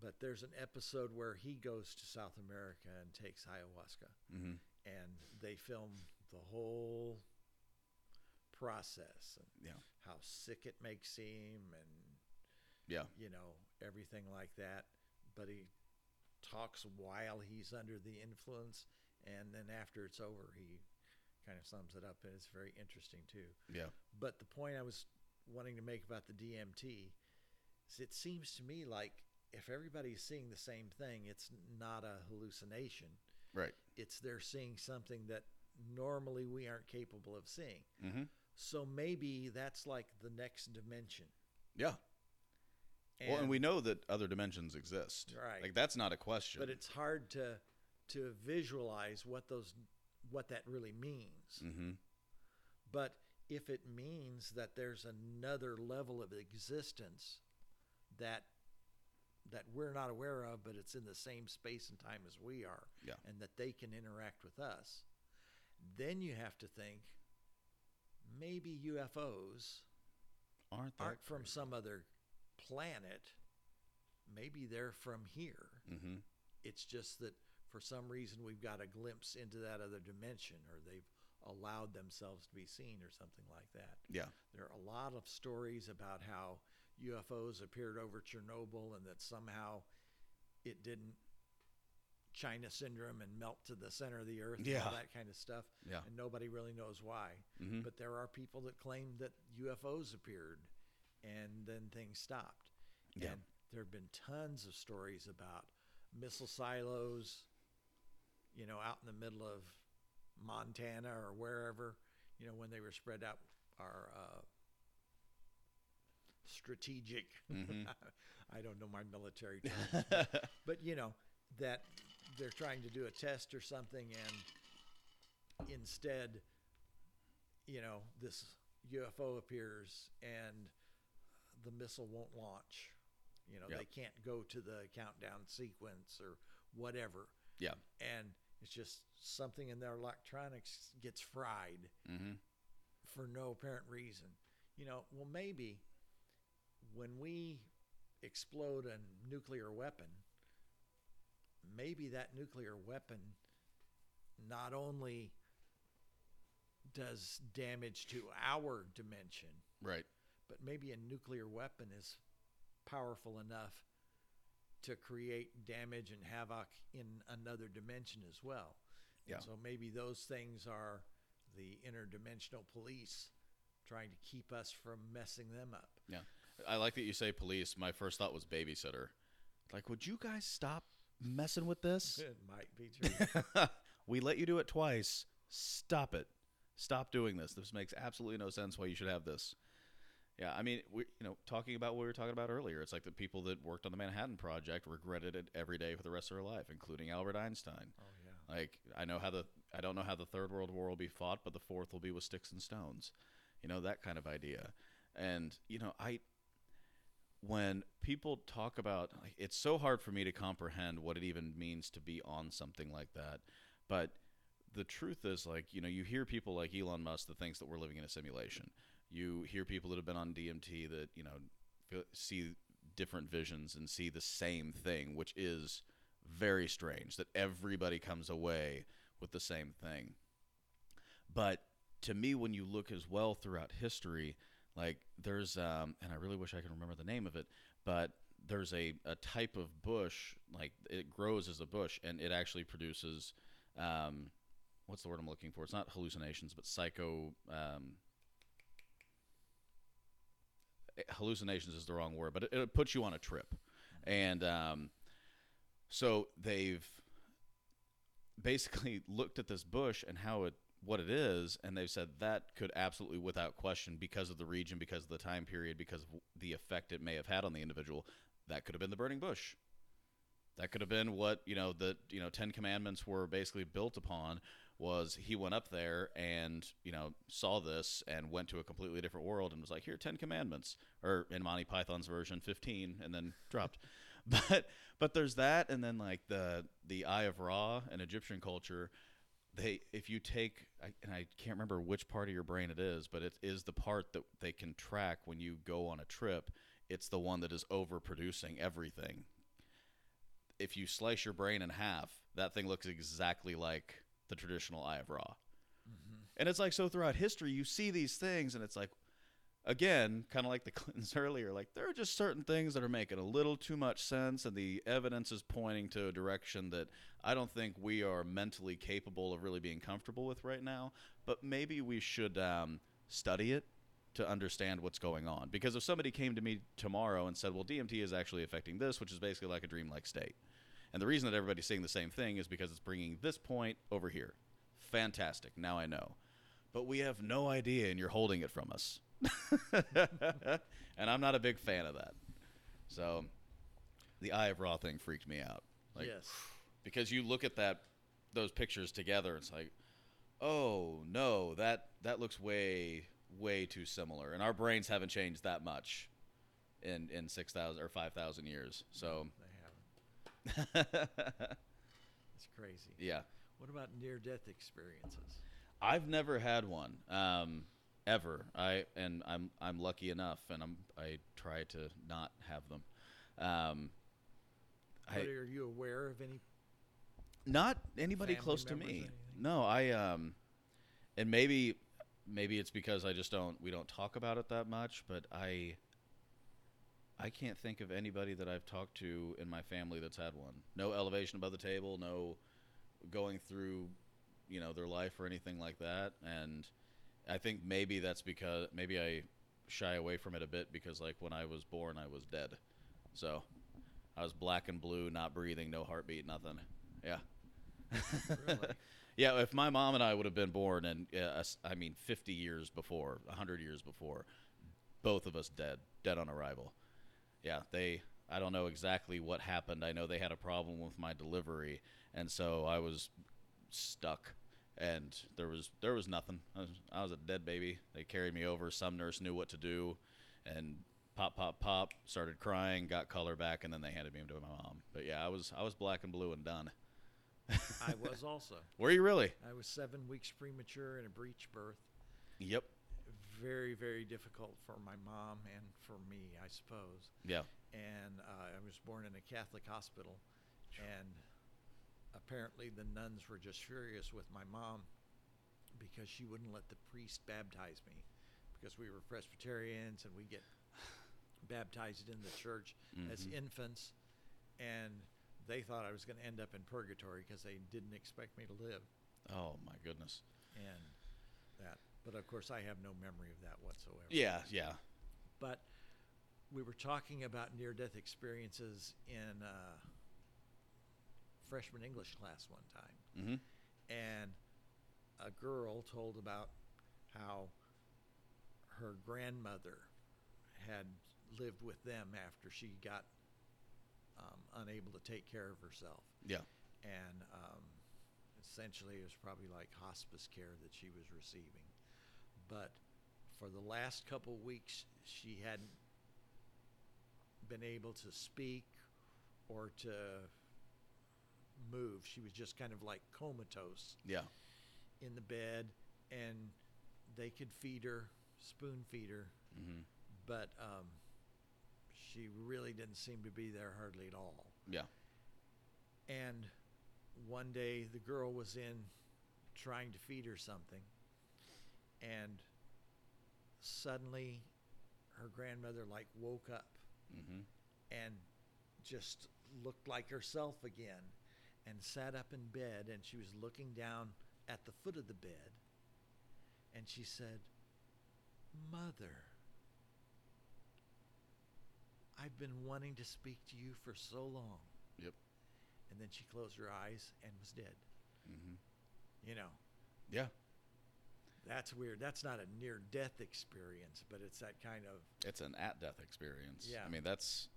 Speaker 2: But there's an episode where he goes to South America and takes ayahuasca,
Speaker 1: hmm
Speaker 2: and they film the whole process and
Speaker 1: Yeah.
Speaker 2: how sick it makes him, and
Speaker 1: Yeah.
Speaker 2: you know everything like that. But he talks while he's under the influence, and then after it's over, he kind of sums it up, and it's very interesting too.
Speaker 1: Yeah.
Speaker 2: But the point I was wanting to make about the DMT is it seems to me like if everybody's seeing the same thing, it's not a hallucination.
Speaker 1: Right.
Speaker 2: It's they're seeing something that normally we aren't capable of seeing.
Speaker 1: hmm
Speaker 2: So maybe that's like the next dimension.
Speaker 1: Yeah. Well, and we know that other dimensions exist.
Speaker 2: Right.
Speaker 1: Like that's not a question.
Speaker 2: but it's hard to to visualize what those what that really means.
Speaker 1: Mm-hmm.
Speaker 2: But if it means that there's another level of existence that that we're not aware of, but it's in the same space and time as we are,
Speaker 1: Yeah.
Speaker 2: and that they can interact with us, then you have to think maybe UFOs
Speaker 1: Aren't
Speaker 2: aren't from some other planet. Maybe they're from here.
Speaker 1: Mm-hmm.
Speaker 2: It's just that for some reason we've got a glimpse into that other dimension, or they've allowed themselves to be seen, or something like that.
Speaker 1: Yeah.
Speaker 2: There are a lot of stories about how UFOs appeared over Chernobyl and that somehow it didn't China syndrome and melt to the center of the earth and
Speaker 1: Yeah.
Speaker 2: all that kind of stuff.
Speaker 1: Yeah.
Speaker 2: And nobody really knows why.
Speaker 1: Mm-hmm.
Speaker 2: But there are people that claim that UFOs appeared and then things stopped.
Speaker 1: Yeah.
Speaker 2: And there have been tons of stories about missile silos, you know, out in the middle of Montana or wherever, you know, when they were spread out are uh, strategic.
Speaker 1: Mhm. *laughs*
Speaker 2: I don't know my military terms, *laughs* but you know that they're trying to do a test or something, and instead, you know, this UFO appears and the missile won't launch. You know,
Speaker 1: Yep.
Speaker 2: they can't go to the countdown sequence or whatever,
Speaker 1: yeah.
Speaker 2: and it's just something in their electronics gets fried
Speaker 1: Mm-hmm.
Speaker 2: for no apparent reason. You know, well, maybe when we explode a nuclear weapon, maybe that nuclear weapon not only does damage to our dimension,
Speaker 1: Right.
Speaker 2: But maybe a nuclear weapon is powerful enough to create damage and havoc in another dimension as well. And
Speaker 1: Yeah.
Speaker 2: so maybe those things are the interdimensional police trying to keep us from messing them up.
Speaker 1: Yeah. I like that you say police. My first thought was babysitter. Like, would you guys stop messing with this? *laughs*
Speaker 2: It might be true. *laughs*
Speaker 1: we let you do it twice. Stop it. Stop doing this. This makes absolutely no sense why you should have this. Yeah, I mean, we you know, talking about what we were talking about earlier, it's like the people that worked on the Manhattan Project regretted it every day for the rest of their life, including Albert Einstein.
Speaker 2: oh yeah.
Speaker 1: Like, I know how the I don't know how the third world war will be fought, but the fourth will be with sticks and stones. You know, that kind of idea. And, you know, I when people talk about like, it's so hard for me to comprehend what it even means to be on something like that. But the truth is like, you know, you hear people like Elon Musk that thinks that we're living in a simulation. You hear people that have been on DMT that, you know, see different visions and see the same thing, which is very strange that everybody comes away with the same thing. But to me, when you look as well throughout history, like there's, um, and I really wish I could remember the name of it, but there's a, a type of bush, like it grows as a bush and it actually produces, um, what's the word I'm looking for? It's not hallucinations, but psycho. Um, hallucinations is the wrong word, but it, it puts you on a trip. And um, so they've basically *laughs* looked at this bush and how it what it is and they've said that could absolutely without question because of the region because of the time period because of the effect it may have had on the individual that could have been the burning bush that could have been what you know the you know 10 commandments were basically built upon was he went up there and you know saw this and went to a completely different world and was like here 10 commandments or in monty python's version 15 and then dropped. *laughs* But but there's that and then like the the eye of ra in egyptian culture they if you take and i can't remember which part of your brain it is but it is the part that they can track when you go on a trip. It's the one that is overproducing everything. If you slice your brain in half that thing looks exactly like the traditional eye of ra. And it's like so throughout history you see these things and it's like again kind of like the *laughs* clintons earlier like there are just certain things that are making a little too much sense and the evidence is pointing to a direction that i don't think we are mentally capable of really being comfortable with right now but maybe we should um, study it to understand what's going on. Because if somebody came to me tomorrow and said well dmt is actually affecting this which is basically like a dreamlike state and the reason that everybody's saying the same thing is because it's bringing this point over here fantastic now i know but we have no idea and you're holding it from us *laughs* and i'm not a big fan of that so the eye of ra thing freaked me out like
Speaker 2: yes. *sighs*
Speaker 1: because you look at that those pictures together. It's like, oh no, that that looks way way too similar, and our brains haven't changed that much in in six thousand or five thousand years. So *laughs*
Speaker 2: It's crazy.
Speaker 1: yeah,
Speaker 2: What about near-death experiences?
Speaker 1: I've never had one um, ever. I and I'm I'm lucky enough, and I'm I try to not have them. Um, I,
Speaker 2: are you aware of any?
Speaker 1: not anybody close to me. No, I um, and maybe maybe it's because I just don't we don't talk about it that much. But I I can't think of anybody that I've talked to in my family that's had one. No elevation above the table. No going through you know their life or anything like that. And I think maybe that's because maybe I shy away from it a bit because like when I was born I was dead. So I was black and blue, not breathing, no heartbeat, nothing. Yeah.
Speaker 2: Really? *laughs*
Speaker 1: yeah, if my mom and I would have been born and uh, I mean 50 years before, 100 years before, both of us dead, dead on arrival. Yeah, they I don't know exactly what happened. I know they had a problem with my delivery and so I was stuck and there was there was nothing. I was, I was a dead baby. They carried me over. Some nurse knew what to do and pop pop pop started crying, got color back and then they handed me to my mom. But yeah, I was I was black and blue and done.
Speaker 2: I was also. *laughs*
Speaker 1: Were you really?
Speaker 2: I was seven weeks premature in a breech birth.
Speaker 1: Yep.
Speaker 2: Very, very difficult for my mom and for me, I suppose.
Speaker 1: Yeah.
Speaker 2: And uh, I was born in a Catholic hospital, and apparently the nuns were just furious with my mom because she wouldn't let the priest baptize me because we were Presbyterians and we get *sighs* baptized in the church as
Speaker 1: Mhm.
Speaker 2: infants, and they thought I was going to end up in purgatory because they didn't expect me to live.
Speaker 1: Oh my goodness.
Speaker 2: and that. But of course, I have no memory of that whatsoever.
Speaker 1: Yeah, yeah.
Speaker 2: But we were talking about near-death experiences in uh, freshman English class one time,
Speaker 1: Mm-hmm.
Speaker 2: and a girl told about how her grandmother had lived with them after she got um, unable to take care of herself
Speaker 1: Yeah.
Speaker 2: and um, essentially it was probably like hospice care that she was receiving. But for the last couple weeks, she hadn't been able to speak or to move. She was just kind of like comatose
Speaker 1: Yeah.
Speaker 2: in the bed, and they could feed her, spoon feed her,
Speaker 1: Mm-hmm.
Speaker 2: but um, she really didn't seem to be there hardly at all.
Speaker 1: Yeah.
Speaker 2: And one day the girl was in trying to feed her something, and suddenly her grandmother like woke up
Speaker 1: Mm-hmm.
Speaker 2: and just looked like herself again and sat up in bed and she was looking down at the foot of the bed and she said, Mother, I've been wanting to speak to you for so long.
Speaker 1: Yep.
Speaker 2: And then she closed her eyes and was dead.
Speaker 1: Mm-hmm.
Speaker 2: You know,
Speaker 1: Yeah.
Speaker 2: That's weird. That's not a near death experience, but it's that kind of
Speaker 1: It's an at death experience.
Speaker 2: Yeah.
Speaker 1: I mean, that's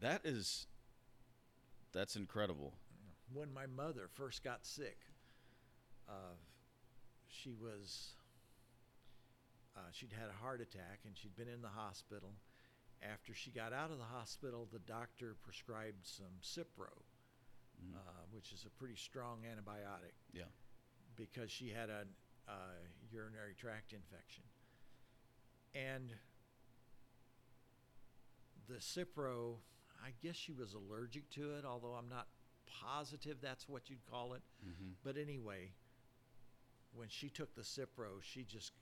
Speaker 1: that is that's incredible.
Speaker 2: when my mother first got sick, uh, she was uh, she'd had a heart attack and she'd been in the hospital. After she got out of the hospital, the doctor prescribed some Cipro,
Speaker 1: Mhm.
Speaker 2: uh, which is a pretty strong antibiotic,
Speaker 1: Yeah.
Speaker 2: because she had a uh, urinary tract infection. And the Cipro, I guess she was allergic to it, although I'm not positive that's what you'd call it.
Speaker 1: Mm-hmm.
Speaker 2: But anyway, when she took the Cipro, she just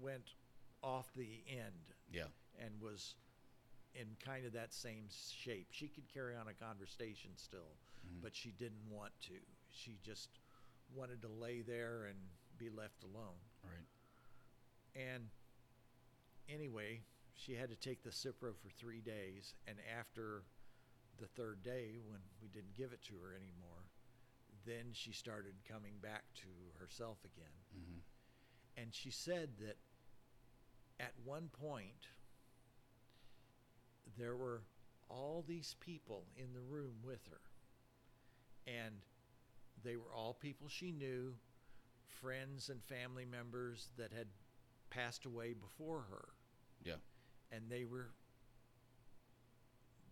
Speaker 2: went off the end
Speaker 1: Yeah.
Speaker 2: and was in kind of that same shape. She could carry on a conversation still,
Speaker 1: Mhm.
Speaker 2: but she didn't want to. She just wanted to lay there and be left alone.
Speaker 1: Right.
Speaker 2: And anyway, she had to take the Cipro for three days. And after the third day, when we didn't give it to her anymore, then she started coming back to herself again.
Speaker 1: Mm-hmm.
Speaker 2: And she said that at one point, there were all these people in the room with her. and they were all people she knew, friends and family members that had passed away before her,
Speaker 1: Yeah.
Speaker 2: and they were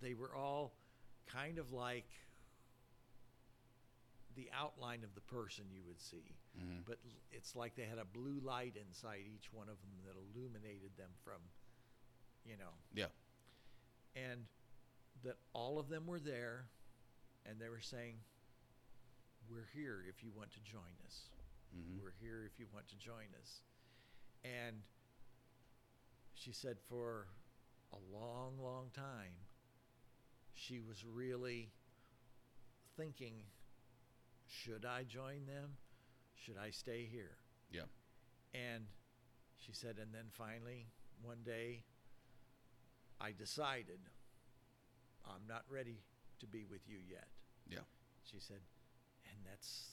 Speaker 2: they were all kind of like the outline of the person you would see
Speaker 1: hmm
Speaker 2: but it's like they had a blue light inside each one of them that illuminated them from you know
Speaker 1: Yeah.
Speaker 2: and that all of them were there and they were saying we're here if you want to join us
Speaker 1: hmm
Speaker 2: we're here if you want to join us and she said for a long long time she was really thinking should i join them should i stay here
Speaker 1: Yeah.
Speaker 2: and she said, and then finally, one day, I decided I'm not ready to be with you yet.
Speaker 1: Yeah.
Speaker 2: She said, and that's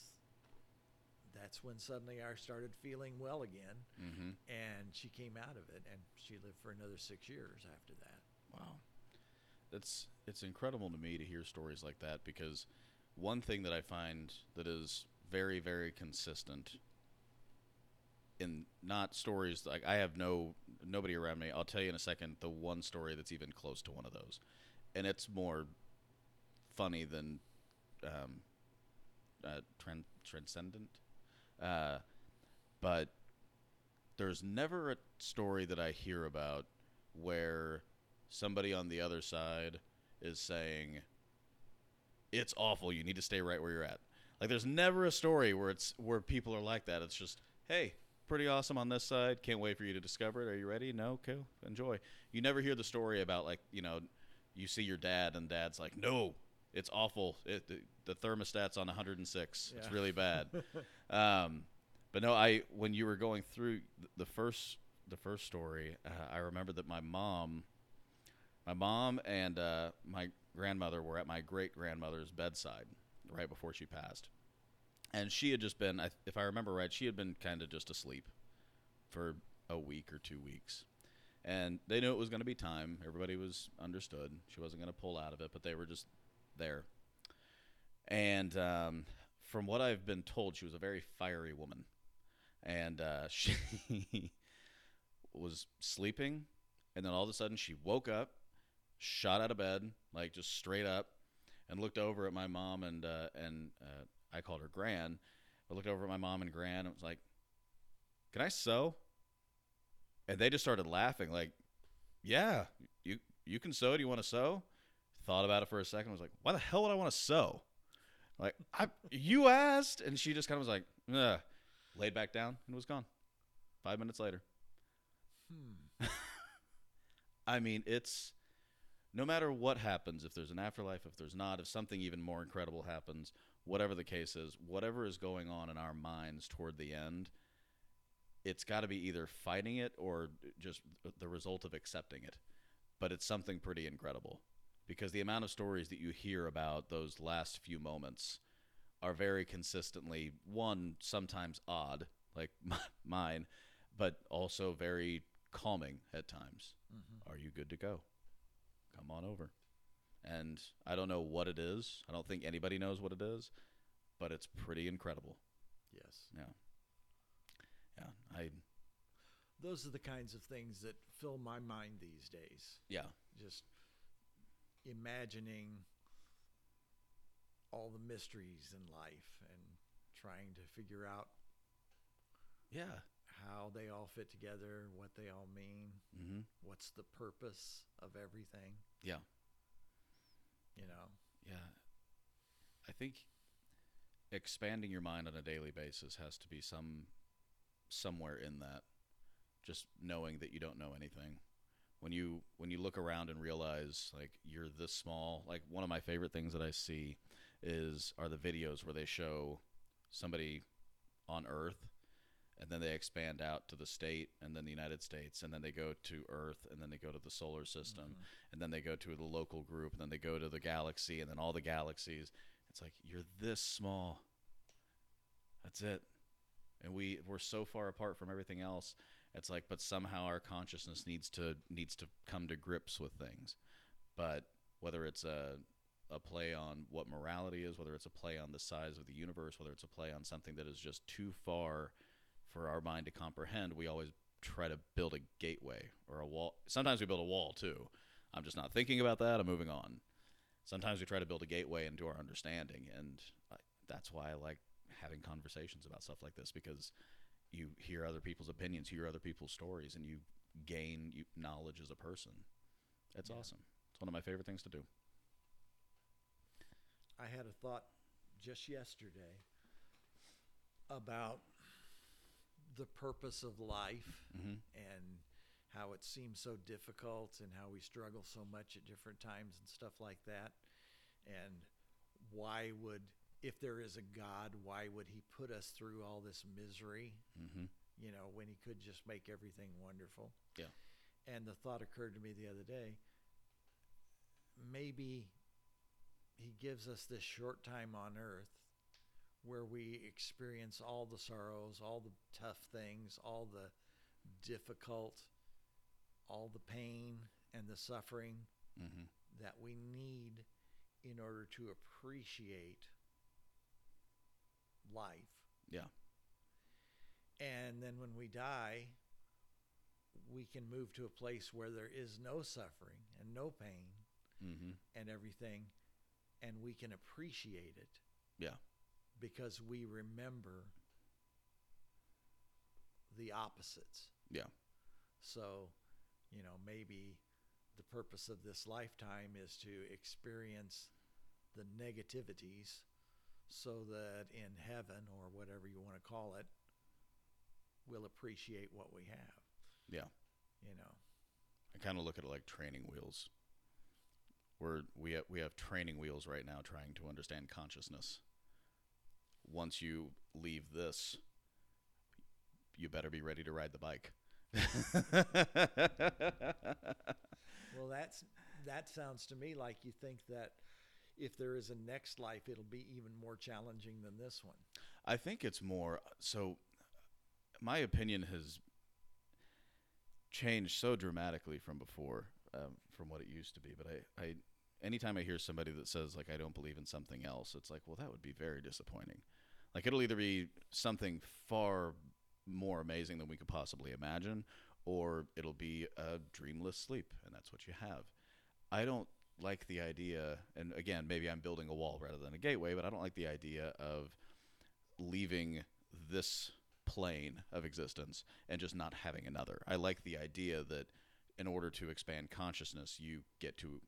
Speaker 2: that's when suddenly I started feeling well again,
Speaker 1: hmm
Speaker 2: and she came out of it, and she lived for another six years after that.
Speaker 1: Wow. that's it's incredible to me to hear stories like that because one thing that I find that is very very consistent in not stories like I have no nobody around me. I'll tell you in a second the one story that's even close to one of those. And it's more funny than um uh tran- transcendent. Uh but there's never a story that I hear about where somebody on the other side is saying it's awful you need to stay right where you're at. Like there's never a story where it's where people are like that. It's just hey pretty awesome on this side. Can't wait for you to discover it. Are you ready? No? Cool. Enjoy. You never hear the story about like you know you see your dad and dad's like no it's awful it, the, the thermostat's on 106 it's really bad *laughs* um, but no, I when you were going through the first the first story, uh, I remember that my mom, my mom and uh, my grandmother were at my great grandmother's bedside right before she passed, and she had just been, if I remember right, she had been kind of just asleep for a week or two weeks. And they knew it was going to be time. Everybody was understood. She wasn't going to pull out of it, but they were just there. And um, from what I've been told, she was a very fiery woman, and uh, *laughs* she was sleeping, and then all of a sudden she woke up, shot out of bed, like just straight up, and looked over at my mom and uh, and uh, I called her Gran. I looked over at my mom and Gran and was like, "Can I sew?" And they just started laughing, like, "Yeah, you you can sew. Do you want to sew?" Thought about it for a second. Was like, "Why the hell would I want to sew?" Like, I you asked, and she just kind of was like, Ugh, laid back down and was gone. Five minutes later.
Speaker 2: Hmm. *laughs*
Speaker 1: I mean, it's no matter what happens, if there's an afterlife, if there's not, if something even more incredible happens, whatever the case is, whatever is going on in our minds toward the end, it's got to be either fighting it or just the result of accepting it. But it's something pretty incredible because the amount of stories that you hear about those last few moments are very consistently one sometimes odd like *laughs* mine but also very calming at times.
Speaker 2: Mhm.
Speaker 1: are you good to go? Come on over. And i don't know what it is. I don't think anybody knows what it is but it's pretty incredible.
Speaker 2: Yes.
Speaker 1: yeah. Yeah i
Speaker 2: Those are the kinds of things that fill my mind these days.
Speaker 1: yeah.
Speaker 2: Just imagining all the mysteries in life and trying to figure out
Speaker 1: yeah
Speaker 2: how they all fit together, what they all mean,
Speaker 1: hmm
Speaker 2: what's the purpose of everything,
Speaker 1: yeah
Speaker 2: you know.
Speaker 1: Yeah. I think expanding your mind on a daily basis has to be some somewhere in that. Just knowing that you don't know anything. When you when you look around and realize like you're this small, like one of my favorite things that I see is are the videos where they show somebody on earth and then they expand out to the state and then the United States and then they go to earth and then they go to the solar system
Speaker 2: Mhm.
Speaker 1: and then they go to the local group, and then they go to the galaxy, and then all the galaxies. It's like you're this small. That's it. And we we're so far apart from everything else. It's like, but somehow our consciousness needs to needs to come to grips with things. But whether it's a a play on what morality is, whether it's a play on the size of the universe, whether it's a play on something that is just too far for our mind to comprehend, we always try to build a gateway or a wall. Sometimes we build a wall too. I'm just not thinking about that. I'm moving on. Sometimes we try to build a gateway into our understanding, and I, that's why I like having conversations about stuff like this because you hear other people's opinions, hear other people's stories, and you gain you, knowledge as a person. It's
Speaker 2: Yeah.
Speaker 1: awesome. It's one of my favorite things to do.
Speaker 2: I had a thought just yesterday about the purpose of life
Speaker 1: hmm
Speaker 2: and how it seems so difficult and how we struggle so much at different times and stuff like that. And why would, if there is a God, why would he put us through all this misery,
Speaker 1: hmm
Speaker 2: you know, when he could just make everything wonderful?
Speaker 1: Yeah.
Speaker 2: And the thought occurred to me the other day maybe he gives us this short time on earth where we experience all the sorrows, all the tough things, all the difficult, all the pain and the suffering
Speaker 1: hmm
Speaker 2: that we need in order to appreciate life.
Speaker 1: Yeah.
Speaker 2: And then when we die, we can move to a place where there is no suffering and no pain
Speaker 1: hmm
Speaker 2: and everything, and we can appreciate it.
Speaker 1: Yeah.
Speaker 2: Because we remember the opposites.
Speaker 1: Yeah.
Speaker 2: So, you know, maybe the purpose of this lifetime is to experience the negativities so that in heaven or whatever you want to call it, we'll appreciate what we have.
Speaker 1: Yeah.
Speaker 2: You know,
Speaker 1: I kind of look at it like training wheels. We're, we have, we have training wheels right now trying to understand consciousness. Once you leave this, you better be ready to ride the bike. *laughs*
Speaker 2: well, that's that sounds to me like you think that if there is a next life, it'll be even more challenging than this one.
Speaker 1: I think it's more so. My opinion has changed so dramatically from before, um, from what it used to be. But I, I, anytime I hear somebody that says like I don't believe in something else, it's like, well, that would be very disappointing. Like it'll either be something far more amazing than we could possibly imagine, or it'll be a dreamless sleep, and that's what you have. I don't like the idea, and again, maybe I'm building a wall rather than a gateway, but I don't like the idea of leaving this plane of existence and just not having another. I like the idea that in order to expand consciousness, you get to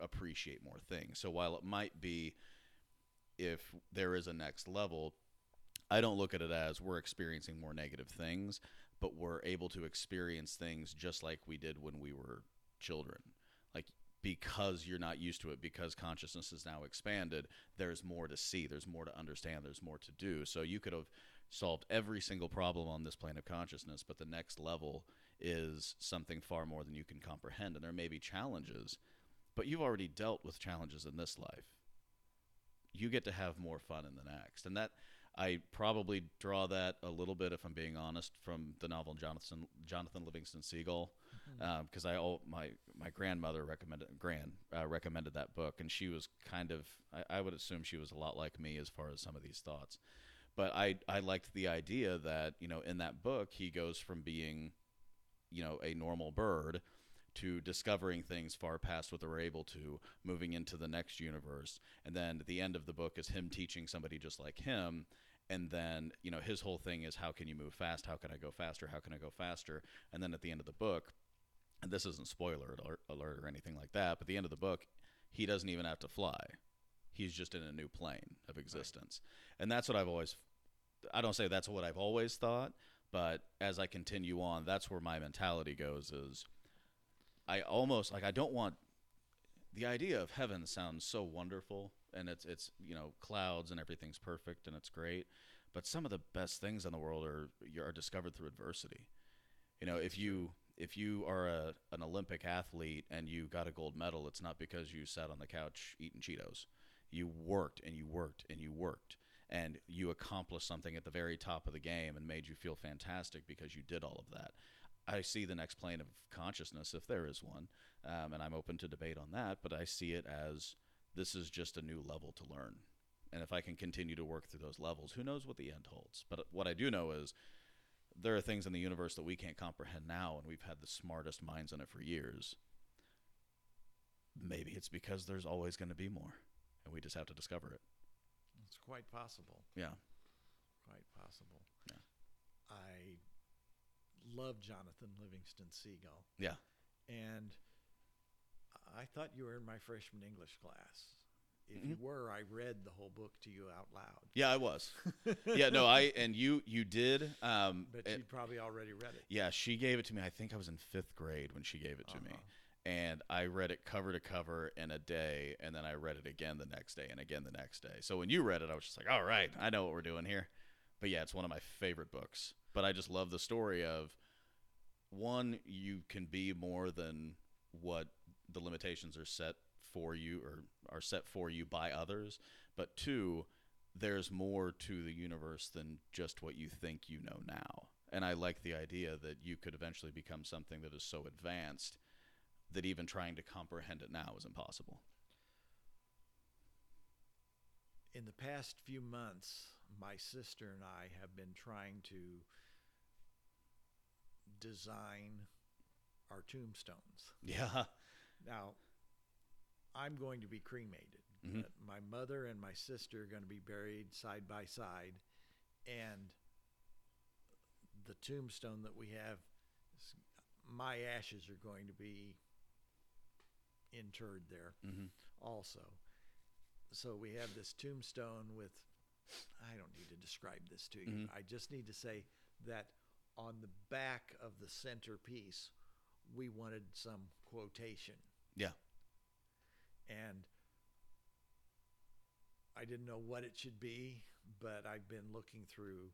Speaker 1: appreciate more things. So while it might be if there is a next level, I don't look at it as we're experiencing more negative things, but we're able to experience things just like we did when we were children. Because you're not used to it, because consciousness is now expanded, there's more to see, there's more to understand, there's more to do. So you could have solved every single problem on this plane of consciousness, but the next level is something far more than you can comprehend. And there may be challenges, but you've already dealt with challenges in this life. You get to have more fun in the next. And that I probably draw that a little bit, if I'm being honest, from the novel Jonathan Jonathan Livingston Seagull, because I all my my grandmother recommended grand uh, recommended that book, and she was kind of I, I would assume she was a lot like me as far as some of these thoughts, but I I liked the idea that you know in that book he goes from being, you know, a normal bird to discovering things far past what they were able to, moving into the next universe. And then the end of the book is him teaching somebody just like him. And then, you know, his whole thing is how can you move fast? How can I go faster? How can I go faster? And then at the end of the book, and this isn't spoiler alert, alert or anything like that, but the end of the book, he doesn't even have to fly. He's just in a new plane of existence. And that's what I've always, I don't say that's what I've always thought, but as I continue on, that's where my mentality goes is, I almost like I don't want the idea of heaven sounds so wonderful and it's it's you know clouds and everything's perfect and it's great but some of the best things in the world are are discovered through adversity you know if you if you are a, an olympic athlete and you got a gold medal it's not because you sat on the couch eating cheetos you worked and you worked and you worked and you accomplished something at the very top of the game and made you feel fantastic because you did all of that I see the next plane of consciousness, if there is one, um, and I'm open to debate on that. But I see it as this is just a new level to learn. And if I can continue to work through those levels, who knows what the end holds? But what I do know is there are things in the universe that we can't comprehend now, and we've had the smartest minds in it for years. Maybe it's because there's always going to be more, and we just have to discover it.
Speaker 2: It's quite possible.
Speaker 1: Yeah.
Speaker 2: Quite possible.
Speaker 1: Yeah.
Speaker 2: I love Jonathan Livingston Seagull.
Speaker 1: Yeah.
Speaker 2: And I thought you were in my freshman English class. If
Speaker 1: Mm-hmm.
Speaker 2: you were, I read the whole book to you out loud.
Speaker 1: Yeah, I was. *laughs* yeah, no, I and you you did. Um,
Speaker 2: But
Speaker 1: it-
Speaker 2: you'd probably already read it.
Speaker 1: yeah, she gave it to me. I think I was in fifth grade when she gave it to me,
Speaker 2: Uh-huh.
Speaker 1: and I read it cover to cover in a day, and then I read it again the next day and again the next day. So when you read it, I was just like, all right, I know what we're doing here. But yeah, it's one of my favorite books. But I just love the story of one, you can be more than what the limitations are set for you or are set for you by others. But two, there's more to the universe than just what you think you know now. And I like the idea that you could eventually become something that is so advanced that even trying to comprehend it now is impossible.
Speaker 2: In the past few months, my sister and I have been trying to design our tombstones.
Speaker 1: Yeah.
Speaker 2: Now, I'm going to be cremated.
Speaker 1: Mhm.
Speaker 2: But my mother and my sister are going to be buried side by side, and the tombstone that we have, my ashes are going to be interred there
Speaker 1: hmm
Speaker 2: also. So we have this tombstone with, I don't need to describe this to you.
Speaker 1: Mhm.
Speaker 2: I just need to say that on the back of the centerpiece, we wanted some quotation.
Speaker 1: Yeah.
Speaker 2: And I didn't know what it should be, but I've been looking through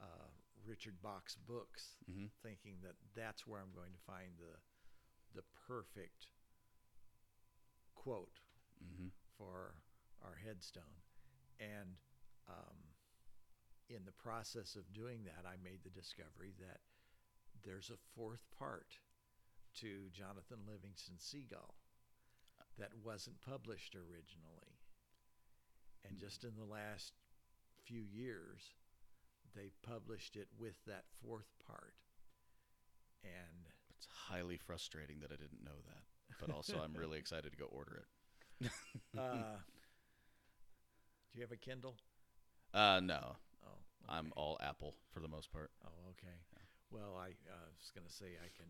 Speaker 2: uh, Richard Bach's books,
Speaker 1: Mhm.
Speaker 2: thinking that that's where I'm going to find the the perfect quote
Speaker 1: hmm
Speaker 2: for our headstone. And um, in the process of doing that, I made the discovery that there's a fourth part to Jonathan Livingston Seagull that wasn't published originally. And just in the last few years, they published it with that fourth part. And
Speaker 1: It's highly frustrating that I didn't know that. But also, I'm really *laughs* excited to go order it.
Speaker 2: uh, do you have a Kindle?
Speaker 1: Uh, no,
Speaker 2: Oh,
Speaker 1: I'm all Apple for the most part.
Speaker 2: Oh, okay. Well, I uh, was going to say I can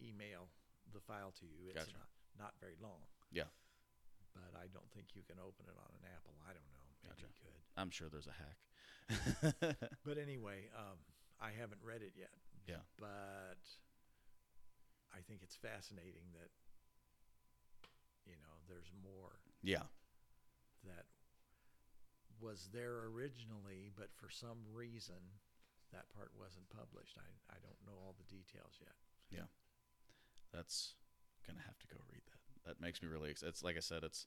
Speaker 2: email the file to you. It's
Speaker 1: Gotcha.
Speaker 2: not, not very long.
Speaker 1: Yeah.
Speaker 2: But I don't think you can open it on an Apple. I don't know. Maybe
Speaker 1: Gotcha.
Speaker 2: you could.
Speaker 1: I'm sure there's a hack. *laughs*
Speaker 2: But anyway, um, I haven't read it yet.
Speaker 1: Yeah.
Speaker 2: But I think it's fascinating that, you know, there's more
Speaker 1: yeah.
Speaker 2: that was there originally, but for some reason that part wasn't published. I, I don't know all the details yet. Yeah.
Speaker 1: That's gonna have to go read that. That makes me really excited. It's like I said, it's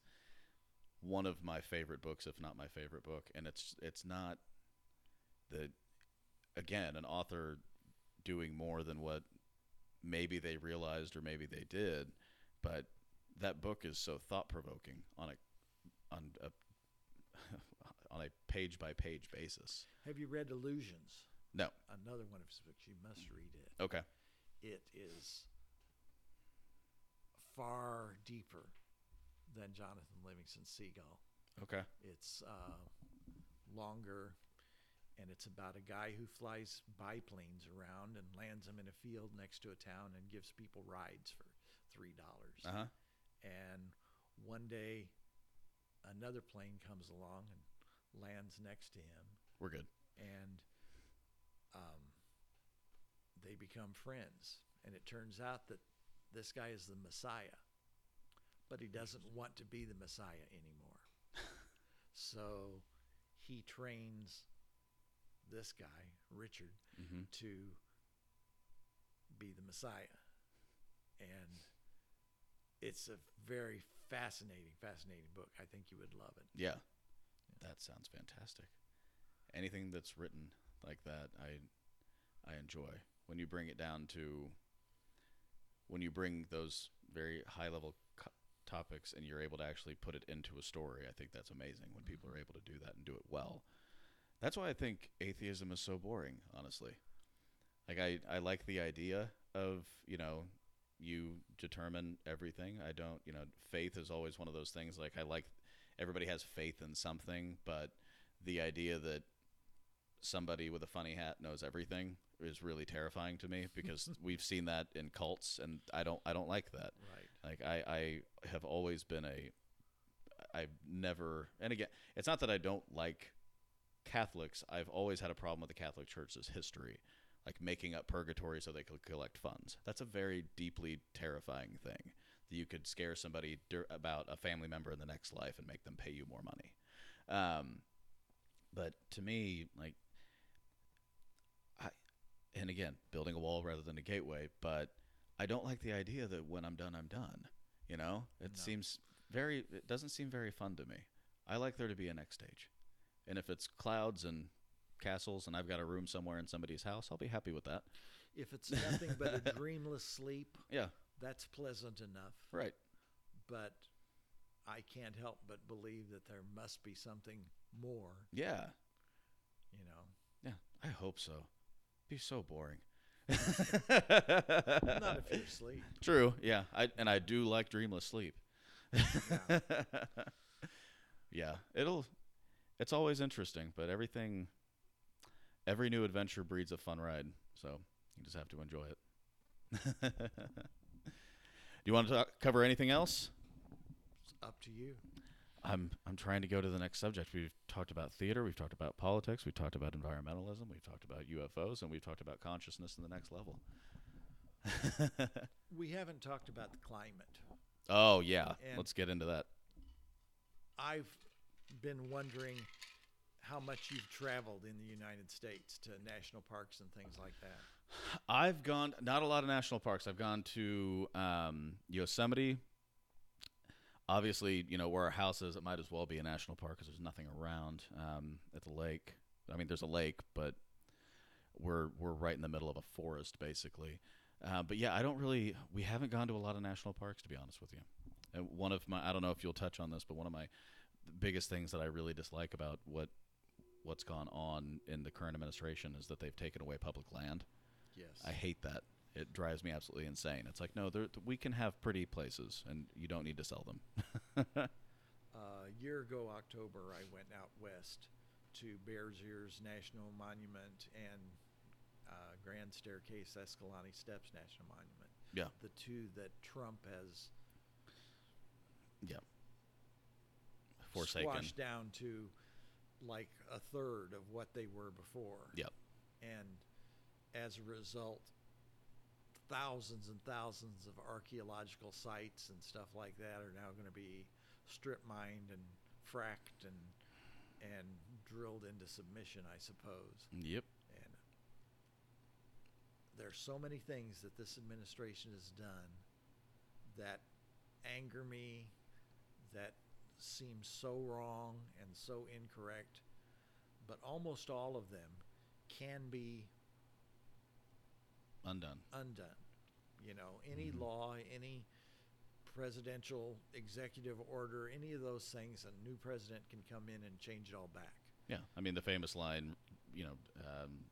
Speaker 1: one of my favorite books, if not my favorite book, and it's it's not the again an author doing more than what maybe they realized or maybe they did, but that book is so thought provoking on a on a *laughs* on a page by page basis.
Speaker 2: Have you read Illusions?
Speaker 1: No.
Speaker 2: Another one of his books. You must read it.
Speaker 1: Okay.
Speaker 2: It is far deeper than Jonathan Livingston Seagull.
Speaker 1: Okay.
Speaker 2: It's uh, longer, and it's about a guy who flies biplanes around and lands them in a field next to a town and gives people rides for three dollars.
Speaker 1: Uh huh.
Speaker 2: And one day, another plane comes along and lands next to him,
Speaker 1: We're good.
Speaker 2: and um, they become friends. And it turns out that this guy is the Messiah, but he doesn't want to be the Messiah anymore. *laughs* so he trains this guy, Richard,
Speaker 1: Mm-hmm.
Speaker 2: to be the Messiah. And it's a very fascinating, fascinating book. I think you would love it.
Speaker 1: Yeah. That sounds fantastic. Anything that's written like that, I I enjoy. When you bring it down to when you bring those very high level co- topics and you're able to actually put it into a story, I think that's amazing when people mm-hmm. are able to do that and do it well. That's why I think atheism is so boring, honestly. Like I, I like the idea of, you know, you determine everything. I don't, you know, faith is always one of those things like I like everybody has faith in something, but the idea that somebody with a funny hat knows everything is really terrifying to me *laughs* because we've seen that in cults and I don't I don't like that.
Speaker 2: Right.
Speaker 1: Like I, I have always been a I've never and again it's not that I don't like Catholics. I've always had a problem with the Catholic Church's history. Like making up purgatory so they could collect funds. That's a very deeply terrifying thing. That you could scare somebody dur- about a family member in the next life and make them pay you more money. Um, but to me, like and again, building a wall rather than a gateway, but I don't like the idea that when I'm done, I'm done. You know, it
Speaker 2: No.
Speaker 1: seems very, it doesn't seem very fun to me. I like there to be a next stage. And if it's clouds and castles and I've got a room somewhere in somebody's house, I'll be happy with that.
Speaker 2: If it's nothing but a *laughs* dreamless sleep,
Speaker 1: Yeah,
Speaker 2: that's pleasant enough.
Speaker 1: right.
Speaker 2: But I can't help but believe that there must be something more,
Speaker 1: Yeah,
Speaker 2: you know.
Speaker 1: yeah, I hope so. Be so boring. *laughs*
Speaker 2: Not if you're asleep.
Speaker 1: True. Yeah. I and I do like dreamless sleep.
Speaker 2: Yeah. *laughs*
Speaker 1: yeah. It'll. It's always interesting, but everything. Every new adventure breeds a fun ride, so you just have to enjoy it. *laughs* do you want to talk, cover anything else?
Speaker 2: It's up to you.
Speaker 1: I'm I'm trying to go to the next subject. We've talked about theater, we've talked about politics, we've talked about environmentalism, we've talked about UFOs, and we've talked about consciousness in the next level. *laughs*
Speaker 2: We haven't talked about the climate.
Speaker 1: oh yeah,
Speaker 2: And-
Speaker 1: let's get into that.
Speaker 2: I've been wondering how much you've traveled in the United States to national parks and things like that.
Speaker 1: I've gone not a lot of national parks. I've gone to um, Yosemite. Obviously, you know where our house is. It might as well be a national park because there's nothing around um, at the lake. I mean, there's a lake, but we're we're right in the middle of a forest, basically. Uh, but yeah, I don't really. We haven't gone to a lot of national parks, to be honest with you. And one of my, I don't know if you'll touch on this, but one of my biggest things that I really dislike about what what's gone on in the current administration is that they've taken away public land.
Speaker 2: Yes.
Speaker 1: I hate that. It drives me absolutely insane. It's like, no, we can have pretty places, and you don't need to sell them. *laughs*
Speaker 2: Uh, a year ago, October, I went out west to Bears Ears National Monument and uh, Grand Staircase Escalante Steps National Monument.
Speaker 1: yeah,
Speaker 2: The two that Trump has
Speaker 1: yeah. Forsaken.
Speaker 2: squashed down to like a third of what they were before.
Speaker 1: Yep.
Speaker 2: And as a result, thousands and thousands of archaeological sites and stuff like that are now going to be strip mined and fracked and and drilled into submission, I suppose.
Speaker 1: Yep.
Speaker 2: And there's so many things that this administration has done that anger me, that seem so wrong and so incorrect, but almost all of them can be
Speaker 1: Undone.
Speaker 2: undone. You know, any
Speaker 1: Mhm.
Speaker 2: law, any presidential executive order, any of those things, a new president can come in and change it all back.
Speaker 1: Yeah. I mean, the famous line, you know, um,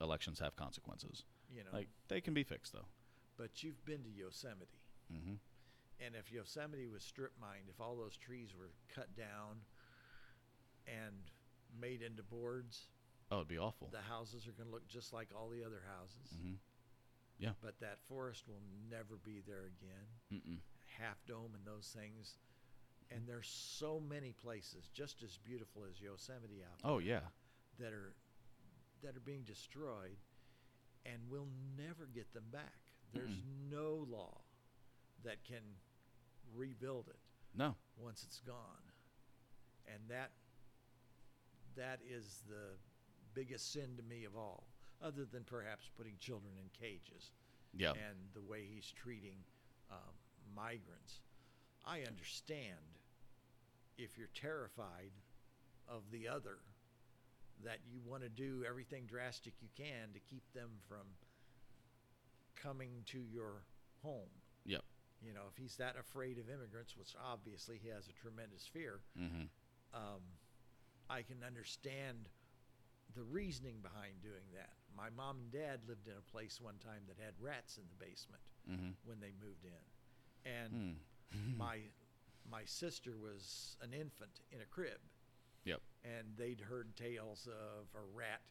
Speaker 1: elections have consequences.
Speaker 2: You know,
Speaker 1: Like, they can be fixed, though.
Speaker 2: but you've been to Yosemite.
Speaker 1: mm-hmm.
Speaker 2: And if Yosemite was strip mined, if all those trees were cut down and made into boards,
Speaker 1: Oh, it'd be awful.
Speaker 2: the houses are going to look just like all the other houses.
Speaker 1: hmm Yeah.
Speaker 2: But that forest will never be there again.
Speaker 1: Mm-mm.
Speaker 2: Half Dome and those things. And there's so many places just as beautiful as Yosemite out oh, there
Speaker 1: Oh, yeah.
Speaker 2: that are that are being destroyed and we'll never get them back. There's no law that can rebuild it.
Speaker 1: No.
Speaker 2: once it's gone. And that that is the biggest sin to me of all, other than perhaps putting children in cages
Speaker 1: Yeah.
Speaker 2: and the way he's treating um, migrants. I understand if you're terrified of the other, that you want to do everything drastic you can to keep them from coming to your home
Speaker 1: Yep.
Speaker 2: You know, if he's that afraid of immigrants, which obviously he has a tremendous fear,
Speaker 1: Mm-hmm.
Speaker 2: um, I can understand the reasoning behind doing that. My mom and dad lived in a place one time that had rats in the basement
Speaker 1: Mm-hmm.
Speaker 2: when they moved in, and
Speaker 1: Mm. *laughs*
Speaker 2: my my sister was an infant in a crib,
Speaker 1: Yep.
Speaker 2: and they'd heard tales of a rat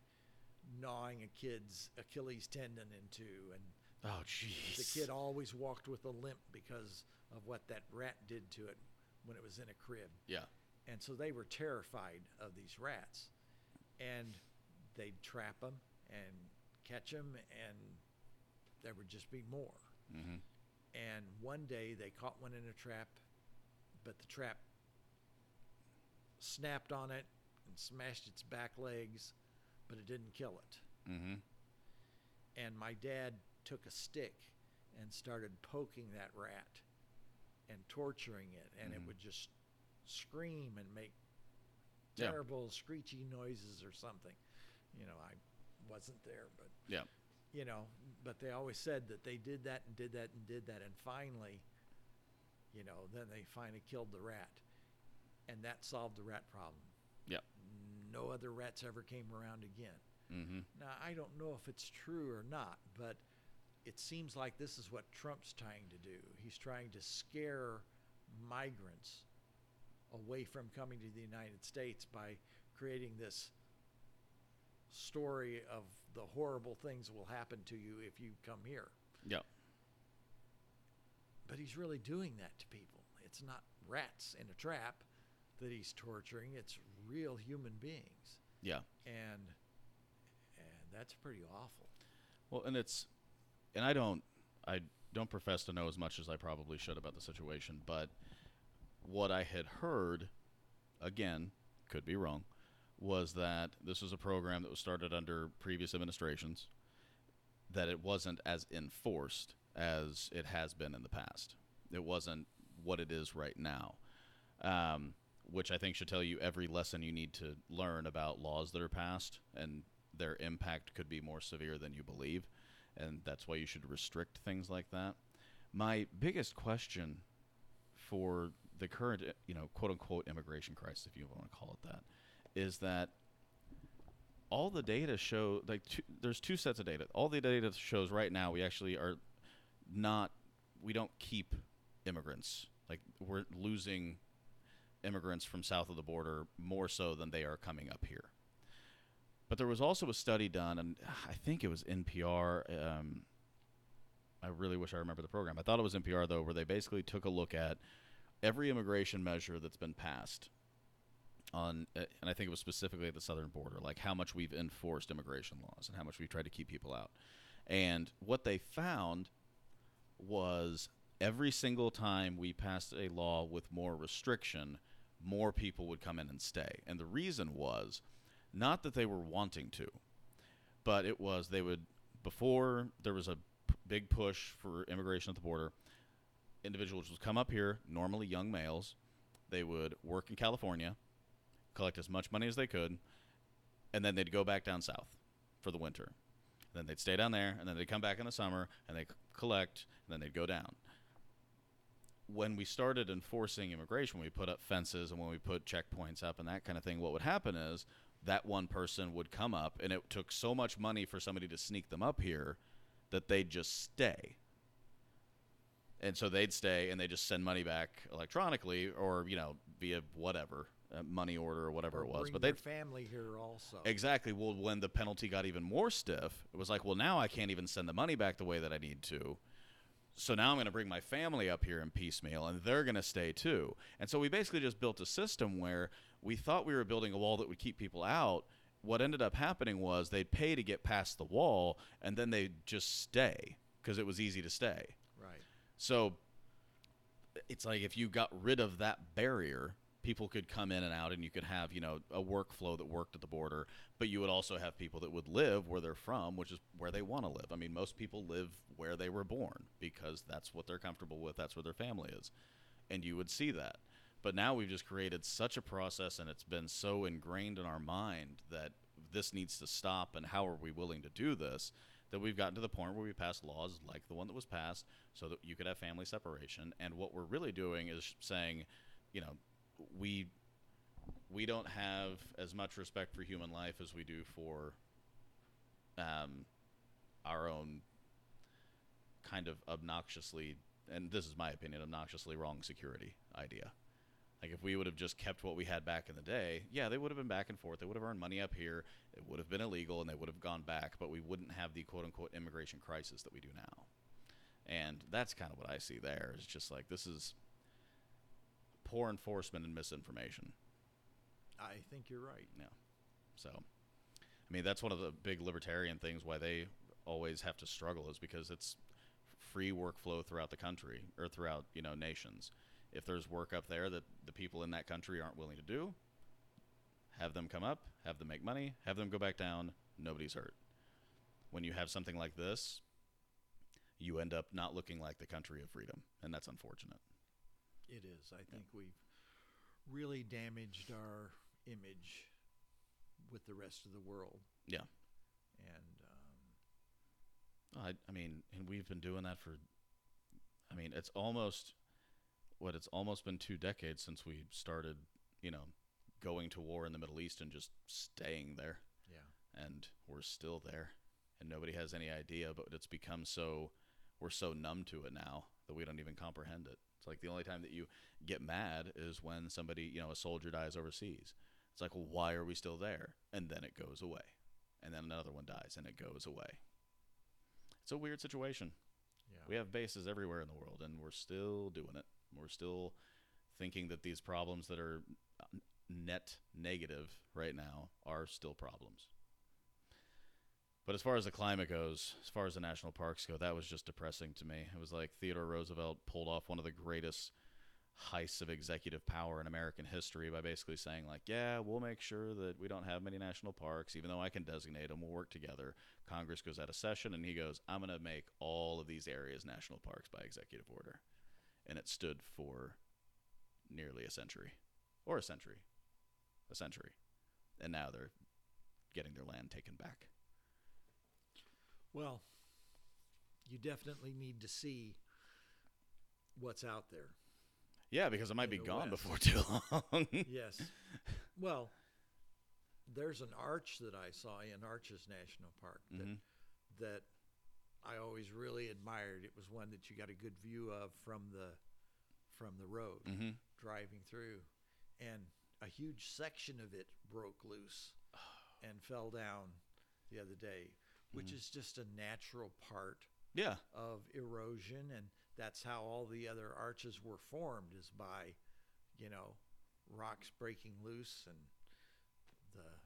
Speaker 2: gnawing a kid's Achilles tendon in two, and
Speaker 1: Oh, jeez.
Speaker 2: the kid always walked with a limp because of what that rat did to it when it was in a crib.
Speaker 1: Yeah.
Speaker 2: And so they were terrified of these rats. And they'd trap them and catch them, and there would just be more.
Speaker 1: Mm-hmm.
Speaker 2: And one day they caught one in a trap, but the trap snapped on it and smashed its back legs, but it didn't kill it.
Speaker 1: Mm-hmm.
Speaker 2: And my dad took a stick and started poking that rat and torturing it, and it
Speaker 1: Mhm.
Speaker 2: would just scream and make
Speaker 1: Yeah.
Speaker 2: terrible screechy noises or something. You know, I wasn't there, but
Speaker 1: Yeah.
Speaker 2: you know, but they always said that they did that and did that and did that, and finally, you know, then they finally killed the rat, and that solved the rat problem.
Speaker 1: Yep.
Speaker 2: No other rats ever came around again.
Speaker 1: Mm-hmm.
Speaker 2: Now, I don't know if it's true or not, but it seems like this is what Trump's trying to do. He's trying to scare migrants away from coming to the United States by creating this story of the horrible things that will happen to you if you come here.
Speaker 1: Yep.
Speaker 2: But he's really doing that to people. It's not rats in a trap that he's torturing, it's real human beings.
Speaker 1: Yeah.
Speaker 2: And and that's pretty awful.
Speaker 1: Well, and it's, and I don't, I don't profess to know as much as I probably should about the situation, but what I had heard, again, could be wrong, was that this was a program that was started under previous administrations, that it wasn't as enforced as it has been in the past. It wasn't what it is right now. Um, which I think should tell you every lesson you need to learn about laws that are passed and their impact could be more severe than you believe. And that's why you should restrict things like that. My biggest question for the current, you know, quote unquote immigration crisis, if you want to call it that, is that all the data show like two, there's two sets of data. All the data shows right now we actually are not we don't keep immigrants. Like we're losing immigrants from south of the border more so than they are coming up here. But there was also a study done, and I think it was NPR. Um, I really wish I remember the program. I thought it was NPR though, where they basically took a look at every immigration measure that's been passed on, uh, and I think it was specifically at the southern border, like how much we've enforced immigration laws and how much we've tried to keep people out. And what they found was every single time we passed a law with more restriction, more people would come in and stay. And the reason was not that they were wanting to, but it was they would, before there was a p- big push for immigration at the border, individuals would come up here, normally young males. They would work in California, collect as much money as they could, and then they'd go back down south for the winter. And then they'd stay down there, and then they'd come back in the summer, and they'd collect, and then they'd go down. When we started enforcing immigration, we put up fences and when we put checkpoints up and that kind of thing, what would happen is that one person would come up, and it took so much money for somebody to sneak them up here that they'd just stay and so they'd stay and they just send money back electronically or you know via whatever money order or whatever
Speaker 2: Or
Speaker 1: it was
Speaker 2: bring
Speaker 1: but
Speaker 2: their
Speaker 1: they
Speaker 2: family here also.
Speaker 1: exactly. Well when the penalty got even more stiff it was like well now i can't even send the money back the way that i need to. So now i'm going to bring my family up here in piecemeal and they're going to stay too. And so we basically just built a system where we thought we were building a wall that would keep people out. What ended up happening was they'd pay to get past the wall and then they'd just stay because it was easy to stay.
Speaker 2: Right.
Speaker 1: so it's like if you got rid of that barrier, people could come in and out and you could have, you know, a workflow that worked at the border, but you would also have people that would live where they're from, which is where they want to live. I mean, most people live where they were born because that's what they're comfortable with, that's where their family is. And you would see that. But now we've just created such a process and it's been so ingrained in our mind that this needs to stop and how are we willing to do this that we've gotten to the point where we pass laws like the one that was passed so that you could have family separation. And what we're really doing is saying, you know, we we don't have as much respect for human life as we do for um, our own kind of obnoxiously, and this is my opinion, obnoxiously wrong security idea. Like if we would have just kept what we had back in the day, yeah, they would have been back and forth. They would have earned money up here. It would have been illegal, and they would have gone back. But we wouldn't have the quote unquote immigration crisis that we do now. And that's kind of what I see there. It's just like this is poor enforcement and misinformation.
Speaker 2: I think you're right.
Speaker 1: Yeah. So, I mean, that's one of the big libertarian things why they always have to struggle is because it's free workflow throughout the country or throughout you know nations. If there's work up there that the people in that country aren't willing to do, have them come up, have them make money, have them go back down. Nobody's hurt. When you have something like this, you end up not looking like the country of freedom, and that's unfortunate.
Speaker 2: It is. I think we've really damaged our image with the rest of the world.
Speaker 1: Yeah.
Speaker 2: And um,
Speaker 1: I, I mean, and we've been doing that for. I mean, it's almost what it's almost been two decades since we started, you know, going to war in the Middle East and just staying there,
Speaker 2: yeah,
Speaker 1: and we're still there, and nobody has any idea. But it's become so we're so numb to it now that we don't even comprehend it. It's like the only time that you get mad is when somebody, you know, a soldier dies overseas. It's like, well, why are we still there? And then it goes away, and then another one dies, and it goes away. It's a weird situation.
Speaker 2: yeah.
Speaker 1: We have bases everywhere in the world, and we're still doing it. We're still thinking that these problems that are net negative right now are still problems. But as far as the climate goes, as far as the national parks go, that was just depressing to me. It was like Theodore Roosevelt pulled off one of the greatest heists of executive power in American history by basically saying, like, yeah, we'll make sure that we don't have many national parks, even though I can designate them. We'll work together. Congress goes out of session, and he goes, I'm going to make all of these areas national parks by executive order. And it stood for nearly a century, or a century, a century. And now they're getting their land taken back.
Speaker 2: Well, you definitely need to see what's out there.
Speaker 1: Yeah, because it might be gone
Speaker 2: West.
Speaker 1: before too long. *laughs*
Speaker 2: Yes. well, there's an arch that I saw in Arches National Park that,
Speaker 1: Mhm.
Speaker 2: that I always really admired. It was one that you got a good view of from the from the road
Speaker 1: hmm
Speaker 2: driving through, and a huge section of it broke loose *sighs* and fell down the other day, which
Speaker 1: Mhm.
Speaker 2: is just a natural part
Speaker 1: Yeah.
Speaker 2: of erosion and that's how all the other arches were formed is by you know rocks breaking loose and the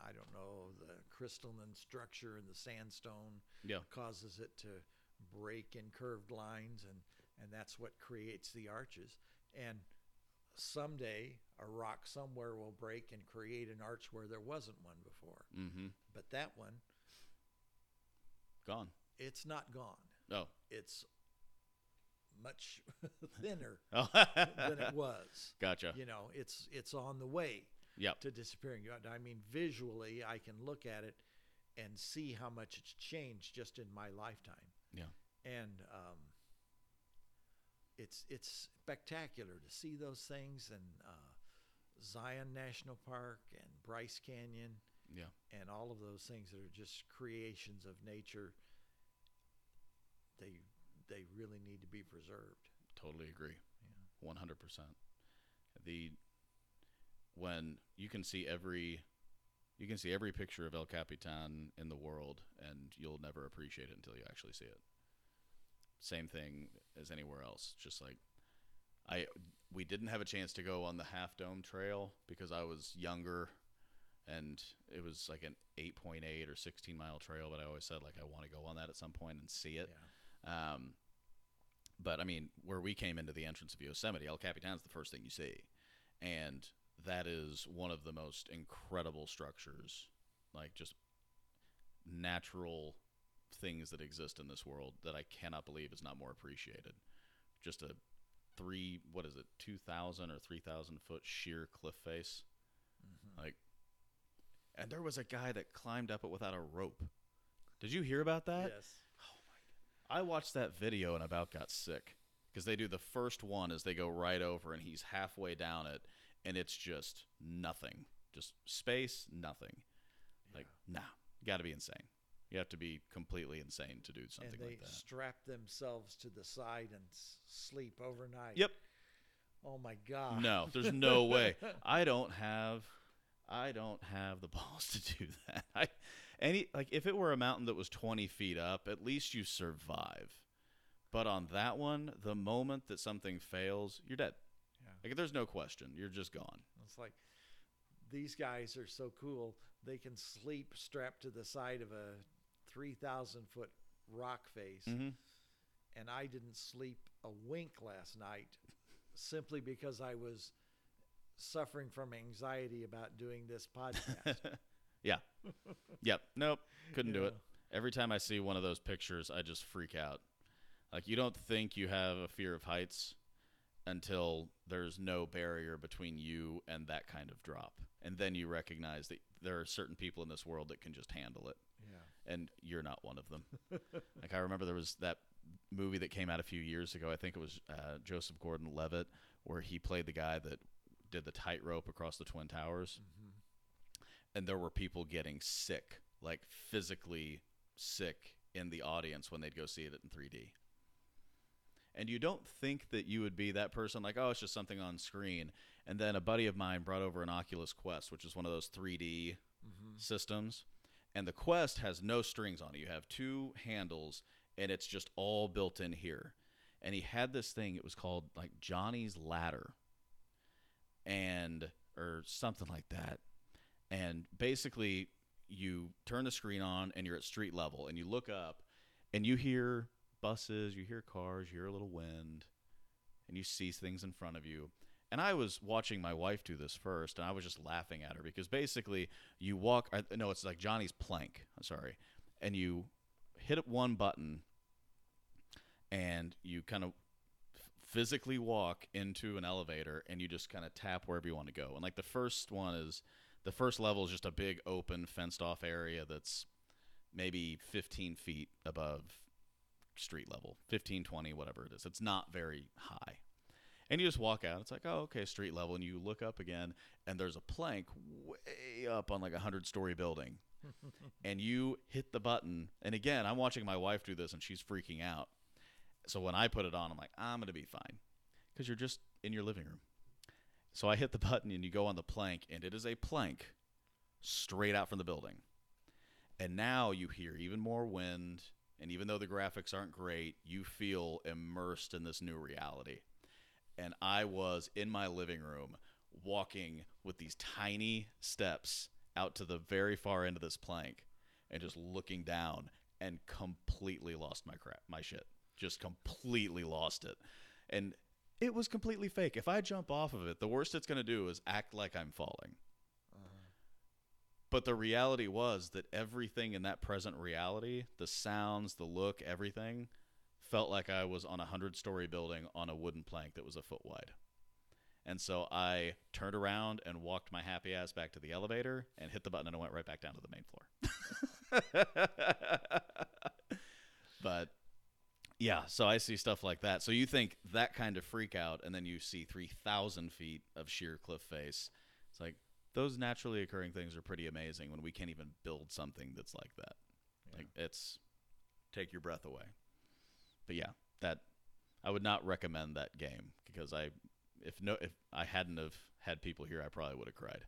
Speaker 2: i don't know the crystalline structure in the sandstone
Speaker 1: Yeah.
Speaker 2: causes it to break in curved lines and and that's what creates the arches and someday a rock somewhere will break and create an arch where there wasn't one before
Speaker 1: hmm
Speaker 2: but that one
Speaker 1: Gone.
Speaker 2: it's not gone
Speaker 1: Oh.
Speaker 2: it's much *laughs* thinner *laughs*
Speaker 1: Oh.
Speaker 2: than it was.
Speaker 1: Gotcha.
Speaker 2: You know, it's it's on the way
Speaker 1: Yep.
Speaker 2: to disappearing. I mean, visually, I can look at it and see how much it's changed just in my lifetime.
Speaker 1: Yeah.
Speaker 2: And um, it's it's spectacular to see those things and uh, Zion National Park and Bryce Canyon
Speaker 1: Yeah.
Speaker 2: and all of those things that are just creations of nature. They they really need to be preserved.
Speaker 1: Totally agree.
Speaker 2: Yeah.
Speaker 1: One hundred percent. The when you can see every you can see every picture of El Capitan in the world and you'll never appreciate it until you actually see it. Same thing as anywhere else. Just like I we didn't have a chance to go on the Half Dome Trail because I was younger and it was like an 8.8 or 16 mile trail but I always said like I want to go on that at some point and see it.
Speaker 2: Yeah.
Speaker 1: Um, but I mean, where we came into the entrance of Yosemite, El Capitan's the first thing you see, and that is one of the most incredible structures, like just natural things that exist in this world that I cannot believe is not more appreciated. Just a three, what is it, two thousand or three thousand foot sheer cliff face,
Speaker 2: Mhm.
Speaker 1: like, and there was a guy that climbed up it without a rope. Did you hear about that?
Speaker 2: yes. Oh my God.
Speaker 1: I watched that video and about got sick because they do the first one as they go right over and he's halfway down it and it's just nothing, just space, nothing. Like, nah, got to be insane. You have to be completely insane to do something
Speaker 2: and they
Speaker 1: like that.
Speaker 2: strap themselves to the side and s- sleep overnight.
Speaker 1: Yep.
Speaker 2: Oh my god.
Speaker 1: No, there's no *laughs* way. I don't have I don't have the *laughs* balls to do that. I any like if it were a mountain that was 20 feet up, at least you survive. But on that one, the moment that something fails, you're dead.
Speaker 2: Yeah.
Speaker 1: Like there's no question. You're just gone.
Speaker 2: It's like these guys are so cool. They can sleep strapped to the side of a 3,000 foot rock face.
Speaker 1: Mm-hmm.
Speaker 2: And I didn't sleep a wink last night simply because I was suffering from anxiety about doing this podcast. *laughs*
Speaker 1: yeah. Yep. Nope. Couldn't do it. Every time I see one of those pictures, I just freak out. Like you don't think you have a fear of heights until there's no barrier between you and that kind of drop. And then you recognize that there are certain people in this world that can just handle it
Speaker 2: Yeah.
Speaker 1: And you're not one of them. *laughs* like I remember there was that movie that came out a few years ago. I think it was uh, Joseph Gordon-Levitt where he played the guy that did the tightrope across the twin towers
Speaker 2: Mhm.
Speaker 1: and there were people getting sick, like physically sick in the audience when they'd go see it in 3D. And you don't think that you would be that person, like, oh, it's just something on screen. And then a buddy of mine brought over an Oculus Quest, which is one of those 3D
Speaker 2: Mhm.
Speaker 1: systems. And the Quest has no strings on it. You have two handles, and it's just all built in here. And he had this thing, it was called like Johnny's Ladder, and or something like that. And basically, you turn the screen on, and you're at street level, and you look up, and you hear buses, you hear cars, you hear a little wind, and you see things in front of you. And I was watching my wife do this first, and I was just laughing at her because basically you walk. I, no, it's like Johnny's plank. I'm sorry, and you hit one button, and you kind of physically walk into an elevator, and you just kind of tap wherever you want to go. And like the first one is, the first level is just a big open fenced off area that's maybe 15 feet above street level 15 20 whatever it is it's not very high and you just walk out. It's like oh okay street level. And you look up again and there's a plank way up on like a hundred story building. *laughs* And you hit the button. And again i'm watching my wife do this and she's freaking out. So when i put it on i'm like i'm gonna be fine. Because you're just in your living room. So i hit the button and you go on the plank and it is a plank straight out from the building. And now you hear even more wind and even though the graphics aren't great you feel immersed in this new reality and i was in my living room walking with these tiny steps out to the very far end of this plank and just looking down and completely lost my crap my shit. Just completely lost it. And it was completely fake. If i jump off of it the worst it's going to do is act like i'm falling. But the reality was that everything in that present reality, the sounds, the look, everything, felt like I was on a hundred story building on a wooden plank that was a foot wide. And so I turned around and walked my happy ass back to the elevator and hit the button and I went right back down to the main floor. *laughs* but yeah, so I see stuff like that. So you think that kind of freak out, and then you see 3,000 feet of sheer cliff face. It's like, those naturally occurring things are pretty amazing when we can't even build something that's like that.
Speaker 2: Yeah.
Speaker 1: Like it's take your breath away. But yeah, that I would not recommend that game because I if no if I hadn't have had people here I probably would have cried.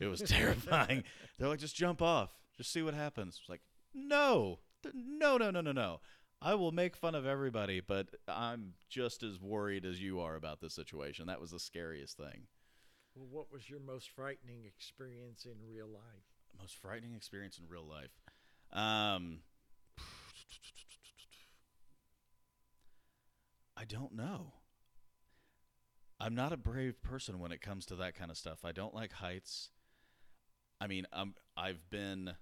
Speaker 1: It was *laughs* terrifying. They're like just jump off. Just see what happens. It's like no. No, no, no, no, no. I will make fun of everybody, but I'm just as worried as you are about this situation. That was the scariest thing.
Speaker 2: Well, what was your most frightening experience in real life?
Speaker 1: Most frightening experience in real life. Um, I don't know. I'm not a brave person when it comes to that kind of stuff. I don't like heights. I mean, I'm I've been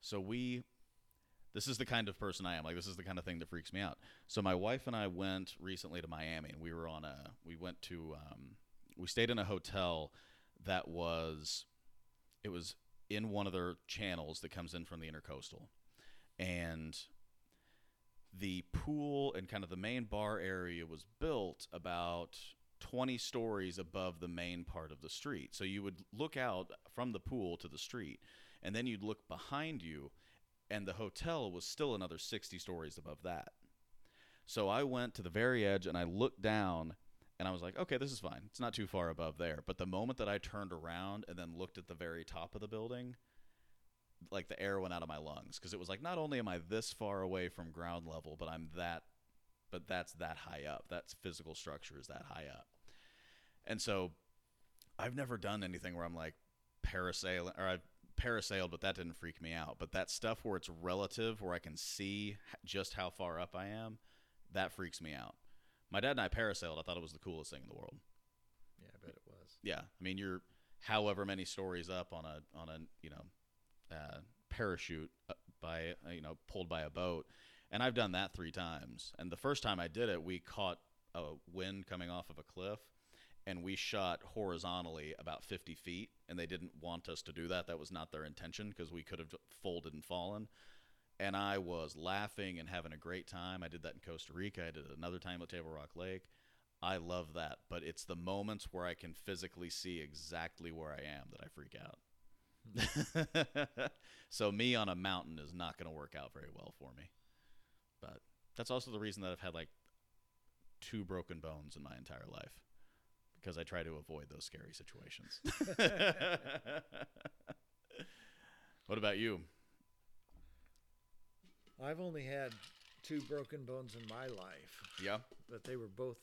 Speaker 1: so we this is the kind of person I am. Like this is the kind of thing that freaks me out. So my wife and I went recently to Miami and we were on a we went to um we stayed in a hotel that was it was in one of their channels that comes in from the intercoastal and the pool and kind of the main bar area was built about 20 stories above the main part of the street. So you would look out from the pool to the street, and then you'd look behind you, and the hotel was still another 60 stories above that. So I went to the very edge and I looked down and I was like, okay, this is fine. It's not too far above there. But the moment that I turned around and then looked at the very top of the building, like the air went out of my lungs because it was like not only am I this far away from ground level, but I'm that, but that's that high up. That's physical structure is that high up. And so I've never done anything where I'm like parasailing or I've parasailed, but that didn't freak me out. But that stuff where it's relative, where I can see just how far up I am, that freaks me out. My dad and I parasailed. I thought it was the coolest thing in the world.
Speaker 2: Yeah, I bet it was.
Speaker 1: Yeah, I mean you're however many stories up on a on a you know uh, parachute uh, by uh, you know pulled by a boat, and I've done that three times. And the first time I did it, we caught a wind coming off of a cliff, and we shot horizontally about 50 feet, and they didn't want us to do that. That was not their intention because we could have folded and fallen. And I was laughing and having a great time. I did that in Costa Rica. I did it another time at Table Rock Lake. I love that, but it's the moments where I can physically see exactly where I am that I freak out. *laughs* so me on a mountain is not going to work out very well for me. But that's also the reason that I've had like two broken bones in my entire life because I try to avoid those scary situations. *laughs* what about you?
Speaker 2: I've only had two broken bones in my life,
Speaker 1: Yeah.
Speaker 2: but they were both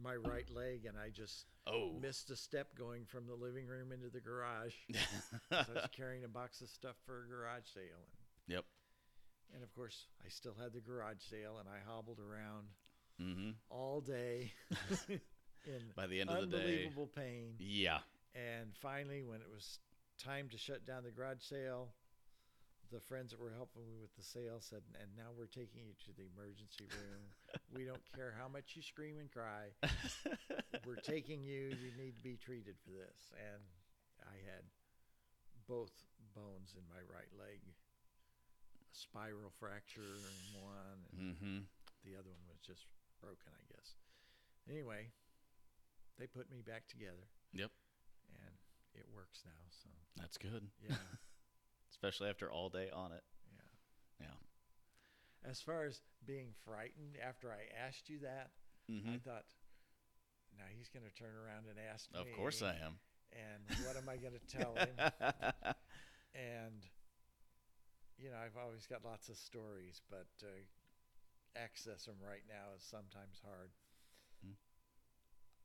Speaker 2: my right leg, and I just
Speaker 1: Oh.
Speaker 2: missed a step going from the living room into the garage. *laughs* 'cause I was carrying a box of stuff for a garage sale, and,
Speaker 1: yep.
Speaker 2: and of course I still had the garage sale, and I hobbled around
Speaker 1: hmm
Speaker 2: all day *laughs* in
Speaker 1: By the end of the day,
Speaker 2: unbelievable pain.
Speaker 1: yeah.
Speaker 2: And finally, when it was time to shut down the garage sale, the friends that were helping me with the sale said, "And now we're taking you to the emergency room. we don't *laughs* care how much you scream and cry. *laughs* We're taking you. You need to be treated for this." And I had both bones in my right leg, a spiral fracture in one, and
Speaker 1: hmm
Speaker 2: the other one was just broken, I guess. Anyway, they put me back together.
Speaker 1: Yep.
Speaker 2: And it works now. So
Speaker 1: That's good,
Speaker 2: yeah, *laughs*
Speaker 1: especially after all day on it.
Speaker 2: yeah.
Speaker 1: Yeah.
Speaker 2: As far as being frightened, after I asked you that,
Speaker 1: hmm
Speaker 2: I thought, now he's going to turn around and ask me.
Speaker 1: Of course I am.
Speaker 2: And what am I going to tell him? *laughs* and you know, I've always got lots of stories, but uh, access them right now is sometimes hard.
Speaker 1: Hmm.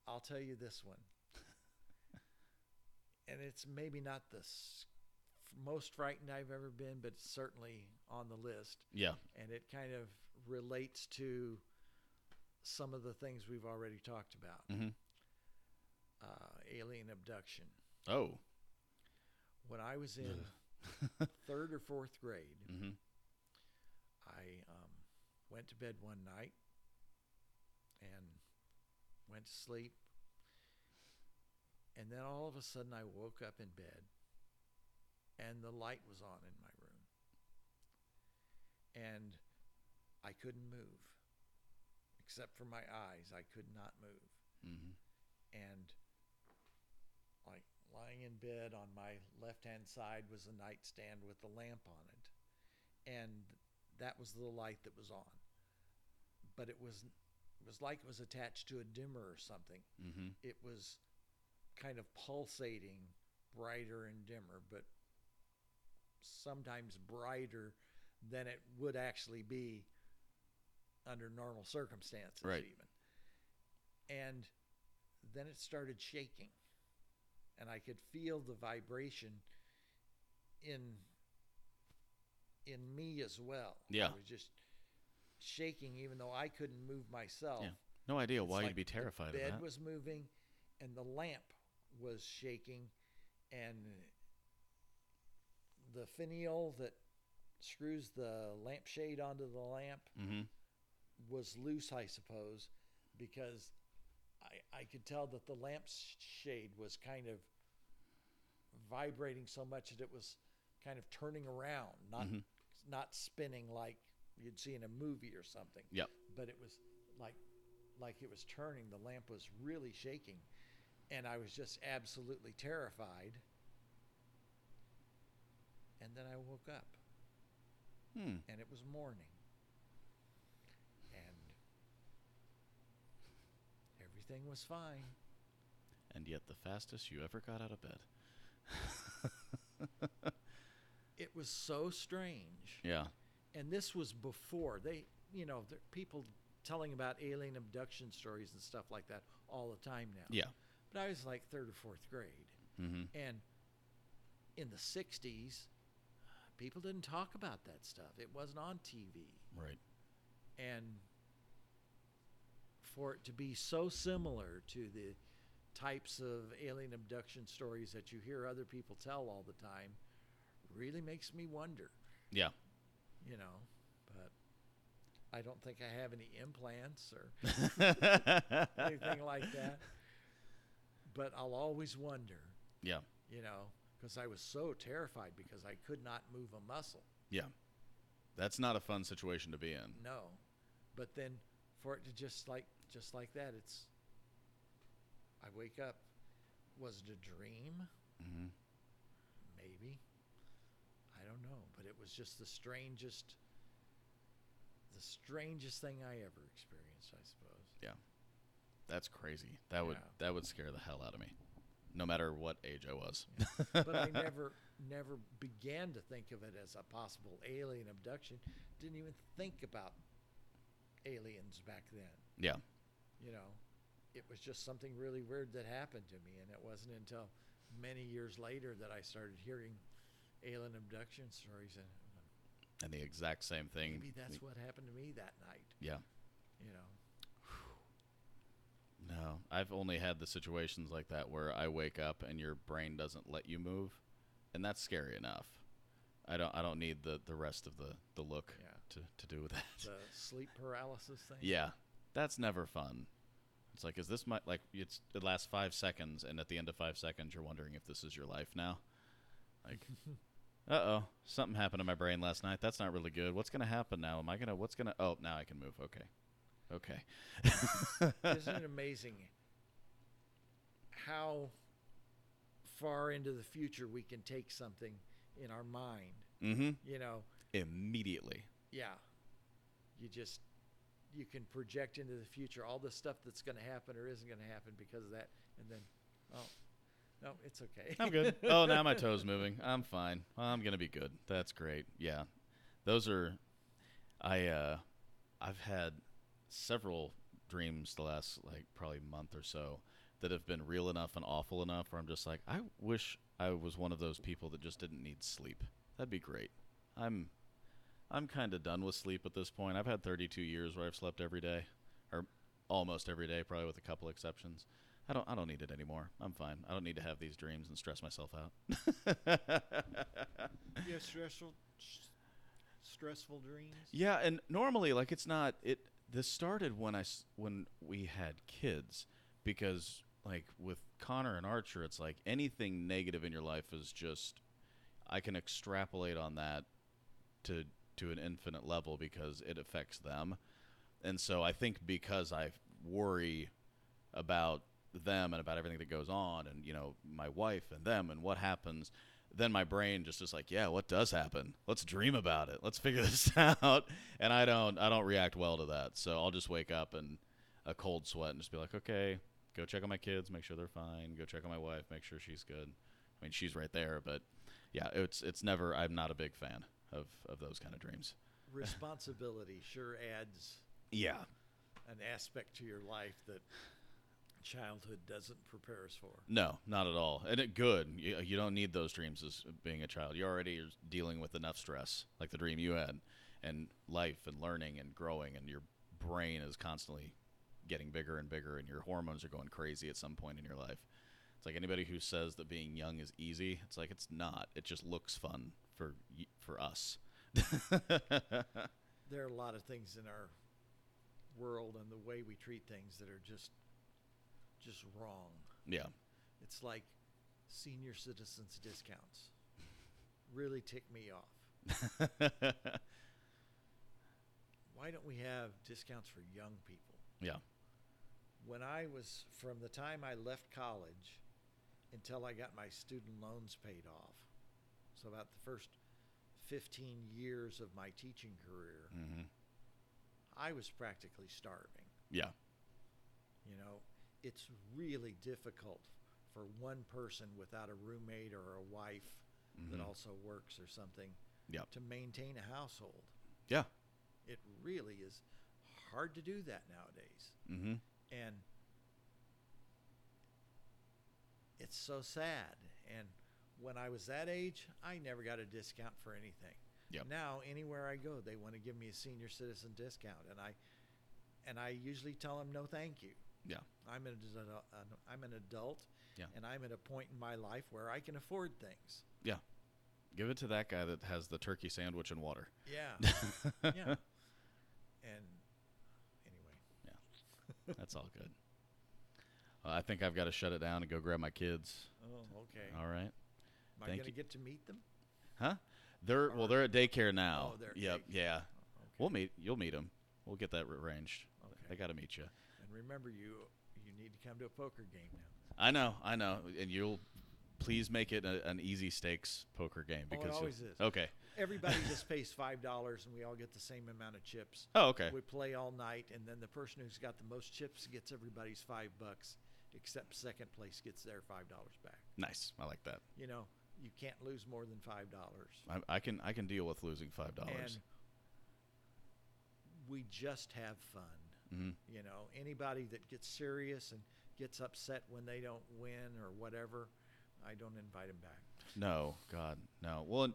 Speaker 2: I'll tell you this one, *laughs* and it's maybe not the most frightened I've ever been, but certainly on the list,
Speaker 1: yeah.
Speaker 2: and it kind of relates to some of the things we've already talked about.
Speaker 1: hmm
Speaker 2: Uh, alien abduction.
Speaker 1: Oh.
Speaker 2: When I was in *laughs* third or fourth grade,
Speaker 1: hmm
Speaker 2: I um, went to bed one night and went to sleep. And then all of a sudden, I woke up in bed and the light was on in my room. And I couldn't move except for my eyes. I could not move.
Speaker 1: hmm
Speaker 2: And like lying in bed on my left hand side was a nightstand with a lamp on it. And that was the light that was on. But it was it was like it was attached to a dimmer or something.
Speaker 1: hmm
Speaker 2: It was kind of pulsating brighter and dimmer, but sometimes brighter than it would actually be under normal circumstances
Speaker 1: Right.
Speaker 2: even. And then it started shaking. And I could feel the vibration in in me as well.
Speaker 1: Yeah.
Speaker 2: I was just shaking even though I couldn't move myself.
Speaker 1: Yeah. No idea
Speaker 2: It's
Speaker 1: why
Speaker 2: like
Speaker 1: you'd be
Speaker 2: the
Speaker 1: terrified of
Speaker 2: bed
Speaker 1: that.
Speaker 2: was moving, and the lamp was shaking, and the finial that screws the lampshade onto the lamp
Speaker 1: hmm
Speaker 2: was loose, I suppose, because I I could tell that the lampshade was kind of vibrating so much that it was kind of turning around, not
Speaker 1: Mhm.
Speaker 2: not spinning like you'd see in a movie or something.
Speaker 1: Yep.
Speaker 2: But it was like like it was turning. The lamp was really shaking, and I was just absolutely terrified. And then I woke up,
Speaker 1: Hmm.
Speaker 2: and it was morning, and everything was fine.
Speaker 1: And yet the fastest you ever got out of bed. *laughs*
Speaker 2: It was so strange.
Speaker 1: Yeah.
Speaker 2: and this was before they you know there people telling about alien abduction stories and stuff like that all the time now
Speaker 1: Yeah.
Speaker 2: but i was like third or fourth grade
Speaker 1: Mm-hmm.
Speaker 2: and in the 60s people didn't talk about that stuff it wasn't on tv
Speaker 1: Right.
Speaker 2: and for it to be so similar to the types of alien abduction stories that you hear other people tell all the time really makes me wonder
Speaker 1: Yeah.
Speaker 2: you know, but I don't think I have any implants or *laughs* anything like that. But I'll always wonder,
Speaker 1: yeah.
Speaker 2: you know, because I was so terrified because I could not move a muscle.
Speaker 1: Yeah. That's not a fun situation to be in.
Speaker 2: No. But then for it to just like just like that, it's I wake up. Was it a dream?
Speaker 1: Mm-hmm.
Speaker 2: Maybe. I don't know, but it was just the strangest the strangest thing I ever experienced, I suppose. Yeah.
Speaker 1: That's crazy. That would that would scare the hell out of me, no matter what age I was. *laughs*
Speaker 2: But I never never began to think of it as a possible alien abduction. Didn't even think about aliens back then.
Speaker 1: Yeah.
Speaker 2: You know, it was just something really weird that happened to me, and it wasn't until many years later that I started hearing alien abduction stories, and uh,
Speaker 1: And the exact same thing.
Speaker 2: maybe that's what happened to me that night.
Speaker 1: Yeah.
Speaker 2: You know,
Speaker 1: No, I've only had the situations like that where I wake up and your brain doesn't let you move, and that's scary enough. I don't I don't need the the rest of the the look
Speaker 2: Yeah.
Speaker 1: to to do with *laughs* that.
Speaker 2: the sleep paralysis thing.
Speaker 1: Yeah, that's never fun. It's like, is this my like? It's it lasts five seconds, and at the end of five seconds, you're wondering if this is your life now. Like, *laughs* uh oh, something happened to my brain last night. That's not really good. What's gonna happen now? Am I gonna? What's gonna? Oh, now I can move. Okay, okay.
Speaker 2: Isn't it amazing how far into the future we can take something in our mind?
Speaker 1: mm-hmm.
Speaker 2: You know,
Speaker 1: Immediately.
Speaker 2: yeah. You just you can project into the future all the stuff that's going to happen or isn't going to happen because of that, and then, oh, no, it's okay.
Speaker 1: I'm good. *laughs* oh, now my toes moving. I'm fine. I'm gonna be good. That's great. Yeah, those are. I uh, I've had several dreams the last like probably month or so that have been real enough and awful enough where I'm just like, I wish I was one of those people that just didn't need sleep. That'd be great. I'm I'm kind of done with sleep at this point. I've had 32 years where I've slept every day, or almost every day, probably with a couple exceptions. I don't I don't need it anymore. I'm fine. I don't need to have these dreams and stress myself out. *laughs*
Speaker 2: you have stressful, stressful dreams.
Speaker 1: yeah, and normally like it's not it this started when I when we had kids because like with Connor and Archer it's like anything negative in your life is just I can extrapolate on that to to an infinite level because it affects them. And so I think because I worry about them and about everything that goes on and you know my wife and them and what happens then my brain just is like yeah what does happen? Let's dream about it. Let's figure *laughs* this out. And i don't i don't react well to that. So i'll just wake up and a cold sweat and just be like okay go check on my kids make sure they're fine. Go check on my wife make sure she's good. I mean she's right there but yeah it's it's never i'm not a big fan of of those kind of dreams. *laughs*
Speaker 2: Responsibility sure adds
Speaker 1: yeah.
Speaker 2: an aspect to your life that childhood doesn't prepare us for.
Speaker 1: No, not at all. And it good. You, you don't need those dreams as being a child. You already are dealing with enough stress, like the dream you had, and life and learning and growing, and your brain is constantly getting bigger and bigger, and your hormones are going crazy at some point in your life. It's like anybody who says that being young is easy. It's like it's not. It just looks fun for for us. *laughs*
Speaker 2: There are a lot of things in our world and the way we treat things that are just just wrong.
Speaker 1: yeah.
Speaker 2: It's like senior citizens discounts. Really tick me off. *laughs* Why don't we have discounts for young people?
Speaker 1: yeah.
Speaker 2: When I was from the time I left college until I got my student loans paid off, so about the first 15 years of my teaching career,
Speaker 1: hmm
Speaker 2: I was practically starving.
Speaker 1: Yeah.
Speaker 2: You know, it's really difficult for one person without a roommate or a wife that
Speaker 1: Mhm.
Speaker 2: also works or something
Speaker 1: Yep.
Speaker 2: to maintain a household.
Speaker 1: Yeah.
Speaker 2: It really is hard to do that nowadays.
Speaker 1: hmm
Speaker 2: And it's so sad. And when I was that age, I never got a discount for anything.
Speaker 1: Yep.
Speaker 2: Now anywhere I go, they want to give me a senior citizen discount, and I and I usually tell them no, thank you.
Speaker 1: Yeah.
Speaker 2: I'm an, adult- I'm an adult,
Speaker 1: Yeah.
Speaker 2: and I'm at a point in my life where I can afford things.
Speaker 1: Yeah. Give it to that guy that has the turkey sandwich and water.
Speaker 2: Yeah, *laughs* yeah. And anyway, Yeah.
Speaker 1: That's all good. Uh, I think I've got to shut it down and go grab my kids.
Speaker 2: oh, okay.
Speaker 1: All right.
Speaker 2: Am I
Speaker 1: thank
Speaker 2: going to
Speaker 1: you.
Speaker 2: get to meet them?
Speaker 1: Huh? They're well. They're at daycare now.
Speaker 2: Oh, they're
Speaker 1: yep.
Speaker 2: daycare.
Speaker 1: Yeah.
Speaker 2: Okay.
Speaker 1: We'll meet. You'll meet them. We'll get that arranged.
Speaker 2: Okay.
Speaker 1: They got to meet you.
Speaker 2: And remember, you need to come to a poker game now.
Speaker 1: I know. I know. And you'll please make it a, an easy stakes poker game
Speaker 2: Oh, it
Speaker 1: because you'll-
Speaker 2: always is.
Speaker 1: Okay.
Speaker 2: Everybody *laughs* just pays five dollars, and we all get the same amount of chips.
Speaker 1: Oh, okay.
Speaker 2: We play all night, and then the person who's got the most chips gets everybody's five bucks, except second place gets their five dollars back.
Speaker 1: Nice. I like that.
Speaker 2: You know, you can't lose more than five dollars.
Speaker 1: I, I can I can deal with losing five dollars.
Speaker 2: we just have fun.
Speaker 1: Hmm
Speaker 2: You know, anybody that gets serious and gets upset when they don't win or whatever, I don't invite them back.
Speaker 1: No, God, no. Well,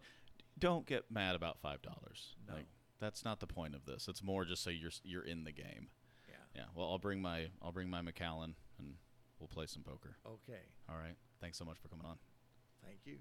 Speaker 1: don't get mad about five dollars.
Speaker 2: No.
Speaker 1: Like that's not the point of this. It's more just so you're you're in the game.
Speaker 2: Yeah.
Speaker 1: Yeah. Well, I'll bring my I'll bring my Macallan and we'll play some poker.
Speaker 2: Okay.
Speaker 1: All right. Thanks so much for coming on.
Speaker 2: Thank you.